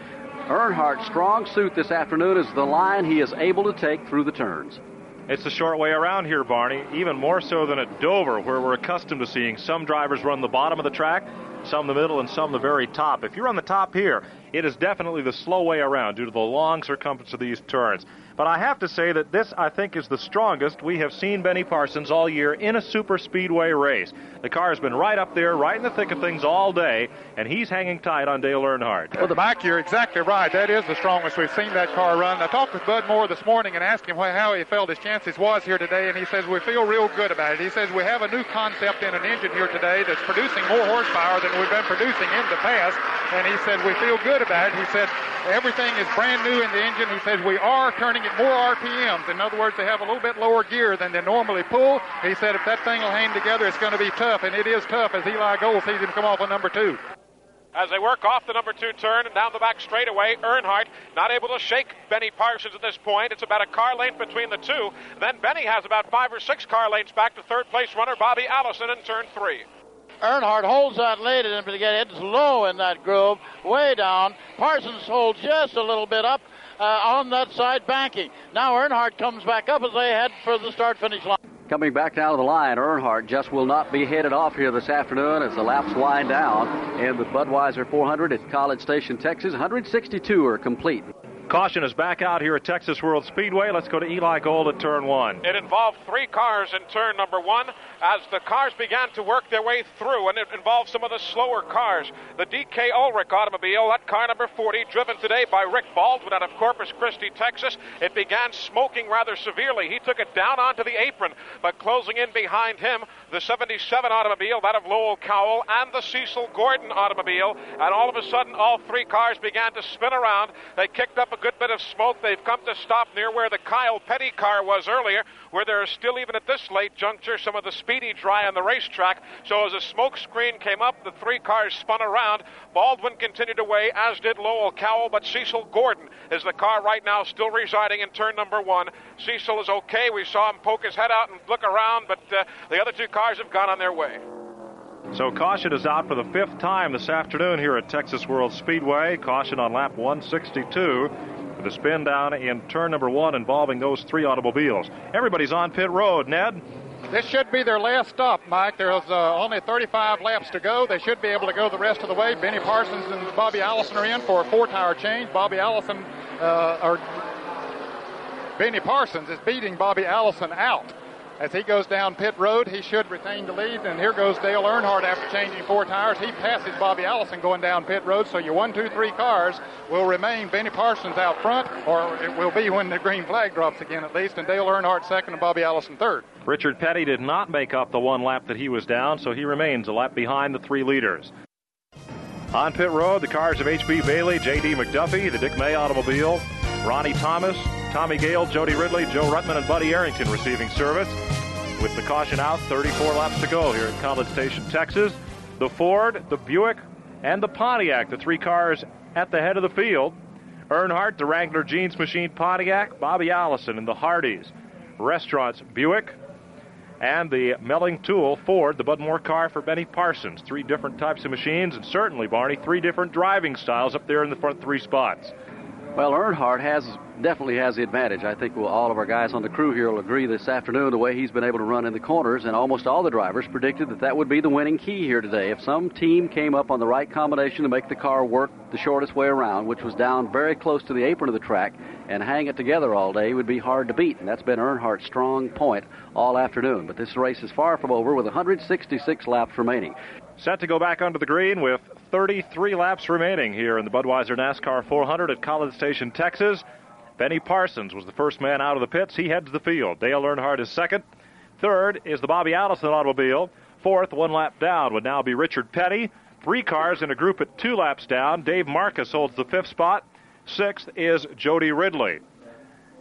Earnhardt's strong suit this afternoon is the line he is able to take through the turns. It's the short way around here, Barney, even more so than at Dover, where we're accustomed to seeing some drivers run the bottom of the track, some the middle, and some the very top. If you're on the top here, it is definitely the slow way around due to the long circumference of these turns. But I have to say that this, I think, is the strongest we have seen Benny Parsons all year in a super speedway race. The car has been right up there, right in the thick of things all day, and he's hanging tight on Dale Earnhardt. Well, the back, you're exactly right. That is the strongest we've seen that car run. I talked with Bud Moore this morning and asked him how he felt his chances was here today, and he says we feel real good about it. He says we have a new concept in an engine here today that's producing more horsepower than we've been producing in the past, and he said we feel good about it. He said everything is brand new in the engine. He says we are turning it more RPMs. In other words, they have a little bit lower gear than they normally pull. He said if that thing will hang together, it's going to be tough, and it is tough as Eli Gold sees him come off on number two. As they work off the number two turn and down the back straightaway, Earnhardt not able to shake Benny Parsons at this point. It's about a car length between the two. Then Benny has about five or six car lengths back to third place runner Bobby Allison in turn three. Earnhardt holds that lead and it's low in that groove, way down. Parsons holds just a little bit up uh, on that side banking. Now Earnhardt comes back up as they head for the start finish line. Coming back down to the line, Earnhardt just will not be headed off here this afternoon as the laps wind down in the Budweiser 400 at College Station, Texas. 162 are complete. Caution is back out here at Texas World Speedway. Let's go to Eli Gold at turn one. It involved three cars in turn number one as the cars began to work their way through, and it involved some of the slower cars. The DK Ulrich automobile, that car number 40, driven today by Rick Baldwin out of Corpus Christi, Texas, it began smoking rather severely. He took it down onto the apron, but closing in behind him, the 77 automobile, that of Lowell Cowell, and the Cecil Gordon automobile, and all of a sudden, all three cars began to spin around. They kicked up a good bit of smoke. They've come to stop near where the Kyle Petty car was earlier, where there is still, even at this late juncture, some of the speedy dry on the racetrack. So as a smoke screen came up, the three cars spun around. Baldwin continued away, as did Lowell Cowell, but Cecil Gordon is the car right now still residing in turn number one. Cecil is okay. We saw him poke his head out and look around, but uh, the other two cars have gone on their way. So caution is out for the fifth time this afternoon here at Texas World Speedway. Caution on lap 162 with a spin down in turn number one involving those three automobiles. Everybody's on pit road. Ned? This should be their last stop, Mike. There's uh, only 35 laps to go. They should be able to go the rest of the way. Benny Parsons and Bobby Allison are in for a four-tire change. Bobby Allison, uh, or Benny Parsons is beating Bobby Allison out. As he goes down pit road, he should retain the lead. And here goes Dale Earnhardt after changing four tires. He passes Bobby Allison going down pit road. So your one, two, three cars will remain Benny Parsons out front, or it will be when the green flag drops again at least. And Dale Earnhardt second and Bobby Allison third. Richard Petty did not make up the one lap that he was down, so he remains a lap behind the three leaders. On pit road, the cars of H.B. Bailey, J.D. McDuffie, the Dick May automobile, Ronnie Thomas, Tommy Gale, Jody Ridley, Joe Ruttman, and Buddy Arrington receiving service. With the caution out, 34 laps to go here at College Station, Texas. The Ford, the Buick, and the Pontiac, the three cars at the head of the field. Earnhardt, the Wrangler Jeans Machine Pontiac, Bobby Allison in the Hardee's Restaurants Buick, and the Melling Tool Ford, the Bud Moore car for Benny Parsons. Three different types of machines, and certainly, Barney, three different driving styles up there in the front three spots. Well, Earnhardt has definitely has the advantage. I think all of our guys on the crew here will agree this afternoon the way he's been able to run in the corners, and almost all the drivers predicted that that would be the winning key here today. If some team came up on the right combination to make the car work the shortest way around, which was down very close to the apron of the track, and hang it together all day, would be hard to beat, and that's been Earnhardt's strong point all afternoon. But this race is far from over with 166 laps remaining. Set to go back under the green with 33 laps remaining here in the Budweiser NASCAR 400 at College Station, Texas. Benny Parsons was the first man out of the pits. He heads the field. Dale Earnhardt is second. Third is the Bobby Allison automobile. Fourth, one lap down, would now be Richard Petty. Three cars in a group at two laps down. Dave Marcis holds the fifth spot. Sixth is Jody Ridley.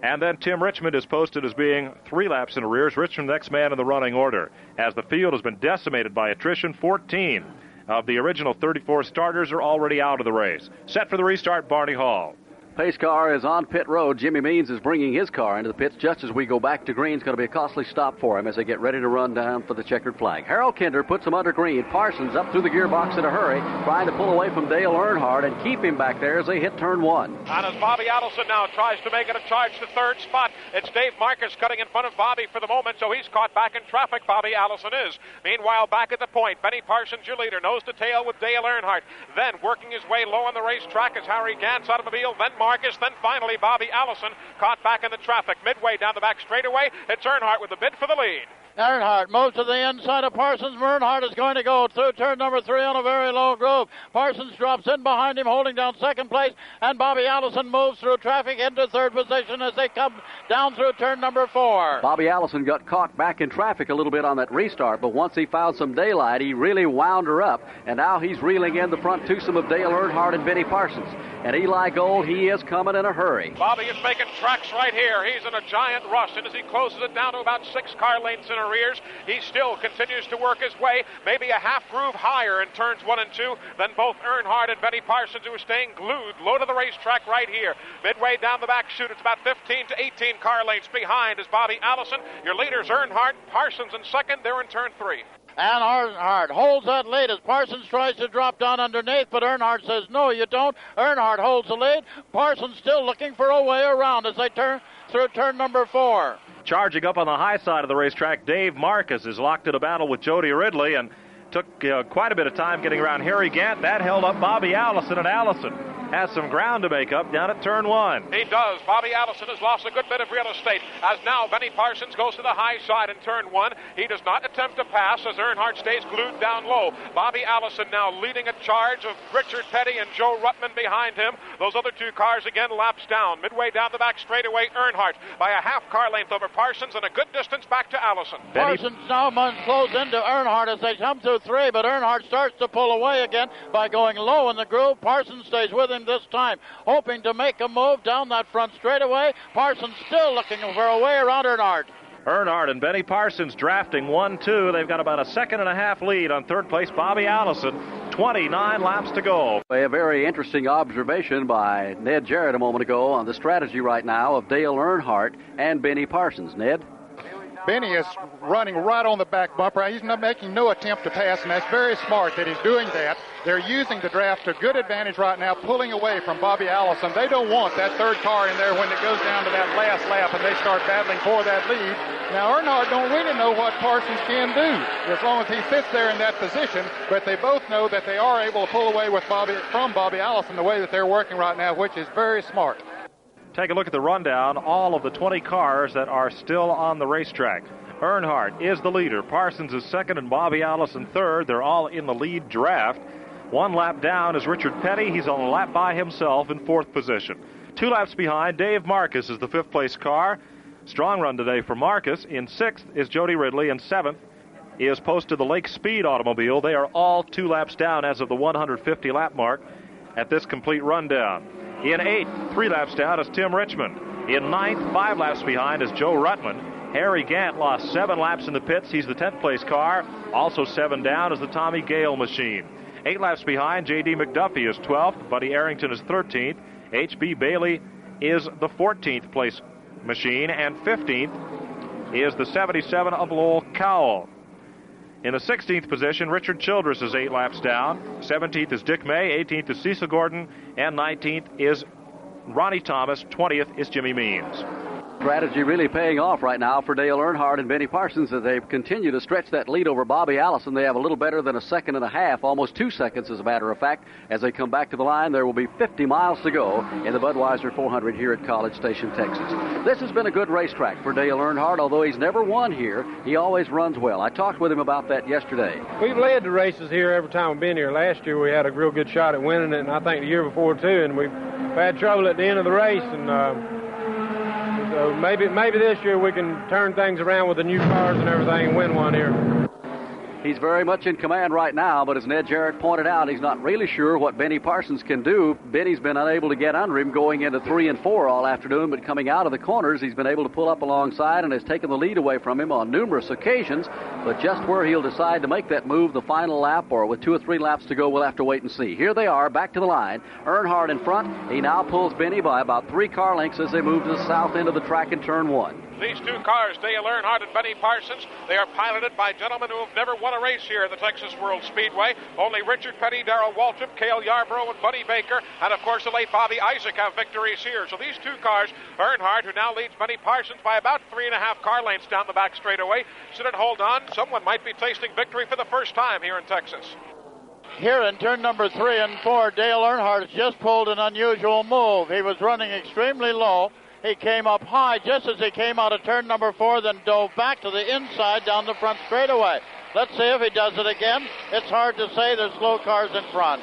And then Tim Richmond is posted as being three laps in arrears. Richmond, next man in the running order. As the field has been decimated by attrition, 14 of the original 34 starters are already out of the race. Set for the restart, Barney Hall. Pace car is on pit road. Jimmy Means is bringing his car into the pits just as we go back to green. It's going to be a costly stop for him as they get ready to run down for the checkered flag. Harold Kinder puts him under green. Parsons up through the gearbox in a hurry, trying to pull away from Dale Earnhardt and keep him back there as they hit turn one. And as Bobby Allison now tries to make it a charge to third spot, it's Dave Marcis cutting in front of Bobby for the moment, so he's caught back in traffic. Bobby Allison is. Meanwhile, back at the point, Benny Parsons, your leader, nose to tail with Dale Earnhardt. Then working his way low on the racetrack is Harry Gant's automobile, then Marcis, then finally Bobby Allison caught back in the traffic midway down the back straightaway. It's Earnhardt with the bid for the lead. Earnhardt moves to the inside of Parsons. Earnhardt is going to go through turn number three on a very low groove. Parsons drops in behind him, holding down second place, and Bobby Allison moves through traffic into third position as they come down through turn number four. Bobby Allison got caught back in traffic a little bit on that restart, but once he found some daylight, he really wound her up, and now he's reeling in the front twosome of Dale Earnhardt and Benny Parsons. And Eli Gold, he is coming in a hurry. Bobby is making tracks right here. He's in a giant rush, and as he closes it down to about six car lengths in arrears, he still continues to work his way, maybe a half groove higher in turns one and two than both Earnhardt and Benny Parsons, who are staying glued low to the racetrack right here. Midway down the back chute, it's about 15 to 18 car lengths behind is Bobby Allison. Your leaders Earnhardt, Parsons in second. They're in turn three. And Earnhardt holds that lead as Parsons tries to drop down underneath, but Earnhardt says, No, you don't. Earnhardt holds the lead. Parsons still looking for a way around as they turn through turn number four. Charging up on the high side of the racetrack, Dave Marcis is locked in a battle with Jody Ridley and took uh, quite a bit of time getting around Harry Gant. That held up Bobby Allison, and Allison has some ground to make up down at turn one. He does. Bobby Allison has lost a good bit of real estate as now Benny Parsons goes to the high side in turn one. He does not attempt to pass as Earnhardt stays glued down low. Bobby Allison now leading a charge of Richard Petty and Joe Ruttman behind him. Those other two cars again laps down. Midway down the back straightaway, Earnhardt by a half car length over Parsons and a good distance back to Allison. Benny... Parsons now close into Earnhardt as they come through three, but Earnhardt starts to pull away again by going low in the groove. Parsons stays with him this time, hoping to make a move down that front straightaway. Parsons still looking for a way around Earnhardt. Earnhardt and Benny Parsons drafting 1 2. They've got about a second and a half lead on third place, Bobby Allison. 29 laps to go. A very interesting observation by Ned Jarrett a moment ago on the strategy right now of Dale Earnhardt and Benny Parsons. Ned? Benny is running right on the back bumper. He's not making no attempt to pass, and that's very smart that he's doing that. They're using the draft to good advantage right now, pulling away from Bobby Allison. They don't want that third car in there when it goes down to that last lap and they start battling for that lead. Now, Earnhardt don't really know what Parsons can do as long as he sits there in that position, but they both know that they are able to pull away with Bobby from Bobby Allison the way that they're working right now, which is very smart. Take a look at the rundown. All of the 20 cars that are still on the racetrack. Earnhardt is the leader. Parsons is second, and Bobby Allison third. They're all in the lead draft. One lap down is Richard Petty. He's on a lap by himself in fourth position. Two laps behind, Dave Marcis is the fifth place car. Strong run today for Marcis. In sixth is Jody Ridley. In seventh is posted the Lake Speed automobile. They are all two laps down as of the 150 lap mark at this complete rundown. In eighth, three laps down, is Tim Richmond. In ninth, five laps behind, is Joe Ruttman. Harry Gant lost seven laps in the pits. He's the 10th place car. Also seven down is the Tommy Gale machine. Eight laps behind, J.D. McDuffie is 12th. Buddy Arrington is 13th. H.B. Bailey is the 14th place machine. And 15th is the 77 of Lowell Cowell. In the 16th position, Richard Childress is eight laps down. 17th is Dick May. 18th is Cecil Gordon. And 19th is Ronnie Thomas. 20th is Jimmy Means. Strategy really paying off right now for Dale Earnhardt and Benny Parsons as they continue to stretch that lead over Bobby Allison. They have a little better than a second and a half, almost two seconds as a matter of fact. As they come back to the line, there will be 50 miles to go in the Budweiser 400 here at College Station, Texas. This has been a good racetrack for Dale Earnhardt, although he's never won here. He always runs well. I talked with him about that yesterday. We've led the races here every time we've been here. Last year we had a real good shot at winning it, and I think the year before too. And we've had trouble at the end of the race, and. Uh, so maybe maybe this year we can turn things around with the new cars and everything and win one here. He's very much in command right now, but as Ned Jarrett pointed out, he's not really sure what Benny Parsons can do. Benny's been unable to get under him going into three and four all afternoon, but coming out of the corners, he's been able to pull up alongside and has taken the lead away from him on numerous occasions. But just where he'll decide to make that move the final lap or with two or three laps to go, we'll have to wait and see. Here they are, back to the line. Earnhardt in front. He now pulls Benny by about three car lengths as they move to the south end of the track in turn one. These two cars, Dale Earnhardt and Benny Parsons, they are piloted by gentlemen who have never won a race here at the Texas World Speedway. Only Richard Petty, Darrell Waltrip, Cale Yarborough, and Buddy Baker, and of course the late Bobby Isaac have victories here. So these two cars, Earnhardt, who now leads Benny Parsons by about three and a half car lengths down the back straightaway, should it hold on, someone might be tasting victory for the first time here in Texas. Here in turn number three and four, Dale Earnhardt has just pulled an unusual move. He was running extremely low. He came up high just as he came out of turn number four, then dove back to the inside down the front straightaway. Let's see if he does it again. It's hard to say. There's slow cars in front.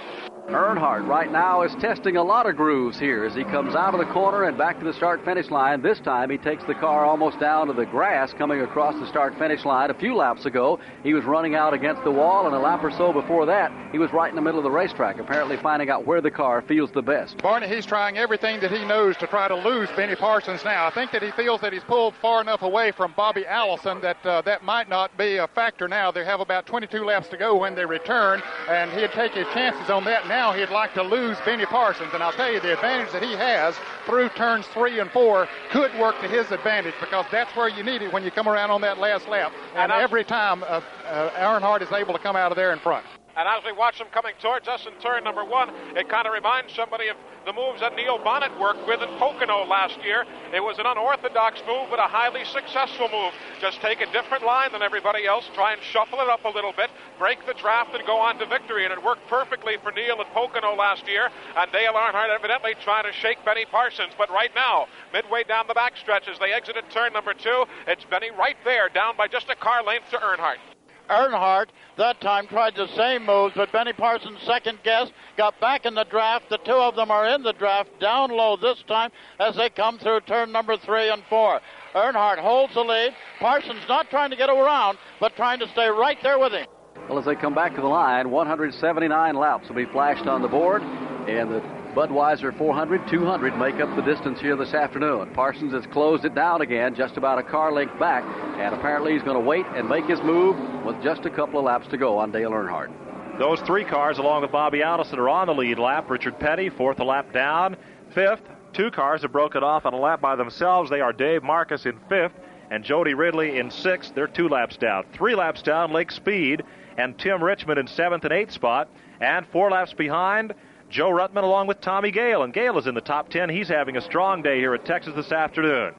Earnhardt right now is testing a lot of grooves here as he comes out of the corner and back to the start finish line. This time he takes the car almost down to the grass coming across the start finish line. A few laps ago, he was running out against the wall, and a lap or so before that, he was right in the middle of the racetrack, apparently finding out where the car feels the best. Barney, he's trying everything that he knows to try to lose Benny Parsons now. I think that he feels that he's pulled far enough away from Bobby Allison that uh, that might not be a factor now. They have about 22 laps to go when they return, and he'd take his chances on that now. Now he'd like to lose Benny Parsons. And I'll tell you, the advantage that he has through turns three and four could work to his advantage because that's where you need it when you come around on that last lap. And, and every time uh, uh, Earnhardt is able to come out of there in front. And as we watch them coming towards us in turn number one, it kind of reminds somebody of the moves that Neil Bonnett worked with in Pocono last year. It was an unorthodox move, but a highly successful move. Just take a different line than everybody else, try and shuffle it up a little bit, break the draft, and go on to victory. And it worked perfectly for Neil at Pocono last year. And Dale Earnhardt evidently trying to shake Benny Parsons. But right now, midway down the backstretch as they exited turn number two, it's Benny right there, down by just a car length to Earnhardt. Earnhardt that time tried the same moves, but Benny Parsons second guess, got back in the draft. The two of them are in the draft, down low this time as they come through turn number three and four. Earnhardt holds the lead. Parsons not trying to get around, but trying to stay right there with him. Well, as they come back to the line, 179 laps will be flashed on the board, and the Budweiser 400, 200 make up the distance here this afternoon. Parsons has closed it down again, just about a car length back, and apparently he's going to wait and make his move with just a couple of laps to go on Dale Earnhardt. Those three cars, along with Bobby Allison, are on the lead lap. Richard Petty, fourth lap down. Fifth, two cars have broken off on a lap by themselves. They are Dave Marcis in fifth and Jody Ridley in sixth. They're two laps down. Three laps down, Lake Speed and Tim Richmond in seventh and eighth spot. And four laps behind, Joe Ruttman along with Tommy Gale. And Gale is in the top 10. He's having a strong day here at Texas this afternoon.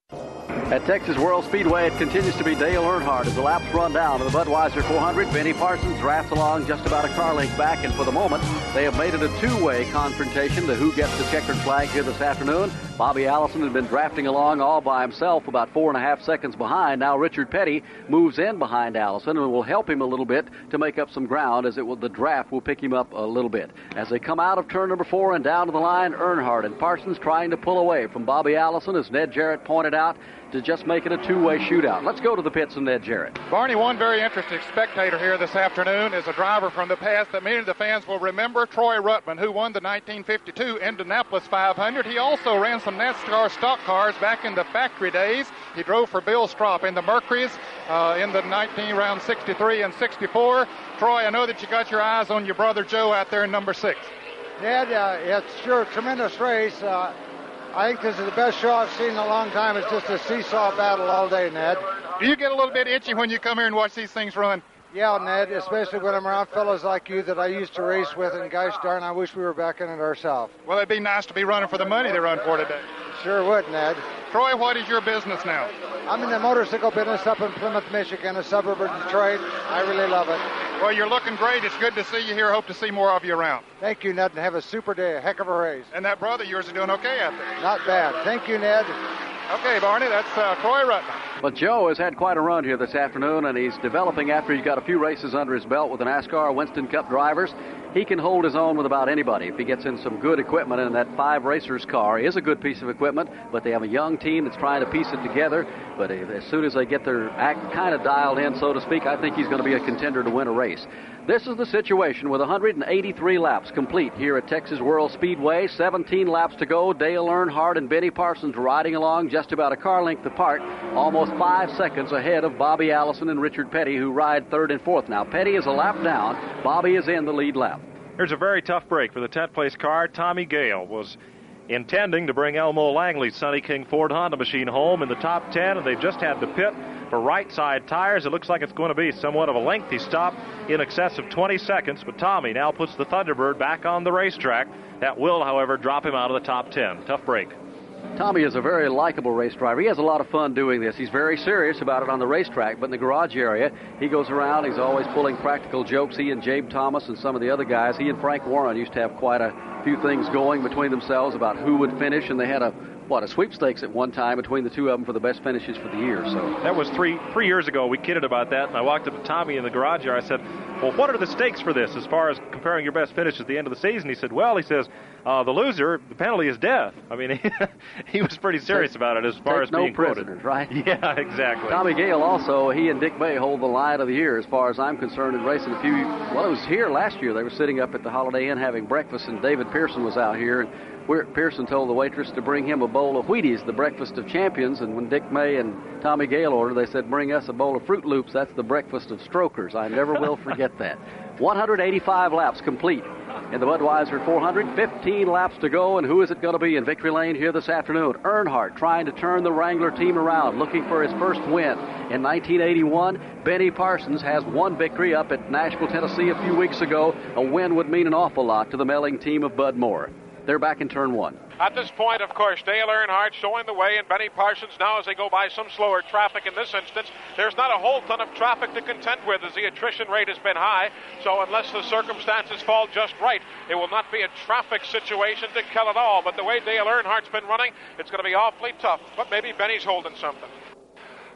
At Texas World Speedway, it continues to be Dale Earnhardt as the laps run down to the Budweiser 400. Benny Parsons drafts along just about a car length back, and for the moment, they have made it a two-way confrontation The who gets the checkered flag here this afternoon. Bobby Allison had been drafting along all by himself, about four and a half seconds behind. Now Richard Petty moves in behind Allison and will help him a little bit to make up some ground as it will, the draft will pick him up a little bit. As they come out of turn number four and down to the line, Earnhardt and Parsons trying to pull away from Bobby Allison, as Ned Jarrett pointed out to just make it a two-way shootout. Let's go to the pits and Ned Jarrett. Barney, one very interesting spectator here this afternoon is a driver from the past that many of the fans will remember, Troy Ruttman, who won the 1952 Indianapolis 500. He also ran some NASCAR stock cars back in the factory days. He drove for Bill Stroppe in the Mercury's uh, in the 19 round 63 and 64. Troy, I know that you got your eyes on your brother Joe out there in number six. Yeah, yeah it's sure a tremendous race. Uh, I think this is the best show I've seen in a long time. It's just a seesaw battle all day, Ned. Do you get a little bit itchy when you come here and watch these things run? Yeah, Ned, especially when I'm around fellows like you that I used to race with, and gosh darn, I wish we were back in it ourselves. Well, it'd be nice to be running for the money they run for today. Sure would, Ned. Troy, what is your business now? I'm in the motorcycle business up in Plymouth, Michigan, a suburb of Detroit. I really love it. Well, you're looking great. It's good to see you here. Hope to see more of you around. Thank you, Ned, and have a super day. A heck of a race. And that brother of yours is doing okay out there. Not bad. Thank you, Ned. Okay, Barney, that's uh, Troy Ruttman. But Joe has had quite a run here this afternoon, and he's developing after he's got a few races under his belt with the NASCAR Winston Cup drivers. He can hold his own with about anybody if he gets in some good equipment. And that five racers car is a good piece of equipment, but they have a young team that's trying to piece it together. But as soon as they get their act kind of dialed in, so to speak, I think he's going to be a contender to win a race. This is the situation with 183 laps complete here at Texas World Speedway. 17 laps to go. Dale Earnhardt and Benny Parsons riding along just about a car length apart, almost five seconds ahead of Bobby Allison and Richard Petty, who ride third and fourth. Now, Petty is a lap down. Bobby is in the lead lap. Here's a very tough break for the 10th place car. Tommy Gale was intending to bring Elmo Langley's Sunny King Ford Honda machine home in the top 10, and they just had to pit for right side tires. It looks like it's going to be somewhat of a lengthy stop in excess of 20 seconds, but Tommy now puts the Thunderbird back on the racetrack. That will, however, drop him out of the top 10. Tough break. Tommy is a very likable race driver. He has a lot of fun doing this. He's very serious about it on the racetrack, but in the garage area, he goes around. He's always pulling practical jokes. He and Jabe Thomas and some of the other guys, he and Frank Warren used to have quite a few things going between themselves about who would finish, and they had a what a sweepstakes at one time between the two of them for the best finishes for the year. So that was three three years ago. We kidded about that, and I walked up to Tommy in the garage here. I said, "Well, what are the stakes for this as far as comparing your best finish at the end of the season?" He said, "Well, he says uh, the loser, the penalty is death." I mean, he, <laughs> he was pretty serious about it as far as no being prisoners, quoted. right? <laughs> Yeah, exactly. Tommy Gale also, he and Dick May hold the line of the year as far as I'm concerned in racing. A few, well, it was here last year. They were sitting up at the Holiday Inn having breakfast, and David Pearson was out here. And Pearson told the waitress to bring him a bowl of Wheaties, the breakfast of champions. And when Dick May and Tommy Gale ordered, they said, bring us a bowl of Froot Loops. That's the breakfast of strokers. I never will forget that. <laughs> 185 laps complete in the Budweiser 400. 15 laps to go, and who is it going to be in victory lane here this afternoon? Earnhardt trying to turn the Wrangler team around, looking for his first win. In 1981, Benny Parsons has one victory up at Nashville, Tennessee a few weeks ago. A win would mean an awful lot to the Melling team of Bud Moore. They're back in turn one. At this point, of course, Dale Earnhardt showing the way, and Benny Parsons now as they go by some slower traffic in this instance. There's not a whole ton of traffic to contend with as the attrition rate has been high. So unless the circumstances fall just right, it will not be a traffic situation to kill it all. But the way Dale Earnhardt's been running, it's going to be awfully tough. But maybe Benny's holding something.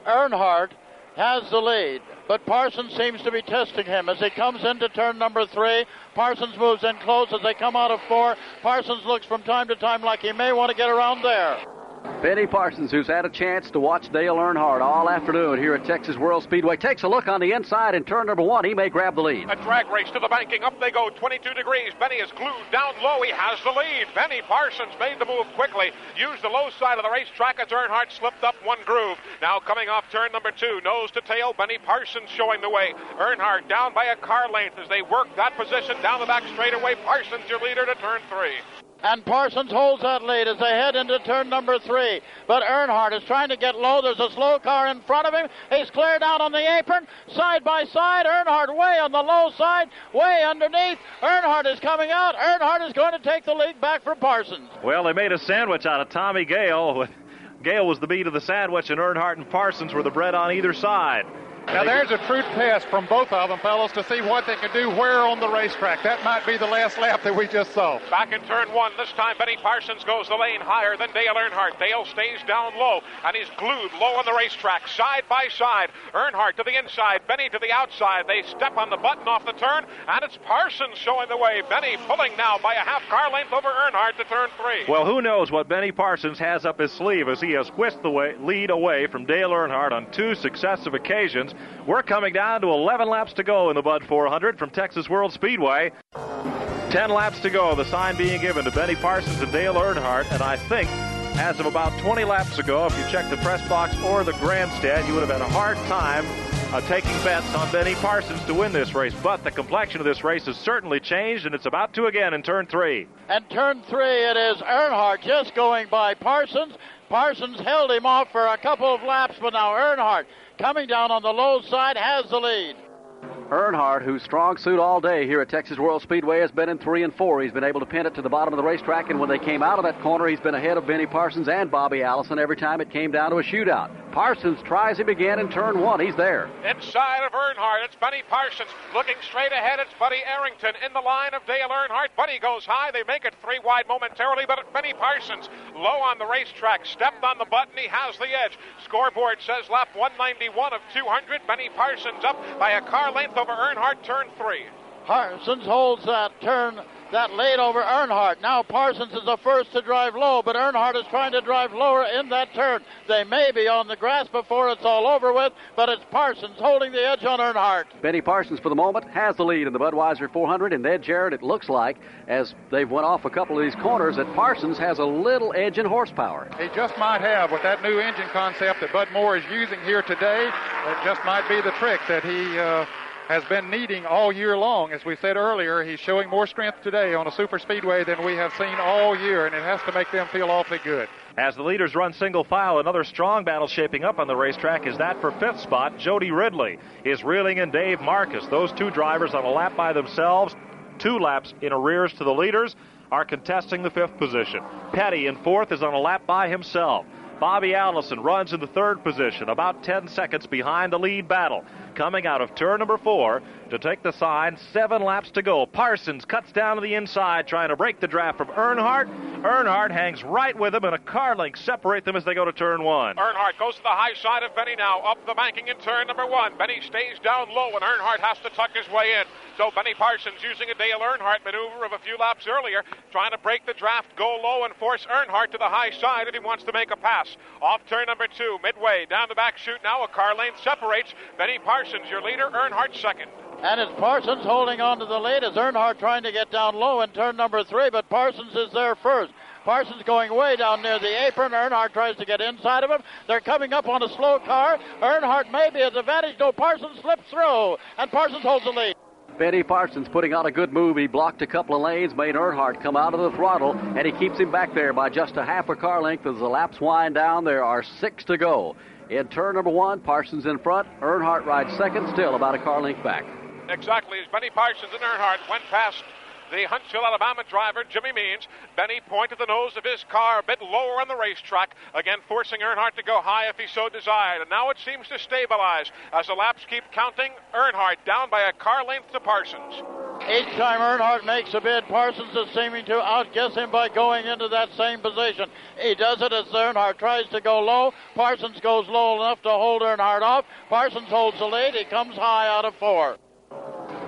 Earnhardt has the lead, but Parsons seems to be testing him as he comes into turn number three. Parsons moves in close as they come out of four. Parsons looks from time to time like he may want to get around there. Benny Parsons, who's had a chance to watch Dale Earnhardt all afternoon here at Texas World Speedway, takes a look on the inside in turn number one. He may grab the lead. A drag race to the banking. Up they go, 22 degrees. Benny is glued down low. He has the lead. Benny Parsons made the move quickly. Used the low side of the racetrack as Earnhardt slipped up one groove. Now coming off turn number two, nose to tail. Benny Parsons showing the way. Earnhardt down by a car length as they work that position down the back straightaway. Parsons your leader to turn three and Parsons holds that lead as they head into turn number three. But Earnhardt is trying to get low. There's a slow car in front of him. He's cleared out on the apron, side by side. Earnhardt way on the low side, way underneath. Earnhardt is coming out. Earnhardt is going to take the lead back from Parsons. Well, they made a sandwich out of Tommy Gale. <laughs> Gale was the meat of the sandwich, and Earnhardt and Parsons were the bread on either side. Now there's a true test from both of them, fellows, to see what they can do where on the racetrack. That might be the last lap that we just saw. Back in turn one, this time Benny Parsons goes the lane higher than Dale Earnhardt. Dale stays down low, and he's glued low on the racetrack, side by side. Earnhardt to the inside, Benny to the outside. They step on the button off the turn, and it's Parsons showing the way. Benny pulling now by a half car length over Earnhardt to turn three. Well, who knows what Benny Parsons has up his sleeve as he has whisked the way, lead away from Dale Earnhardt on two successive occasions. We're coming down to 11 laps to go in the Bud 400 from Texas World Speedway. 10 laps to go, the sign being given to Benny Parsons and Dale Earnhardt, and I think as of about 20 laps ago, if you checked the press box or the grandstand, you would have had a hard time uh, taking bets on Benny Parsons to win this race. But the complexion of this race has certainly changed, and it's about to again in turn three. And turn three, it is Earnhardt just going by Parsons. Parsons held him off for a couple of laps, but now Earnhardt coming down on the low side has the lead. Earnhardt, whose strong suit all day here at Texas World Speedway, has been in three and four. He's been able to pin it to the bottom of the racetrack, and when they came out of that corner, he's been ahead of Benny Parsons and Bobby Allison every time it came down to a shootout. Parsons tries him again in turn one. He's there. Inside of Earnhardt, it's Benny Parsons. Looking straight ahead, it's Buddy Arrington in the line of Dale Earnhardt. Buddy goes high. They make it three wide momentarily, but Benny Parsons low on the racetrack. Stepped on the button. He has the edge. Scoreboard says lap 191 of 200. Benny Parsons up by a car length over Earnhardt, turn three. Parsons holds that turn that laid over Earnhardt. Now Parsons is the first to drive low, but Earnhardt is trying to drive lower in that turn. They may be on the grass before it's all over with, but it's Parsons holding the edge on Earnhardt. Benny Parsons, for the moment, has the lead in the Budweiser 400, and then Jarrett, it looks like, as they've went off a couple of these corners, that Parsons has a little edge in horsepower. He just might have with that new engine concept that Bud Moore is using here today. It just might be the trick that he. Uh, has been needing all year long. As we said earlier, he's showing more strength today on a super speedway than we have seen all year, and it has to make them feel awfully good. As the leaders run single file, another strong battle shaping up on the racetrack is that for fifth spot. Jody Ridley is reeling in Dave Marcis. Those two drivers on a lap by themselves, two laps in arrears to the leaders, are contesting the fifth position. Petty in fourth is on a lap by himself. Bobby Allison runs in the third position, about 10 seconds behind the lead battle coming out of turn number four to take the sign. Seven laps to go. Parsons cuts down to the inside, trying to break the draft from Earnhardt. Earnhardt hangs right with him, and a car link separate them as they go to turn one. Earnhardt goes to the high side of Benny now, up the banking in turn number one. Benny stays down low, and Earnhardt has to tuck his way in. So Benny Parsons using a Dale Earnhardt maneuver of a few laps earlier, trying to break the draft, go low, and force Earnhardt to the high side if he wants to make a pass. Off turn number two, midway down the back chute now, a car lane separates. Benny Parsons, your leader, Earnhardt second. And it's Parsons holding on to the lead as Earnhardt trying to get down low in turn number three, but Parsons is there first. Parsons going way down near the apron. Earnhardt tries to get inside of him. They're coming up on a slow car. Earnhardt may be at advantage. No, Parsons slips through, and Parsons holds the lead. Benny Parsons putting on a good move. He blocked a couple of lanes, made Earnhardt come out of the throttle, and he keeps him back there by just a half a car length as the laps wind down. There are six to go. In turn number one, Parsons in front. Earnhardt rides second, still about a car length back. Exactly, as Benny Parsons and Earnhardt went past the Huntsville, Alabama driver, Jimmy Means. Benny pointed the nose of his car a bit lower on the racetrack, again forcing Earnhardt to go high if he so desired. And now it seems to stabilize as the laps keep counting. Earnhardt down by a car length to Parsons. Each time Earnhardt makes a bid, Parsons is seeming to outguess him by going into that same position. He does it as Earnhardt tries to go low. Parsons goes low enough to hold Earnhardt off. Parsons holds the lead. He comes high out of four.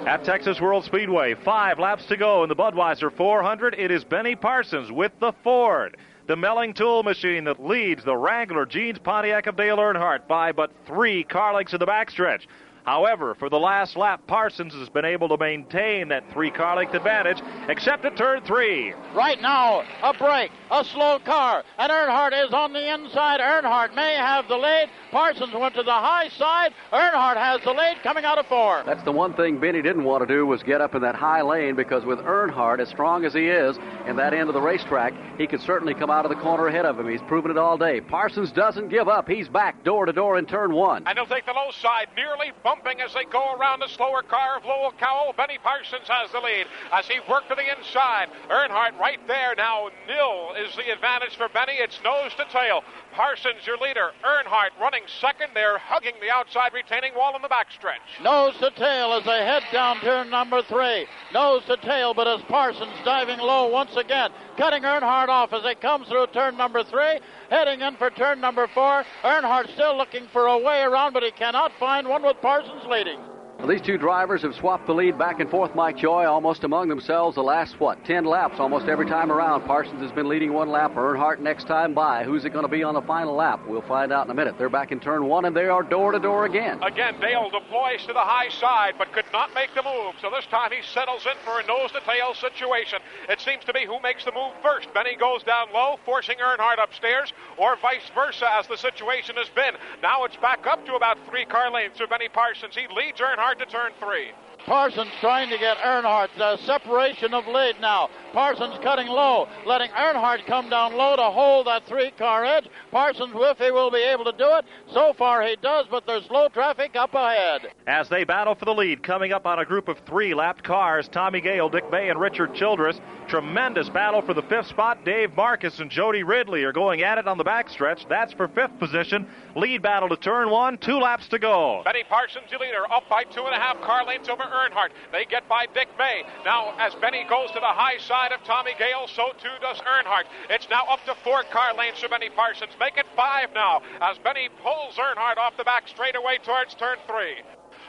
At Texas World Speedway, five laps to go in the Budweiser 400. It is Benny Parsons with the Ford, the Melling tool machine that leads the Wrangler Jeans Pontiac of Dale Earnhardt by but three car lengths in the backstretch. However, for the last lap, Parsons has been able to maintain that three car length advantage, except at turn three. Right now, a break, a slow car, and Earnhardt is on the inside. Earnhardt may have the lead. Parsons went to the high side. Earnhardt has the lead coming out of four. That's the one thing Benny didn't want to do was get up in that high lane because with Earnhardt, as strong as he is, in that end of the racetrack, he could certainly come out of the corner ahead of him. He's proven it all day. Parsons doesn't give up. He's back door to door in turn one. And he'll take the low side, nearly bump as they go around the slower car of Lowell Cowell. Benny Parsons has the lead as he worked to the inside. Earnhardt right there now. Nil is the advantage for Benny. It's nose to tail. Parsons, your leader. Earnhardt running second. They're hugging the outside retaining wall in the backstretch. Nose to tail as they head down turn number three. Nose to tail, but as Parsons diving low once again, cutting Earnhardt off as they come through turn number three, heading in for turn number four. Earnhardt still looking for a way around, but he cannot find one with Parsons leading. Well, these two drivers have swapped the lead back and forth, Mike Joy, almost among themselves the last, what, 10 laps almost every time around. Parsons has been leading one lap. Earnhardt next time by. Who's it going to be on the final lap? We'll find out in a minute. They're back in turn one, and they are door to door again. Again, Dale deploys to the high side, but could not make the move. So this time he settles in for a nose to tail situation. It seems to be who makes the move first. Benny goes down low, forcing Earnhardt upstairs, or vice versa, as the situation has been. Now it's back up to about three car lengths for Benny Parsons. He leads Earnhardt to turn three. Parsons trying to get Earnhardt uh, separation of lead now. Parsons cutting low, letting Earnhardt come down low to hold that three car edge. Parsons, if he will be able to do it, so far he does, but there's low traffic up ahead. As they battle for the lead, coming up on a group of three lapped cars, Tommy Gale, Dick May, and Richard Childress. Tremendous battle for the fifth spot. Dave Marcis and Jody Ridley are going at it on the backstretch. That's for fifth position. Lead battle to turn one, two laps to go. Benny Parsons, your leader, up by two and a half car lengths over Earnhardt. They get by Dick May. Now, as Benny goes to the high side of Tommy Gale, so too does Earnhardt. It's now up to four car lengths for Benny Parsons. Make it five now as Benny pulls Earnhardt off the back straightaway towards turn three.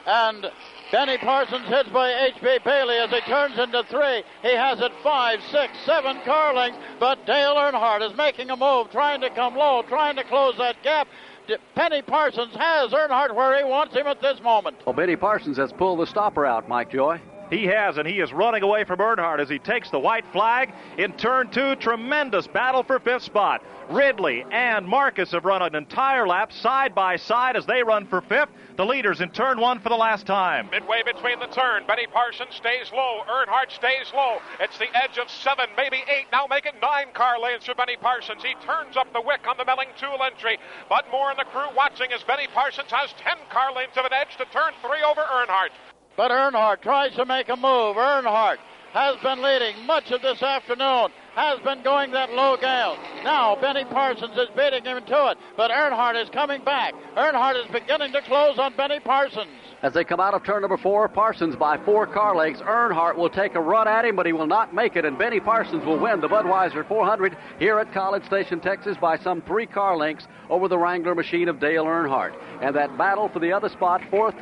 And Benny Parsons hits by H.B. Bailey as he turns into three. He has it five, six, seven car lengths, but Dale Earnhardt is making a move, trying to come low, trying to close that gap. Benny Parsons has Earnhardt where he wants him at this moment. Well, Benny Parsons has pulled the stopper out, Mike Joy. He has, and he is running away from Earnhardt as he takes the white flag in turn two. Tremendous battle for fifth spot. Ridley and Marcis have run an entire lap side by side as they run for fifth. The leaders in turn one for the last time. Midway between the turn, Benny Parsons stays low. Earnhardt stays low. It's the edge of seven, maybe eight. Now making nine car lanes for Benny Parsons. He turns up the wick on the Melling Tool entry. Bud Moore and the crew watching as Benny Parsons has ten car lanes of an edge to turn three over Earnhardt. But Earnhardt tries to make a move. Earnhardt has been leading much of this afternoon, has been going that low gale. Now Benny Parsons is beating him to it, but Earnhardt is coming back. Earnhardt is beginning to close on Benny Parsons. As they come out of turn number four, Parsons by four car lengths. Earnhardt will take a run at him, but he will not make it, and Benny Parsons will win the Budweiser 400 here at College Station, Texas, by some three car lengths over the Wrangler machine of Dale Earnhardt. And that battle for the other spot, fourth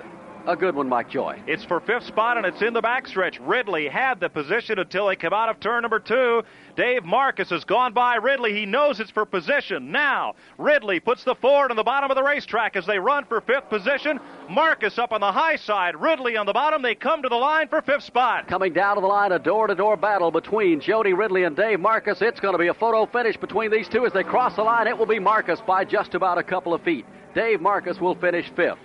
a good one, Mike Joy. It's for fifth spot, and it's in the backstretch. Ridley had the position until they come out of turn number two. Dave Marcis has gone by Ridley. He knows it's for position. Now, Ridley puts the Ford on the bottom of the racetrack as they run for fifth position. Marcis up on the high side, Ridley on the bottom. They come to the line for fifth spot. Coming down to the line, a door to door battle between Jody Ridley and Dave Marcis. It's going to be a photo finish between these two as they cross the line. It will be Marcis by just about a couple of feet. Dave Marcis will finish fifth.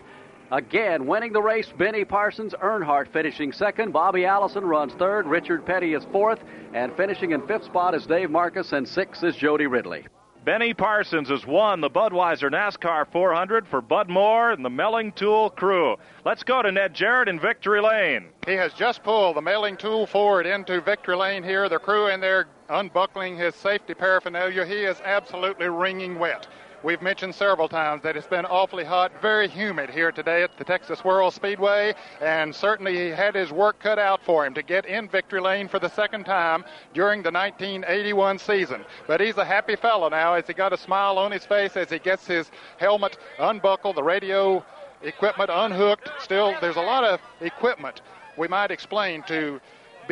Again, winning the race, Benny Parsons, Earnhardt finishing second, Bobby Allison runs third, Richard Petty is fourth, and finishing in fifth spot is Dave Marcis, and sixth is Jody Ridley. Benny Parsons has won the Budweiser NASCAR 400 for Bud Moore and the Melling Tool crew. Let's go to Ned Jarrett in Victory Lane. He has just pulled the Melling Tool forward into Victory Lane here. The crew in there unbuckling his safety paraphernalia. He is absolutely wringing wet. We've mentioned several times that it's been awfully hot, very humid here today at the Texas World Speedway, and certainly he had his work cut out for him to get in victory lane for the second time during the 1981 season. But he's a happy fellow now as he got a smile on his face as he gets his helmet unbuckled, the radio equipment unhooked. Still, there's a lot of equipment we might explain to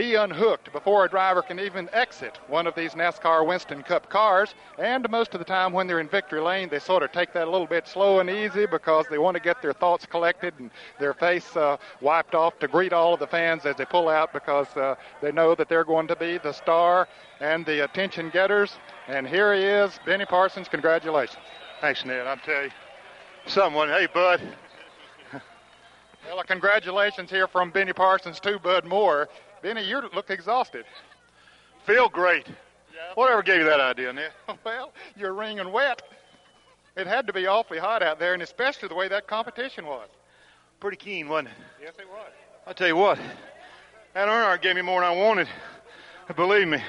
be unhooked before a driver can even exit one of these NASCAR Winston Cup cars. And most of the time, when they're in victory lane, they sort of take that a little bit slow and easy because they want to get their thoughts collected and their face uh, wiped off to greet all of the fans as they pull out because uh, they know that they're going to be the star and the attention getters. And here he is, Benny Parsons. Congratulations. Thanks, Ned. I'll tell you, someone, hey, bud. well, congratulations here from Benny Parsons to Bud Moore. Benny, you look exhausted. Feel great. Yeah. Whatever gave you that idea, Ned? <laughs> Well, you're wringing wet. It had to be awfully hot out there, and especially the way that competition was. pretty keen, wasn't it? Yes, it was. I'll tell you what, that Earnhardt gave me more than I wanted. Believe me.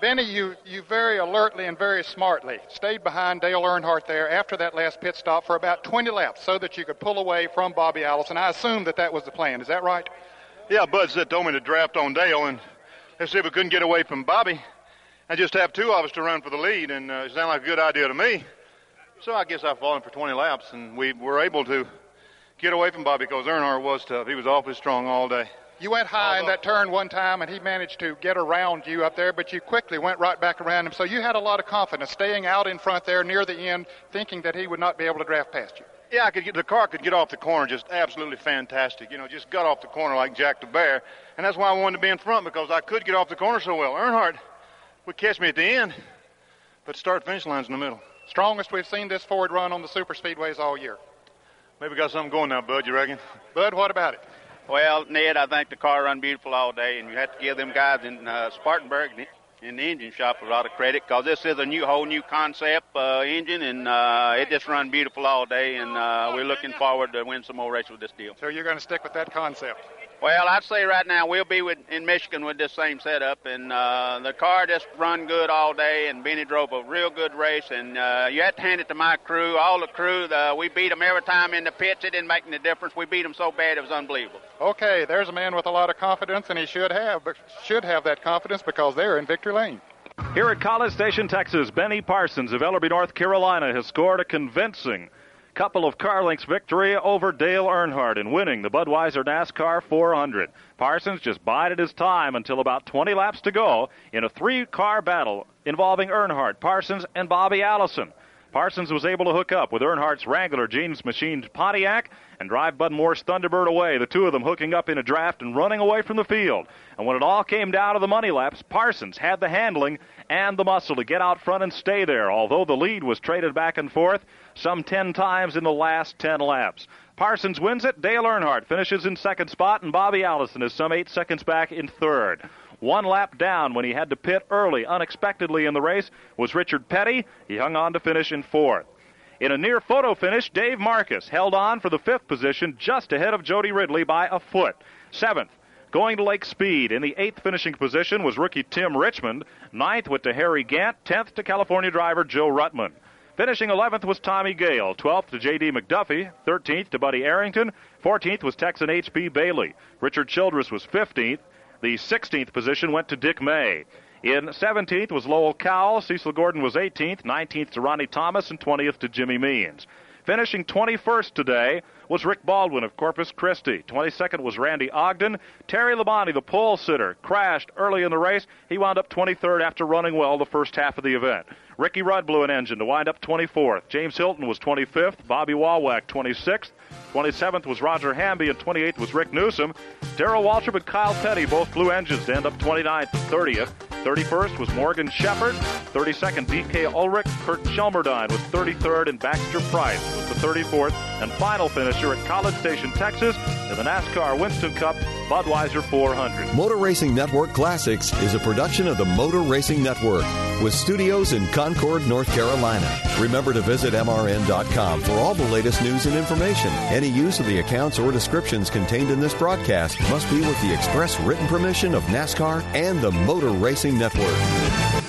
Benny, you, you very alertly and very smartly stayed behind Dale Earnhardt there after that last pit stop for about 20 laps so that you could pull away from Bobby Allison. I assume that that was the plan. Is that right? Yeah, Bud said told me to draft on Dale, and let's see if we couldn't get away from Bobby. And just have two of us to run for the lead, and uh, it sounded like a good idea to me. So I guess I've fallen for 20 laps, and we were able to get away from Bobby because Earnhardt was tough. He was awfully strong all day. You went high in that turn one time, and he managed to get around you up there, but you quickly went right back around him. So you had a lot of confidence staying out in front there near the end, thinking that he would not be able to draft past you. Yeah, I could get the car could get off the corner just absolutely fantastic. You know, just got off the corner like Jack the Bear, and that's why I wanted to be in front because I could get off the corner so well. Earnhardt would catch me at the end, but start finish line's in the middle. Strongest we've seen this Ford run on the super speedways all year. Maybe got something going now, Bud. You reckon? Bud, what about it? Well, Ned, I think the car run beautiful all day, and you have to give them guys in uh, Spartanburg in the engine shop a lot of credit because this is a new, whole new concept uh, engine, and uh, it just run beautiful all day, and uh, we're looking forward to win some more races with this deal. So you're going to stick with that concept? Well, I'd say right now we'll be with, in Michigan with this same setup, and uh, the car just run good all day. And Benny drove a real good race, and uh, you have to hand it to my crew, all the crew. The, we beat them every time in the pits. It didn't make any difference. We beat them so bad it was unbelievable. Okay, there's a man with a lot of confidence, and he should have, but should have that confidence because they're in victory lane. Here at College Station, Texas, Benny Parsons of Ellerbe, North Carolina, has scored a convincing couple of car lengths victory over Dale Earnhardt in winning the Budweiser NASCAR 400. Parsons just bided his time until about 20 laps to go in a three-car battle involving Earnhardt, Parsons, and Bobby Allison. Parsons was able to hook up with Earnhardt's Wrangler Jeans machined Pontiac and drive Bud Moore's Thunderbird away, the two of them hooking up in a draft and running away from the field. And when it all came down to the money laps, Parsons had the handling and the muscle to get out front and stay there, although the lead was traded back and forth some 10 times in the last 10 laps. Parsons wins it. Dale Earnhardt finishes in second spot, and Bobby Allison is some eight seconds back in third. One lap down when he had to pit early, unexpectedly in the race, was Richard Petty. He hung on to finish in fourth. In a near photo finish, Dave Marcis held on for the fifth position just ahead of Jody Ridley by a foot. Seventh, Going to Lake Speed in the eighth finishing position was rookie Tim Richmond. Ninth went to Harry Gant. Tenth to California driver Joe Ruttman. Finishing 11th was Tommy Gale. 12th to J.D. McDuffie. 13th to Buddy Arrington. 14th was Texan H.B. Bailey. Richard Childress was 15th. The 16th position went to Dick May. In 17th was Lowell Cowell. Cecil Gordon was 18th. 19th to Ronnie Thomas. And 20th to Jimmy Means. Finishing 21st today was Rick Baldwin of Corpus Christi. 22nd was Randy Ogden. Terry Labonte, the pole sitter, crashed early in the race. He wound up 23rd after running well the first half of the event. Ricky Rudd blew an engine to wind up 24th. James Hylton was 25th. Bobby Wawak 26th. 27th was Roger Hamby, and 28th was Rick Newsom. Darrell Waltrip and Kyle Petty both blew engines to end up 29th and 30th. 31st was Morgan Shepherd. 32nd, DK Ulrich. Kirk Shelmerdine was 33rd, and Baxter Price was the 34th and final finisher at College Station, Texas, in the NASCAR Winston Cup Budweiser 400. Motor Racing Network Classics is a production of the Motor Racing Network with studios in Concord, North Carolina. Remember to visit MRN.com for all the latest news and information. Any use of the accounts or descriptions contained in this broadcast must be with the express written permission of NASCAR and the Motor Racing Network.